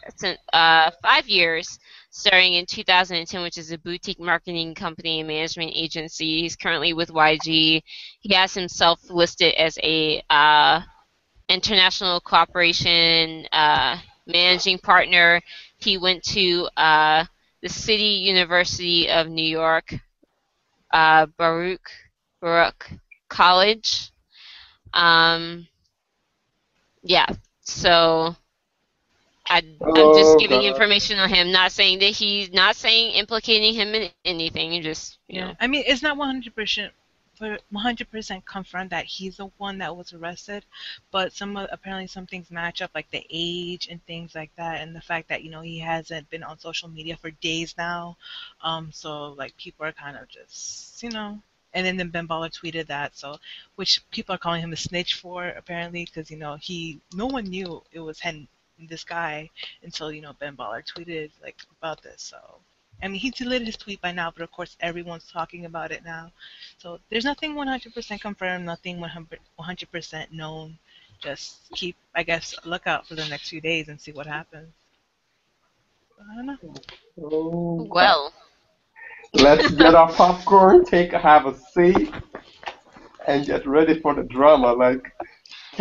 uh, five years, starting in 2010, which is a boutique marketing company and management agency. He's currently with YG. He has himself listed as a uh, international cooperation uh, managing partner. He went to uh, the City University of New York, uh, Baruch Baruch College. Um, yeah, so I, I'm Oh, just giving God. information on him, not saying that he's not saying implicating him in anything. Just you Yeah, know, I mean, it's not 100% 100% confirmed that he's the one that was arrested, but some apparently some things match up, like the age and things like that, and the fact that you know he hasn't been on social media for days now, um, so like people are kind of just you know. And then, then Ben Baller tweeted that, so which people are calling him a snitch for apparently, because you know he no one knew it was Hen this guy until you know Ben Baller tweeted like about this. So I mean, he deleted his tweet by now, but of course everyone's talking about it now. So there's nothing 100% confirmed, nothing 100 100% known. Just keep, I guess, a lookout for the next few days and see what happens. I don't know. Oh, well, Let's get our popcorn, take have a seat, and get ready for the drama. Like,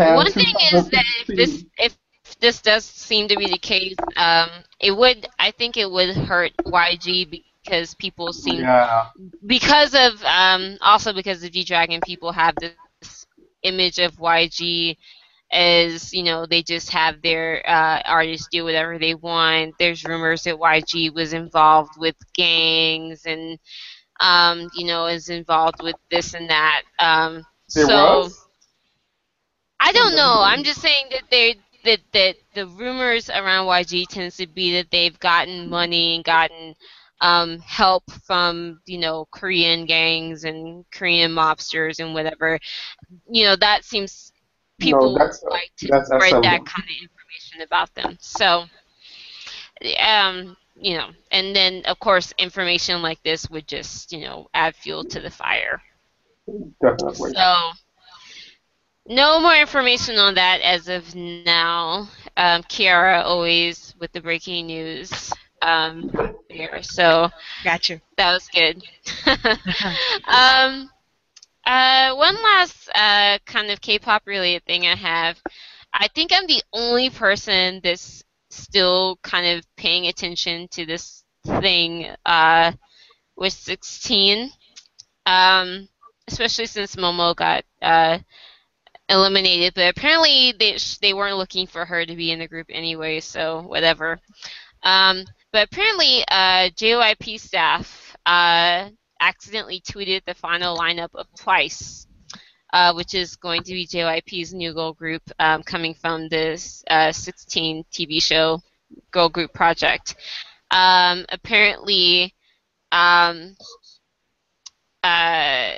one thing is that if this if this does seem to be the case, um, it would I think it would hurt YG because people seem Yeah, because of um, also because of G Dragon, people have this image of YG as you know they just have their uh, artists do whatever they want. There's rumors that YG was involved with gangs and um, you know is involved with this and that. Um, there so was. I don't know. I'm just saying that they that that the rumors around YG tends to be that they've gotten money and gotten um, help from you know Korean gangs and Korean mobsters and whatever. You know that seems people that's- like to that's spread SM. that kind of information about them. So, um, you know, and then of course information like this would just you know add fuel to the fire. Definitely. So, no more information on that as of now. Um, Kiara always with the breaking news um, there. So Got you. that was good. [LAUGHS] [LAUGHS] um, uh, one last uh, kind of K-pop related thing I have. I think I'm the only person that's still kind of paying attention to this thing uh, with 16. Um, especially since Momo got uh, eliminated, but apparently they they weren't looking for her to be in the group anyway, so whatever. Um, but apparently, uh, JYP staff uh, accidentally tweeted the final lineup of Twice, uh, which is going to be JYP's new girl group um, coming from this uh, 16 TV show girl group project. Um, apparently, um, uh,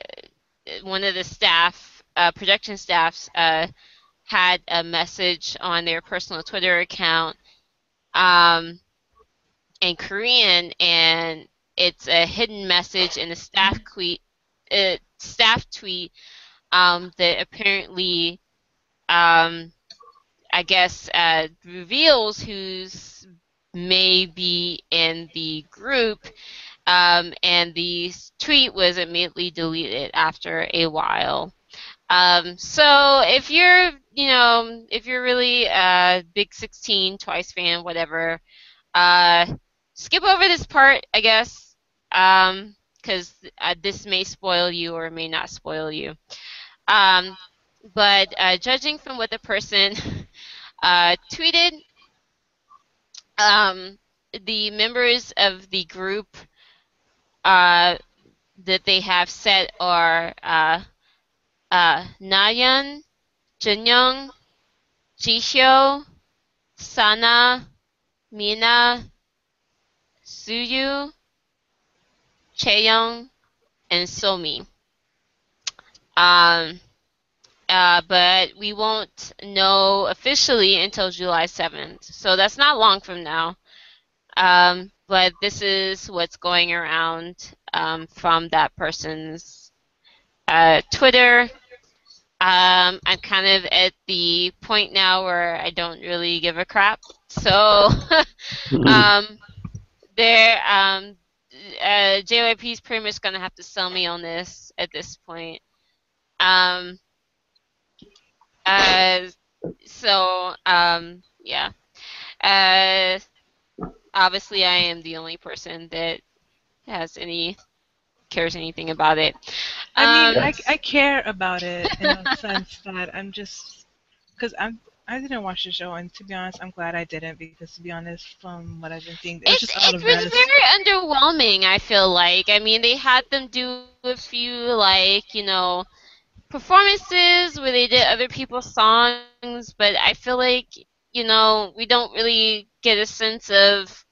one of the staff, uh, production staffs, uh, had a message on their personal Twitter account um, in Korean, and it's a hidden message in a staff tweet, uh, staff tweet um, that apparently, um, I guess, uh, reveals who's may be in the group. Um, and the tweet was immediately deleted after a while. Um, so if you're, you know, if you're really a big 16 Twice fan, whatever, uh, skip over this part, I guess, because uh, this may spoil you or may not spoil you. Um, but uh, judging from what the person [LAUGHS] uh, tweeted, um, the members of the group uh, that they have set are uh, uh, Nayeon, Jeongyeon, Jihyo, Sana, Mina, Tzuyu, Chaeyoung, and Somi. Um, uh, but we won't know officially until July 7th. So that's not long from now. Um, but this is what's going around um, from that person's uh, Twitter. Um, I'm kind of at the point now where I don't really give a crap. So [LAUGHS] [LAUGHS] um, there, uh, JYP's pretty much gonna have to sell me on this at this point. Um, uh, so um, yeah. Uh, obviously I am the only person that has any cares anything about it. I mean, Um, I, I care about it in a sense that I'm just because I'm I didn't watch the show, and to be honest, I'm glad I didn't because to be honest, from what I've been seeing, it's, It's, just it was very underwhelming. I feel like. I mean, they had them do a few like you know performances where they did other people's songs, but I feel like you know we don't really get a sense of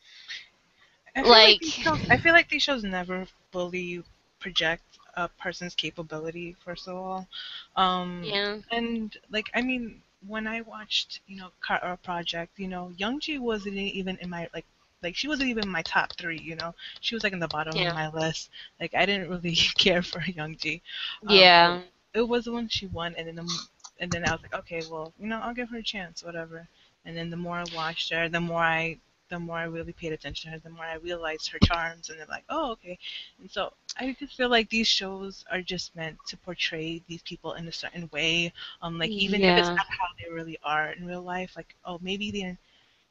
I feel like- shows, I feel like these shows never fully project a person's capability. First of all, um, yeah and like I mean, when I watched, you know, Kara Project, you know, Young Youngji wasn't even in my like. Like she wasn't even in my top three, you know. She was like in the bottom Yeah. of my list. Like I didn't really [LAUGHS] care for Youngji. Um, yeah it was the one she won, and then the, and then I was like, okay, well, you know, I'll give her a chance, whatever. And then the more I watched her, the more I the more I really paid attention to her, the more I realized her charms, and then like, oh, okay. And so I just feel like these shows are just meant to portray these people in a certain way, um, like even if it's not how they really are in real life, like, oh, maybe they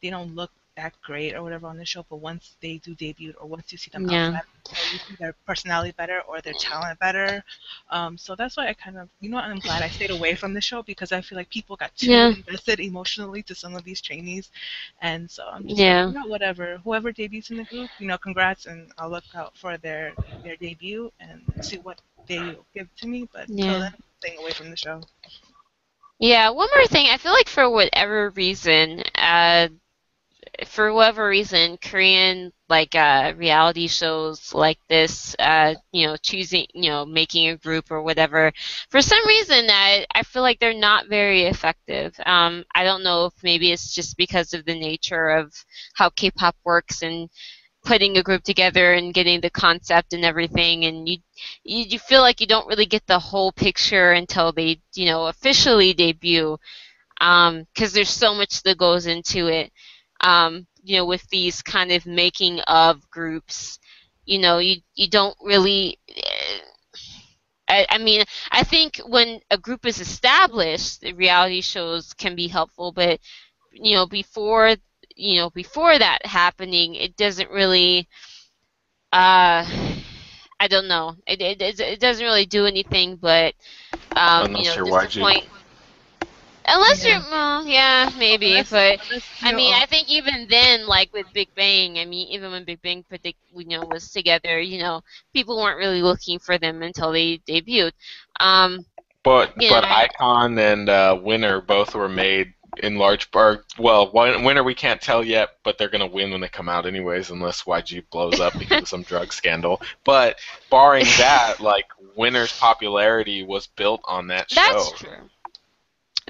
they don't look that great or whatever on the show, but once they do debut or once you see them Yeah. outside, you see their personality better or their talent better. Um, so that's why I kind of, you know, what, I'm glad I stayed away from the show because I feel like people got too Yeah. invested emotionally to some of these trainees, and so I'm just Yeah. like, you know, whatever. Whoever debuts in the group, you know, congrats, and I'll look out for their their debut and see what they give to me. But Yeah. then, staying away from the show. Yeah, one more thing. I feel like for whatever reason, uh, for whatever reason, Korean like uh, reality shows like this, uh, you know, choosing, you know, making a group or whatever, for some reason, I I feel like they're not very effective. Um, I don't know if maybe it's just because of the nature of how K-pop works and putting a group together and getting the concept and everything, and you you, you feel like you don't really get the whole picture until they you know officially debut because there's so much that goes into it um, you know with these kind of making of groups you know you you don't really eh, I, I mean I think when a group is established the reality shows can be helpful but you know before you know before that happening it doesn't really uh I don't know. It, it, it, doesn't really do anything, but um, Unless you know, you're YG. Unless Yeah. you're, well, yeah, maybe, Unless- but unless I mean, I think even then, like with Big Bang, I mean, even when Big Bang, predict, you know, was together, you know, people weren't really looking for them until they debuted. Um, But Yeah. but iKON and uh, Winner both were made in large part. Well, Winner we can't tell yet, but they're gonna win when they come out anyways, unless YG blows up because of some drug scandal. But barring [LAUGHS] that, like Winner's popularity was built on that show. that's true.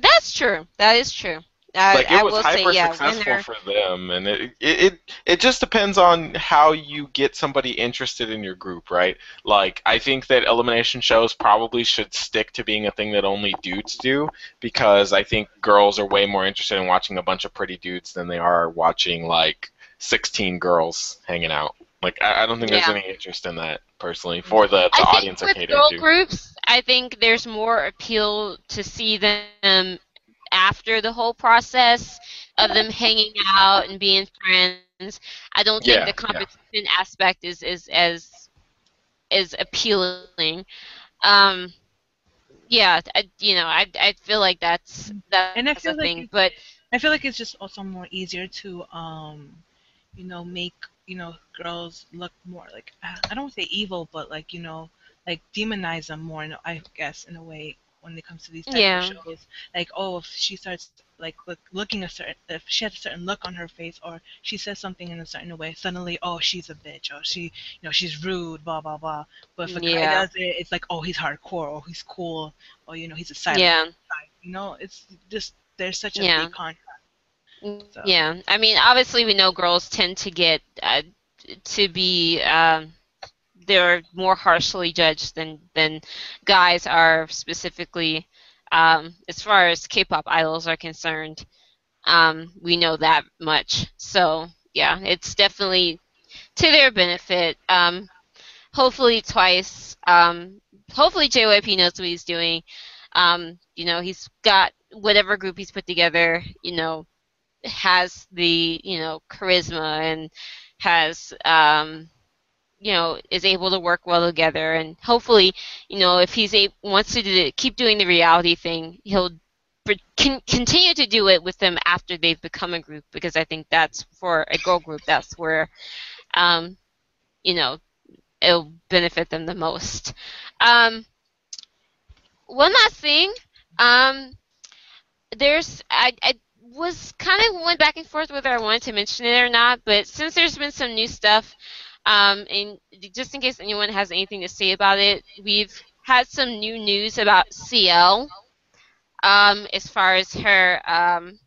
That's true. That is true. I, like it I was will hyper say, yeah, successful for them, and it, it it it just depends on how you get somebody interested in your group, right? Like I think that elimination shows probably should stick to being a thing that only dudes do, because I think girls are way more interested in watching a bunch of pretty dudes than they are watching like 16 girls hanging out. Like I, I don't think there's Yeah. any interest in that personally for the, the I think audience I'm with girl to. groups, I think there's more appeal to see them after the whole process of them hanging out and being friends. I don't think Yeah, the yeah. competition aspect is is as is appealing. Um, yeah, I, you know, I I feel like that's that's And I a feel like thing, it- but I feel like it's just also more easier to, um, you know, make you know girls look more like I I don't want to say evil, but like you know, like demonize them more. In, I guess in a way when it comes to these type Yeah. of shows, like oh, if she starts like look, looking a certain, if she has a certain look on her face, or she says something in a certain way, suddenly oh she's a bitch, or she you know she's rude, blah blah blah. But if a guy does it, it's like oh he's hardcore, or he's cool, or you know he's a silent yeah. guy. You know, it's just there's such a Yeah. big contrast. So- Yeah, I mean, obviously, we know girls tend to get uh, to be um, they're more harshly judged than than guys are specifically um, as far as K-pop idols are concerned. Um, we know that much, so yeah, it's definitely to their benefit. Um, hopefully, twice. Um, hopefully, JYP knows what he's doing. Um, you know, he's got whatever group he's put together. You know, has the you know charisma and has um, you know is able to work well together and hopefully you know if he's a wants to do, keep doing the reality thing he'll can continue to do it with them after they've become a group because I think that's for a girl group that's where um, you know it'll benefit them the most. Um, one last thing, um, there's I, I was kind of went back and forth whether I wanted to mention it or not, but since there's been some new stuff, um, and just in case anyone has anything to say about it, we've had some new news about CL um, as far as her um,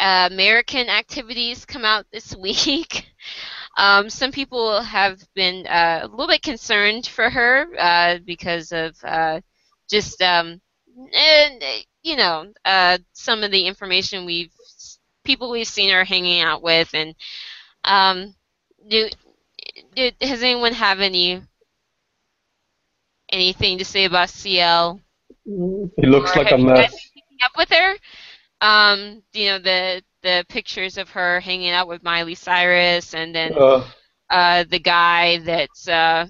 American activities come out this [LAUGHS] week. Um, some people have been uh, a little bit concerned for her uh, because of uh, just um, and you know uh, some of the information we've people we've seen her hanging out with, and um, do, do, does anyone have any anything to say about CL? He looks Or like a have you guys mess. up with her? Um, you know the the pictures of her hanging out with Miley Cyrus, and then Uh, uh, the guy that's uh,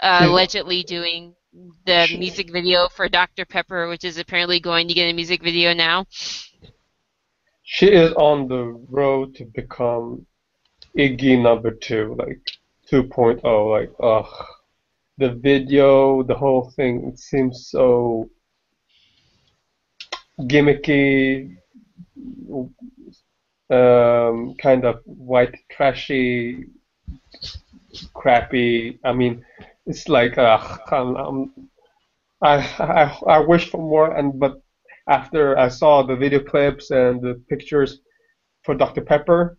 uh, allegedly doing the music video for Dr. Pepper, which is apparently going to get a music video now. she is on the road to become Iggy number two, like 2.0. Like, ugh. The video, the whole thing, it seems so gimmicky, um, kind of white trashy, crappy. I mean, it's like, ugh, I'm, I'm, I, I, I wish for more, and but after I saw the video clips and the pictures for Dr. Pepper,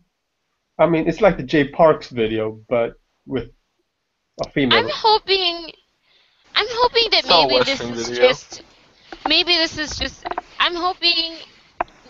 I mean, it's like the Jay Park's video, but with a female. I'm hoping, I'm hoping that It's maybe this is video. just, maybe this is just, I'm hoping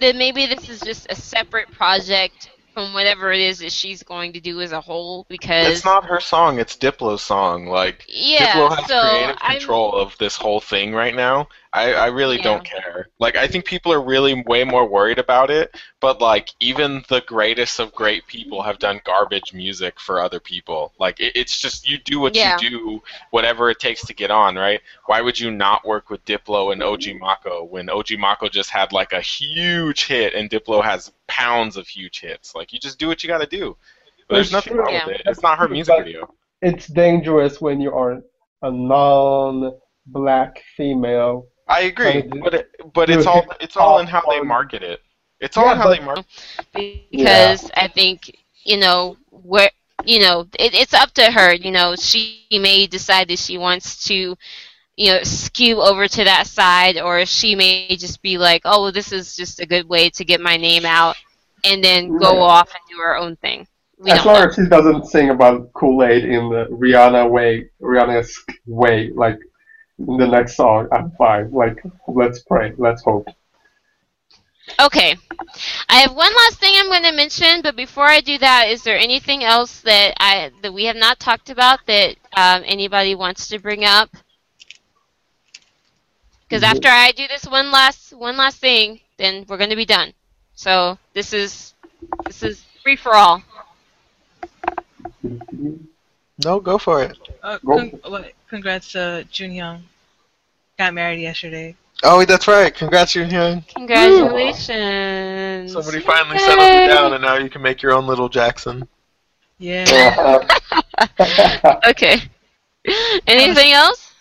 that maybe this is just a separate project from whatever it is that she's going to do as a whole because It's not her song. It's Diplo's song. Like yeah, Diplo has so creative I'm- control of this whole thing right now. I, I really Yeah. don't care. Like I think people are really way more worried about it. But like even the greatest of great people have done garbage music for other people. Like it, it's just you do what Yeah. you do, whatever it takes to get on, right? Why would you not work with Diplo and OG mm-hmm. Maco when OG Maco just had like a huge hit and Diplo has pounds of huge hits? Like you just do what you got to do. But there's nothing true. wrong Yeah. with it. It's not her music video. It's dangerous when you are a non-black female. I agree, Trying to but it, but it's all it's all in how they market it. It's all Yeah, in how but- they market. because I think you know where you know it, it's up to her. You know, she may decide that she wants to you know skew over to that side, or she may just be like, oh, well, this is just a good way to get my name out, and then go Yeah. off and do her own thing. We as long know. as she doesn't sing about Kool-Aid in the Rihanna way, Rihanna's way, like in the next song, I'm fine. Like, let's pray, let's hope. Okay. I have one last thing I'm going to mention, but before I do that, is there anything else that I that we have not talked about that um, anybody wants to bring up? Because after I do this one last one last thing, then we're going to be done. So this is this is free for all. No, go for it. Uh, Go. con- what, congrats to Jun Young. Got married yesterday. Oh, that's right. Congrats, Yoon Hyun. Congratulations! Somebody finally Yay! settled you down, and now you can make your own little Jackson. Yeah. [LAUGHS] Okay. Anything else?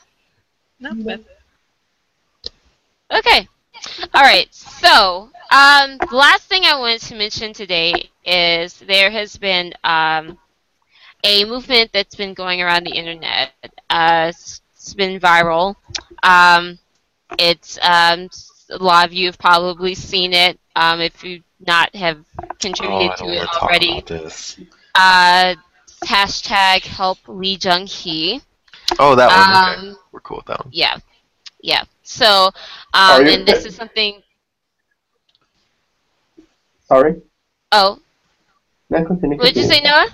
no, but Okay. All right. So, um, the last thing I wanted to mention today is there has been um, a movement that's been going around the internet. Uh, it's, it's been viral. Um, it's um, a lot of you have probably seen it. Um, if you not have contributed to it already, uh, hashtag help Lee Jung Hee. Oh, that one. okay. Um, We're cool with that one. yeah, yeah. So, um, you- and this is something. Sorry? Oh, No, continue. what did you say, continue. Noah?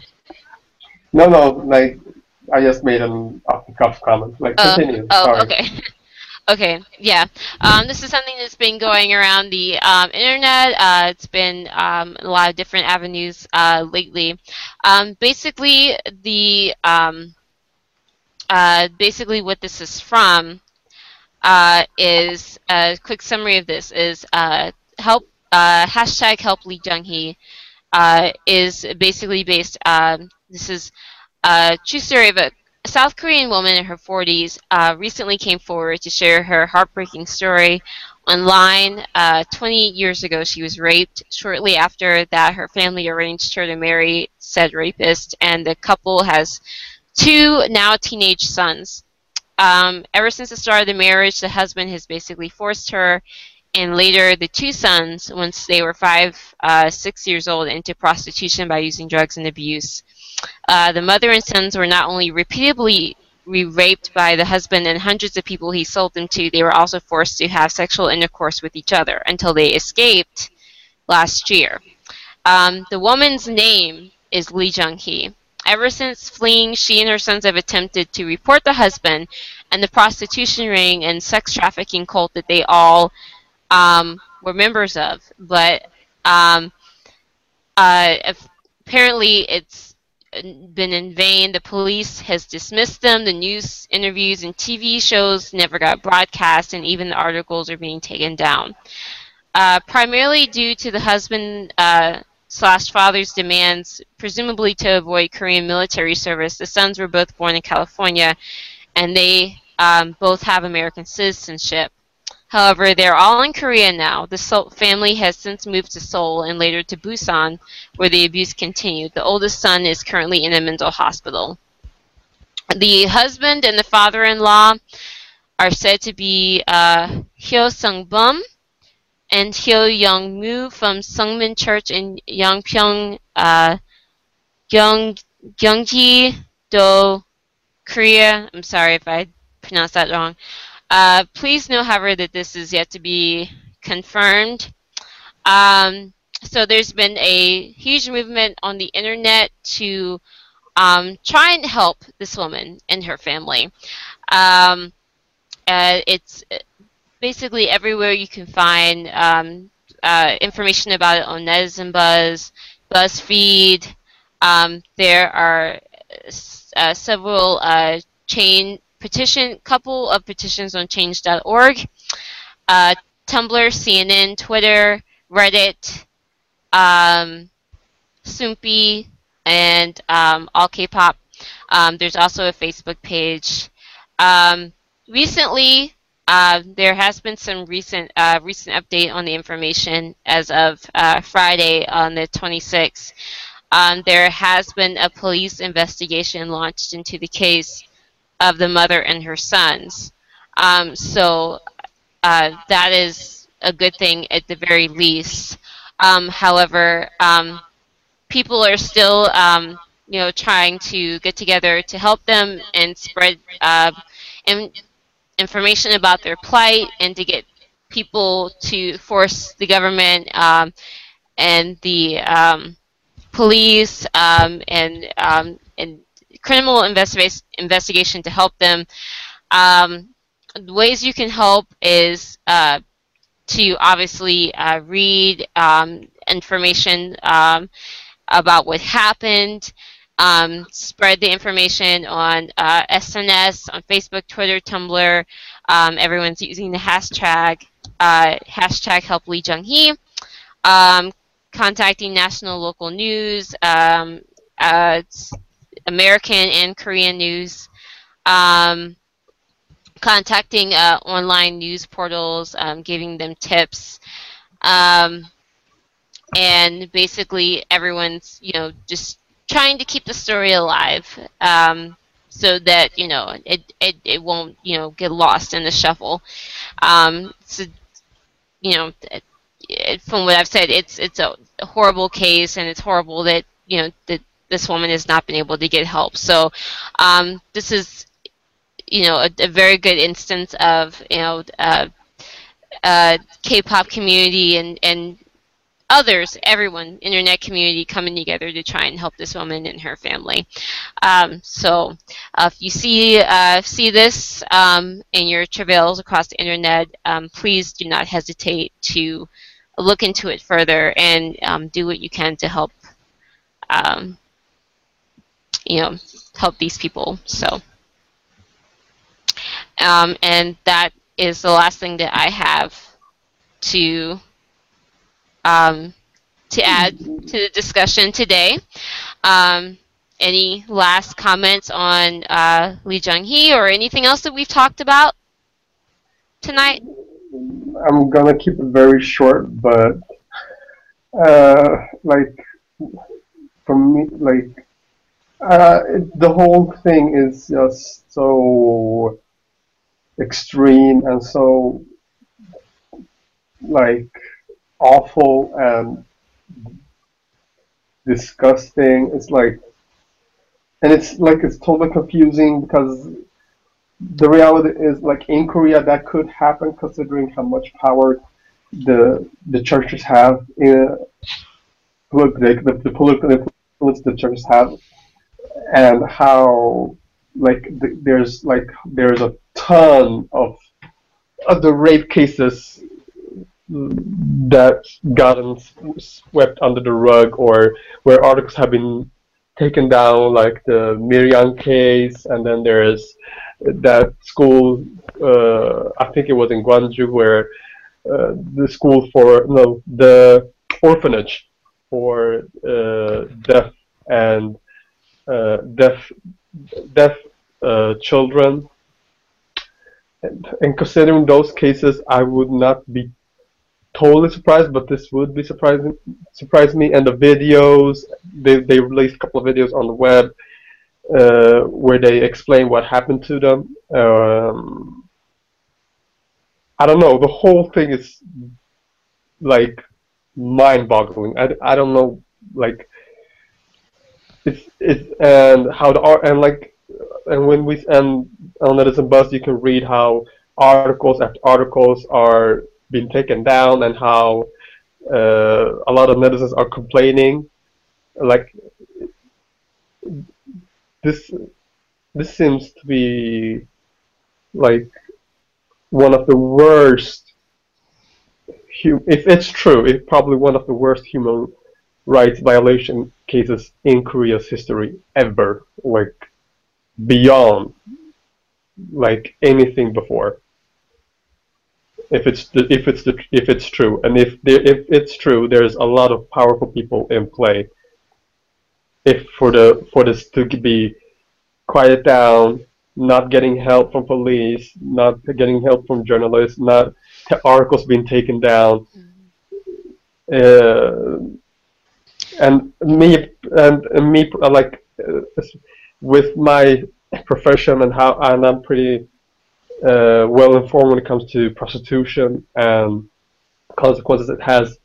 No, no, like, I just made an off-the-cuff comment. Like, Oh, continue. Oh, Sorry. okay. [LAUGHS] Okay, yeah. Um, this is something that's been going around the um, internet. Uh, it's been um, a lot of different avenues uh, lately. Um, basically, the um, uh, basically what this is from uh, is a quick summary of this is uh, help uh, hashtag help Lee Jung Hee uh, is basically based. Um, this is a true story of a South Korean woman in her 40s uh, recently came forward to share her heartbreaking story online. Uh, 20 years ago, she was raped. Shortly after that, her family arranged her to marry said rapist, and the couple has two now teenage sons. Um, ever since the start of the marriage, the husband has basically forced her and later the two sons, once they were five, uh, six years old, into prostitution by using drugs and abuse. Uh, the mother and sons were not only repeatedly raped by the husband and hundreds of people he sold them to, they were also forced to have sexual intercourse with each other until they escaped last year. Um, the woman's name is Lee Jung Hee. Ever since fleeing, she and her sons have attempted to report the husband and the prostitution ring and sex trafficking cult that they all um, were members of. But um, uh, apparently, it's been in vain. The police has dismissed them. The news interviews and TV shows never got broadcast, and even the articles are being taken down. Uh, primarily due to the husband uh, slash father's demands, presumably to avoid Korean military service, the sons were both born in California, and they um, both have American citizenship. However, they're all in Korea now. The Seoul family has since moved to Seoul and later to Busan, where the abuse continued. The oldest son is currently in a mental hospital. The husband and the father-in-law are said to be uh, Hyo Sung-bum and Hyo Young-moo from Sungmin Church in Yangpyeong, uh, Gyeonggi, Do, Korea. I'm sorry if I pronounced that wrong. Uh, please know, however, that this is yet to be confirmed. Um, so there's been a huge movement on the internet to um, try and help this woman and her family. Um, uh, it's basically everywhere you can find um, uh, information about it on Netizen Buzz, BuzzFeed. Um, there are uh, several uh, chain petition, couple of petitions on change.org, uh, Tumblr, CNN, Twitter, Reddit, um, Soompi, and um, All K-pop. Um, there's also a Facebook page. Um, recently, uh, there has been some recent uh, recent update on the information as of uh, Friday on the 26th. Um, there has been a police investigation launched into the case of the mother and her sons. Um, so uh, that is a good thing at the very least. Um, however, um, people are still, um, you know, trying to get together to help them and spread uh, in information about their plight and to get people to force the government um, and the um, police and and criminal investigation investigation to help them. Um, ways you can help is uh, to obviously uh, read um, information um, about what happened, um, spread the information on uh, SNS, on Facebook, Twitter, Tumblr. Um, everyone's using the hashtag uh, hashtag Help Lee Jung Hee. Um, contacting national local news. American and Korean news, um, contacting uh, online news portals, um, giving them tips, um, and basically everyone's you know just trying to keep the story alive um, so that you know it, it it won't you know get lost in the shuffle. Um, so you know. It, from what I've said, it's it's a horrible case, and it's horrible that you know that this woman has not been able to get help. So um, this is, you know, a, a, very good instance of, you know, uh, uh, K-pop community and, and others, everyone, internet community coming together to try and help this woman and her family. Um, so uh, if you see uh, see this um, in your travails across the internet, um, please do not hesitate to look into it further and um, do what you can to help um, you know, help these people. So, um, and that is the last thing that I have to um, to add to the discussion today. Um, any last comments on uh, Lee Jung Hee or anything else that we've talked about tonight? I'm gonna keep it very short, but uh, like for me, like uh, the whole thing is just so extreme and so like awful and disgusting. It's like, and it's like it's totally confusing because the reality is like in Korea that could happen considering how much power the the churches have in like the, the political influence the churches have and how like th- there's like there's a ton of other rape cases that gotten swept under the rug or where articles have been taken down like the Miryang case and then there's that school uh, I think it was in Gwangju where uh, the school for no the orphanage for uh, deaf and uh, deaf deaf uh, children. And, and considering those cases, I would not be totally surprised, but this would be surprising surprise me. And the videos, they they released a couple of videos on the web uh, where they explain what happened to them. Um, I don't know. The whole thing is like mind-boggling. I, I don't know like it's it's and how the art and like and when we and on Netizen Buzz you can read how articles after articles are being taken down and how uh, a lot of netizens are complaining. Like this this seems to be like one of the worst if it's true it's probably one of the worst human rights violation cases in Korea's history ever like beyond like anything before. If it's the, if it's the, if it's true and if there, if it's true there's a lot of powerful people in play. If for the for this to be quiet down not getting help from police not getting help from journalists not articles being taken down uh, and me and, me like with my profession and how and I'm pretty uh, well informed when it comes to prostitution and consequences it has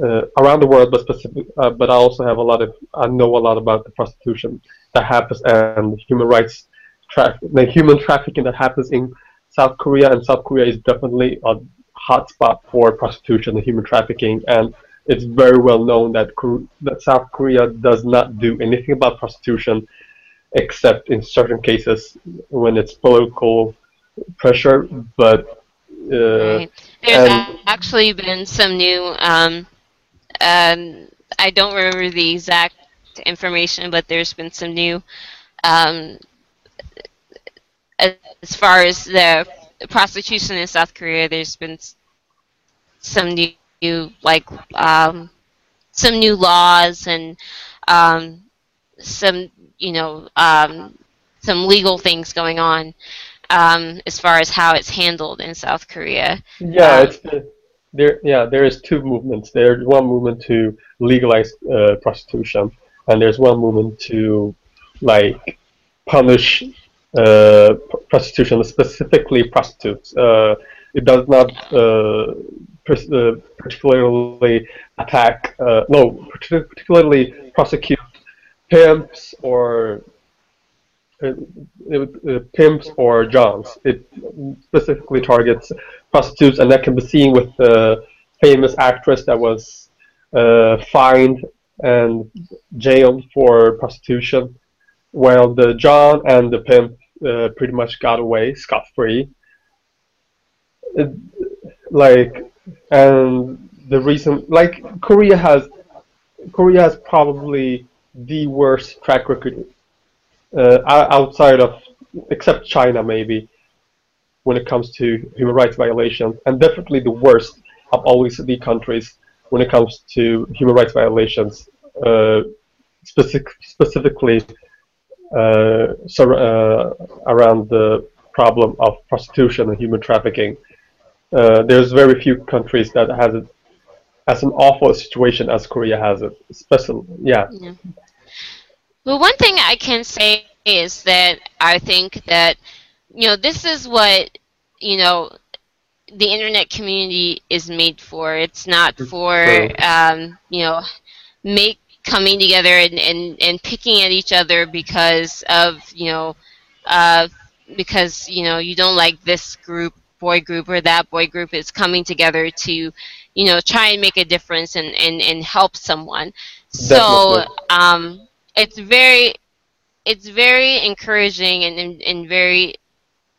uh, around the world, but specific. Uh, but I also have a lot of I know a lot about the prostitution that happens and human rights the human trafficking that happens in South Korea, and South Korea is definitely a hotspot for prostitution and human trafficking, and it's very well known that, that South Korea does not do anything about prostitution except in certain cases when it's political pressure. But uh, right. there's actually been some new. Um, um, I don't remember the exact information, but there's been some new. Um, as far as the prostitution in South Korea, there's been some new new like um, some new laws and um, some you know um, some legal things going on um, as far as how it's handled in South Korea. Yeah, um, it's the, there. Yeah, there is two movements. There's one movement to legalize uh, prostitution, and there's one movement to like punish uh, prostitution, specifically prostitutes. Uh, it does not uh, uh, particularly attack, uh, no, particularly prosecute pimps or uh, uh, pimps or johns. It specifically targets prostitutes, and that can be seen with the famous actress that was uh, fined and jailed for prostitution, while the john and the pimp uh, pretty much got away scot like and the reason like Korea has Korea has probably the worst track record uh, outside of except China maybe when it comes to human rights violations, and definitely the worst of all OECD countries when it comes to human rights violations, uh, specific, specifically uh, uh, around the problem of prostitution and human trafficking. Uh, there's very few countries that has it as an awful situation as Korea has it. Especially, yeah. Yeah. Well, one thing I can say is that I think that you know this is what you know the internet community is made for. It's not for um, you know make coming together and, and, and picking at each other because of you know uh, because you know you don't like this group boy group or that boy group is coming together to you know try and make a difference and, and, and help someone. So um, it's very it's very encouraging and, and, and very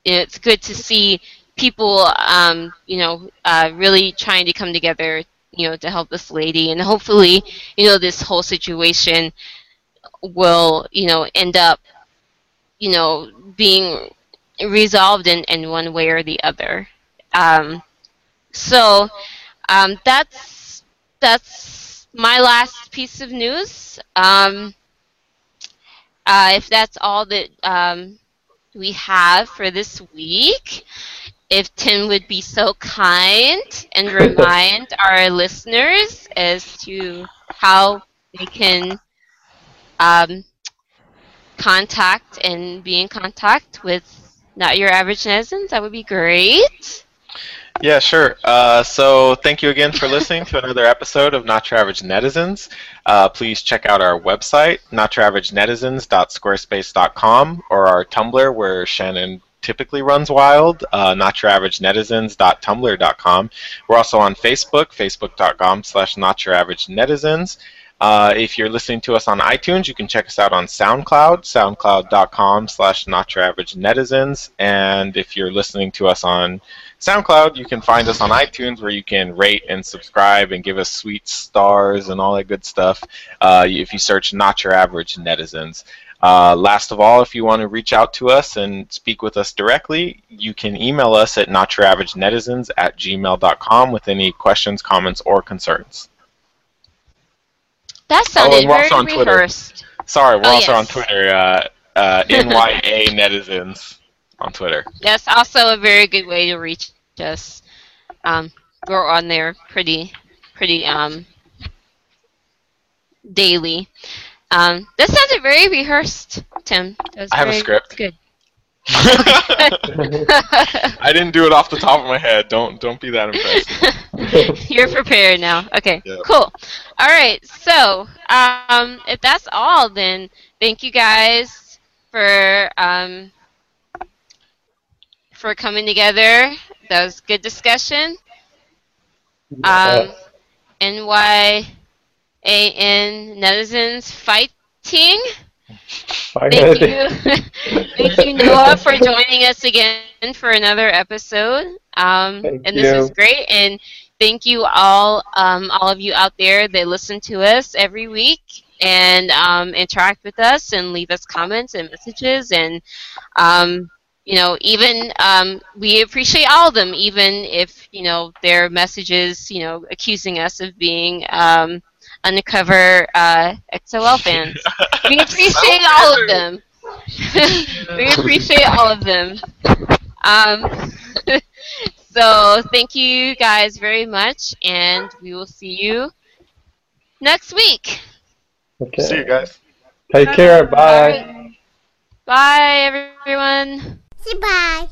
you know, it's good to see people um, you know uh, really trying to come together you know to help this lady. And hopefully you know this whole situation will you know end up you know being resolved in, in one way or the other. Um, so um, that's that's my last piece of news. Um, uh, if that's all that um, we have for this week, if Tim would be so kind and [LAUGHS] remind our listeners as to how they can um, contact and be in contact with Not Your Average Netizens, that would be great. Yeah, sure. Uh, so thank you again for listening to another episode of Not Your Average Netizens. Uh, please check out our website, notyouraveragenetizens.squarespace.com, or our Tumblr, where Shannon typically runs wild, uh, notyouraveragenetizens.tumblr.com. We're also on Facebook, facebook.com slash notyouraveragenetizens. Uh, if you're listening to us on iTunes, you can check us out on SoundCloud, soundcloud.com slash notyouraveragenetizens. And if you're listening to us on SoundCloud, you can find us on iTunes where you can rate and subscribe and give us sweet stars and all that good stuff uh, if you search Not Your Average Netizens. Uh, last of all, if you want to reach out to us and speak with us directly, you can email us at notyouraveragenetizens at gmail.com with any questions, comments, or concerns. That Oh, sounded we're very on Twitter. rehearsed. Sorry, we're Oh, also on. Twitter, uh, uh, [LAUGHS] NYA Netizens on Twitter. That's also a very good way to reach us. Um, we're on there pretty, pretty um, daily. Um, that sounded very rehearsed, Tim. I have a script. Good. [LAUGHS] I didn't do it off the top of my head. Don't don't be that impressed. [LAUGHS] You're prepared now. Okay, Yeah. cool. All right, so um, if that's all, then thank you guys for um, for coming together. That was good discussion. Um, NYAN netizens fighting. Thank you, [LAUGHS] thank you, Noah, for joining us again for another episode. Um, and this was great. And thank you all, um, all of you out there that listen to us every week and um, interact with us and leave us comments and messages. And um, you know, even um, we appreciate all of them, even if you know their messages, you know, accusing us of being um, undercover uh, EXO-L [LAUGHS] fans. We appreciate all of them. [LAUGHS] we appreciate all of them. Um, [LAUGHS] so thank you guys very much, and we will see you next week. Okay. See you guys. Take care. Bye. Bye, everyone. Goodbye.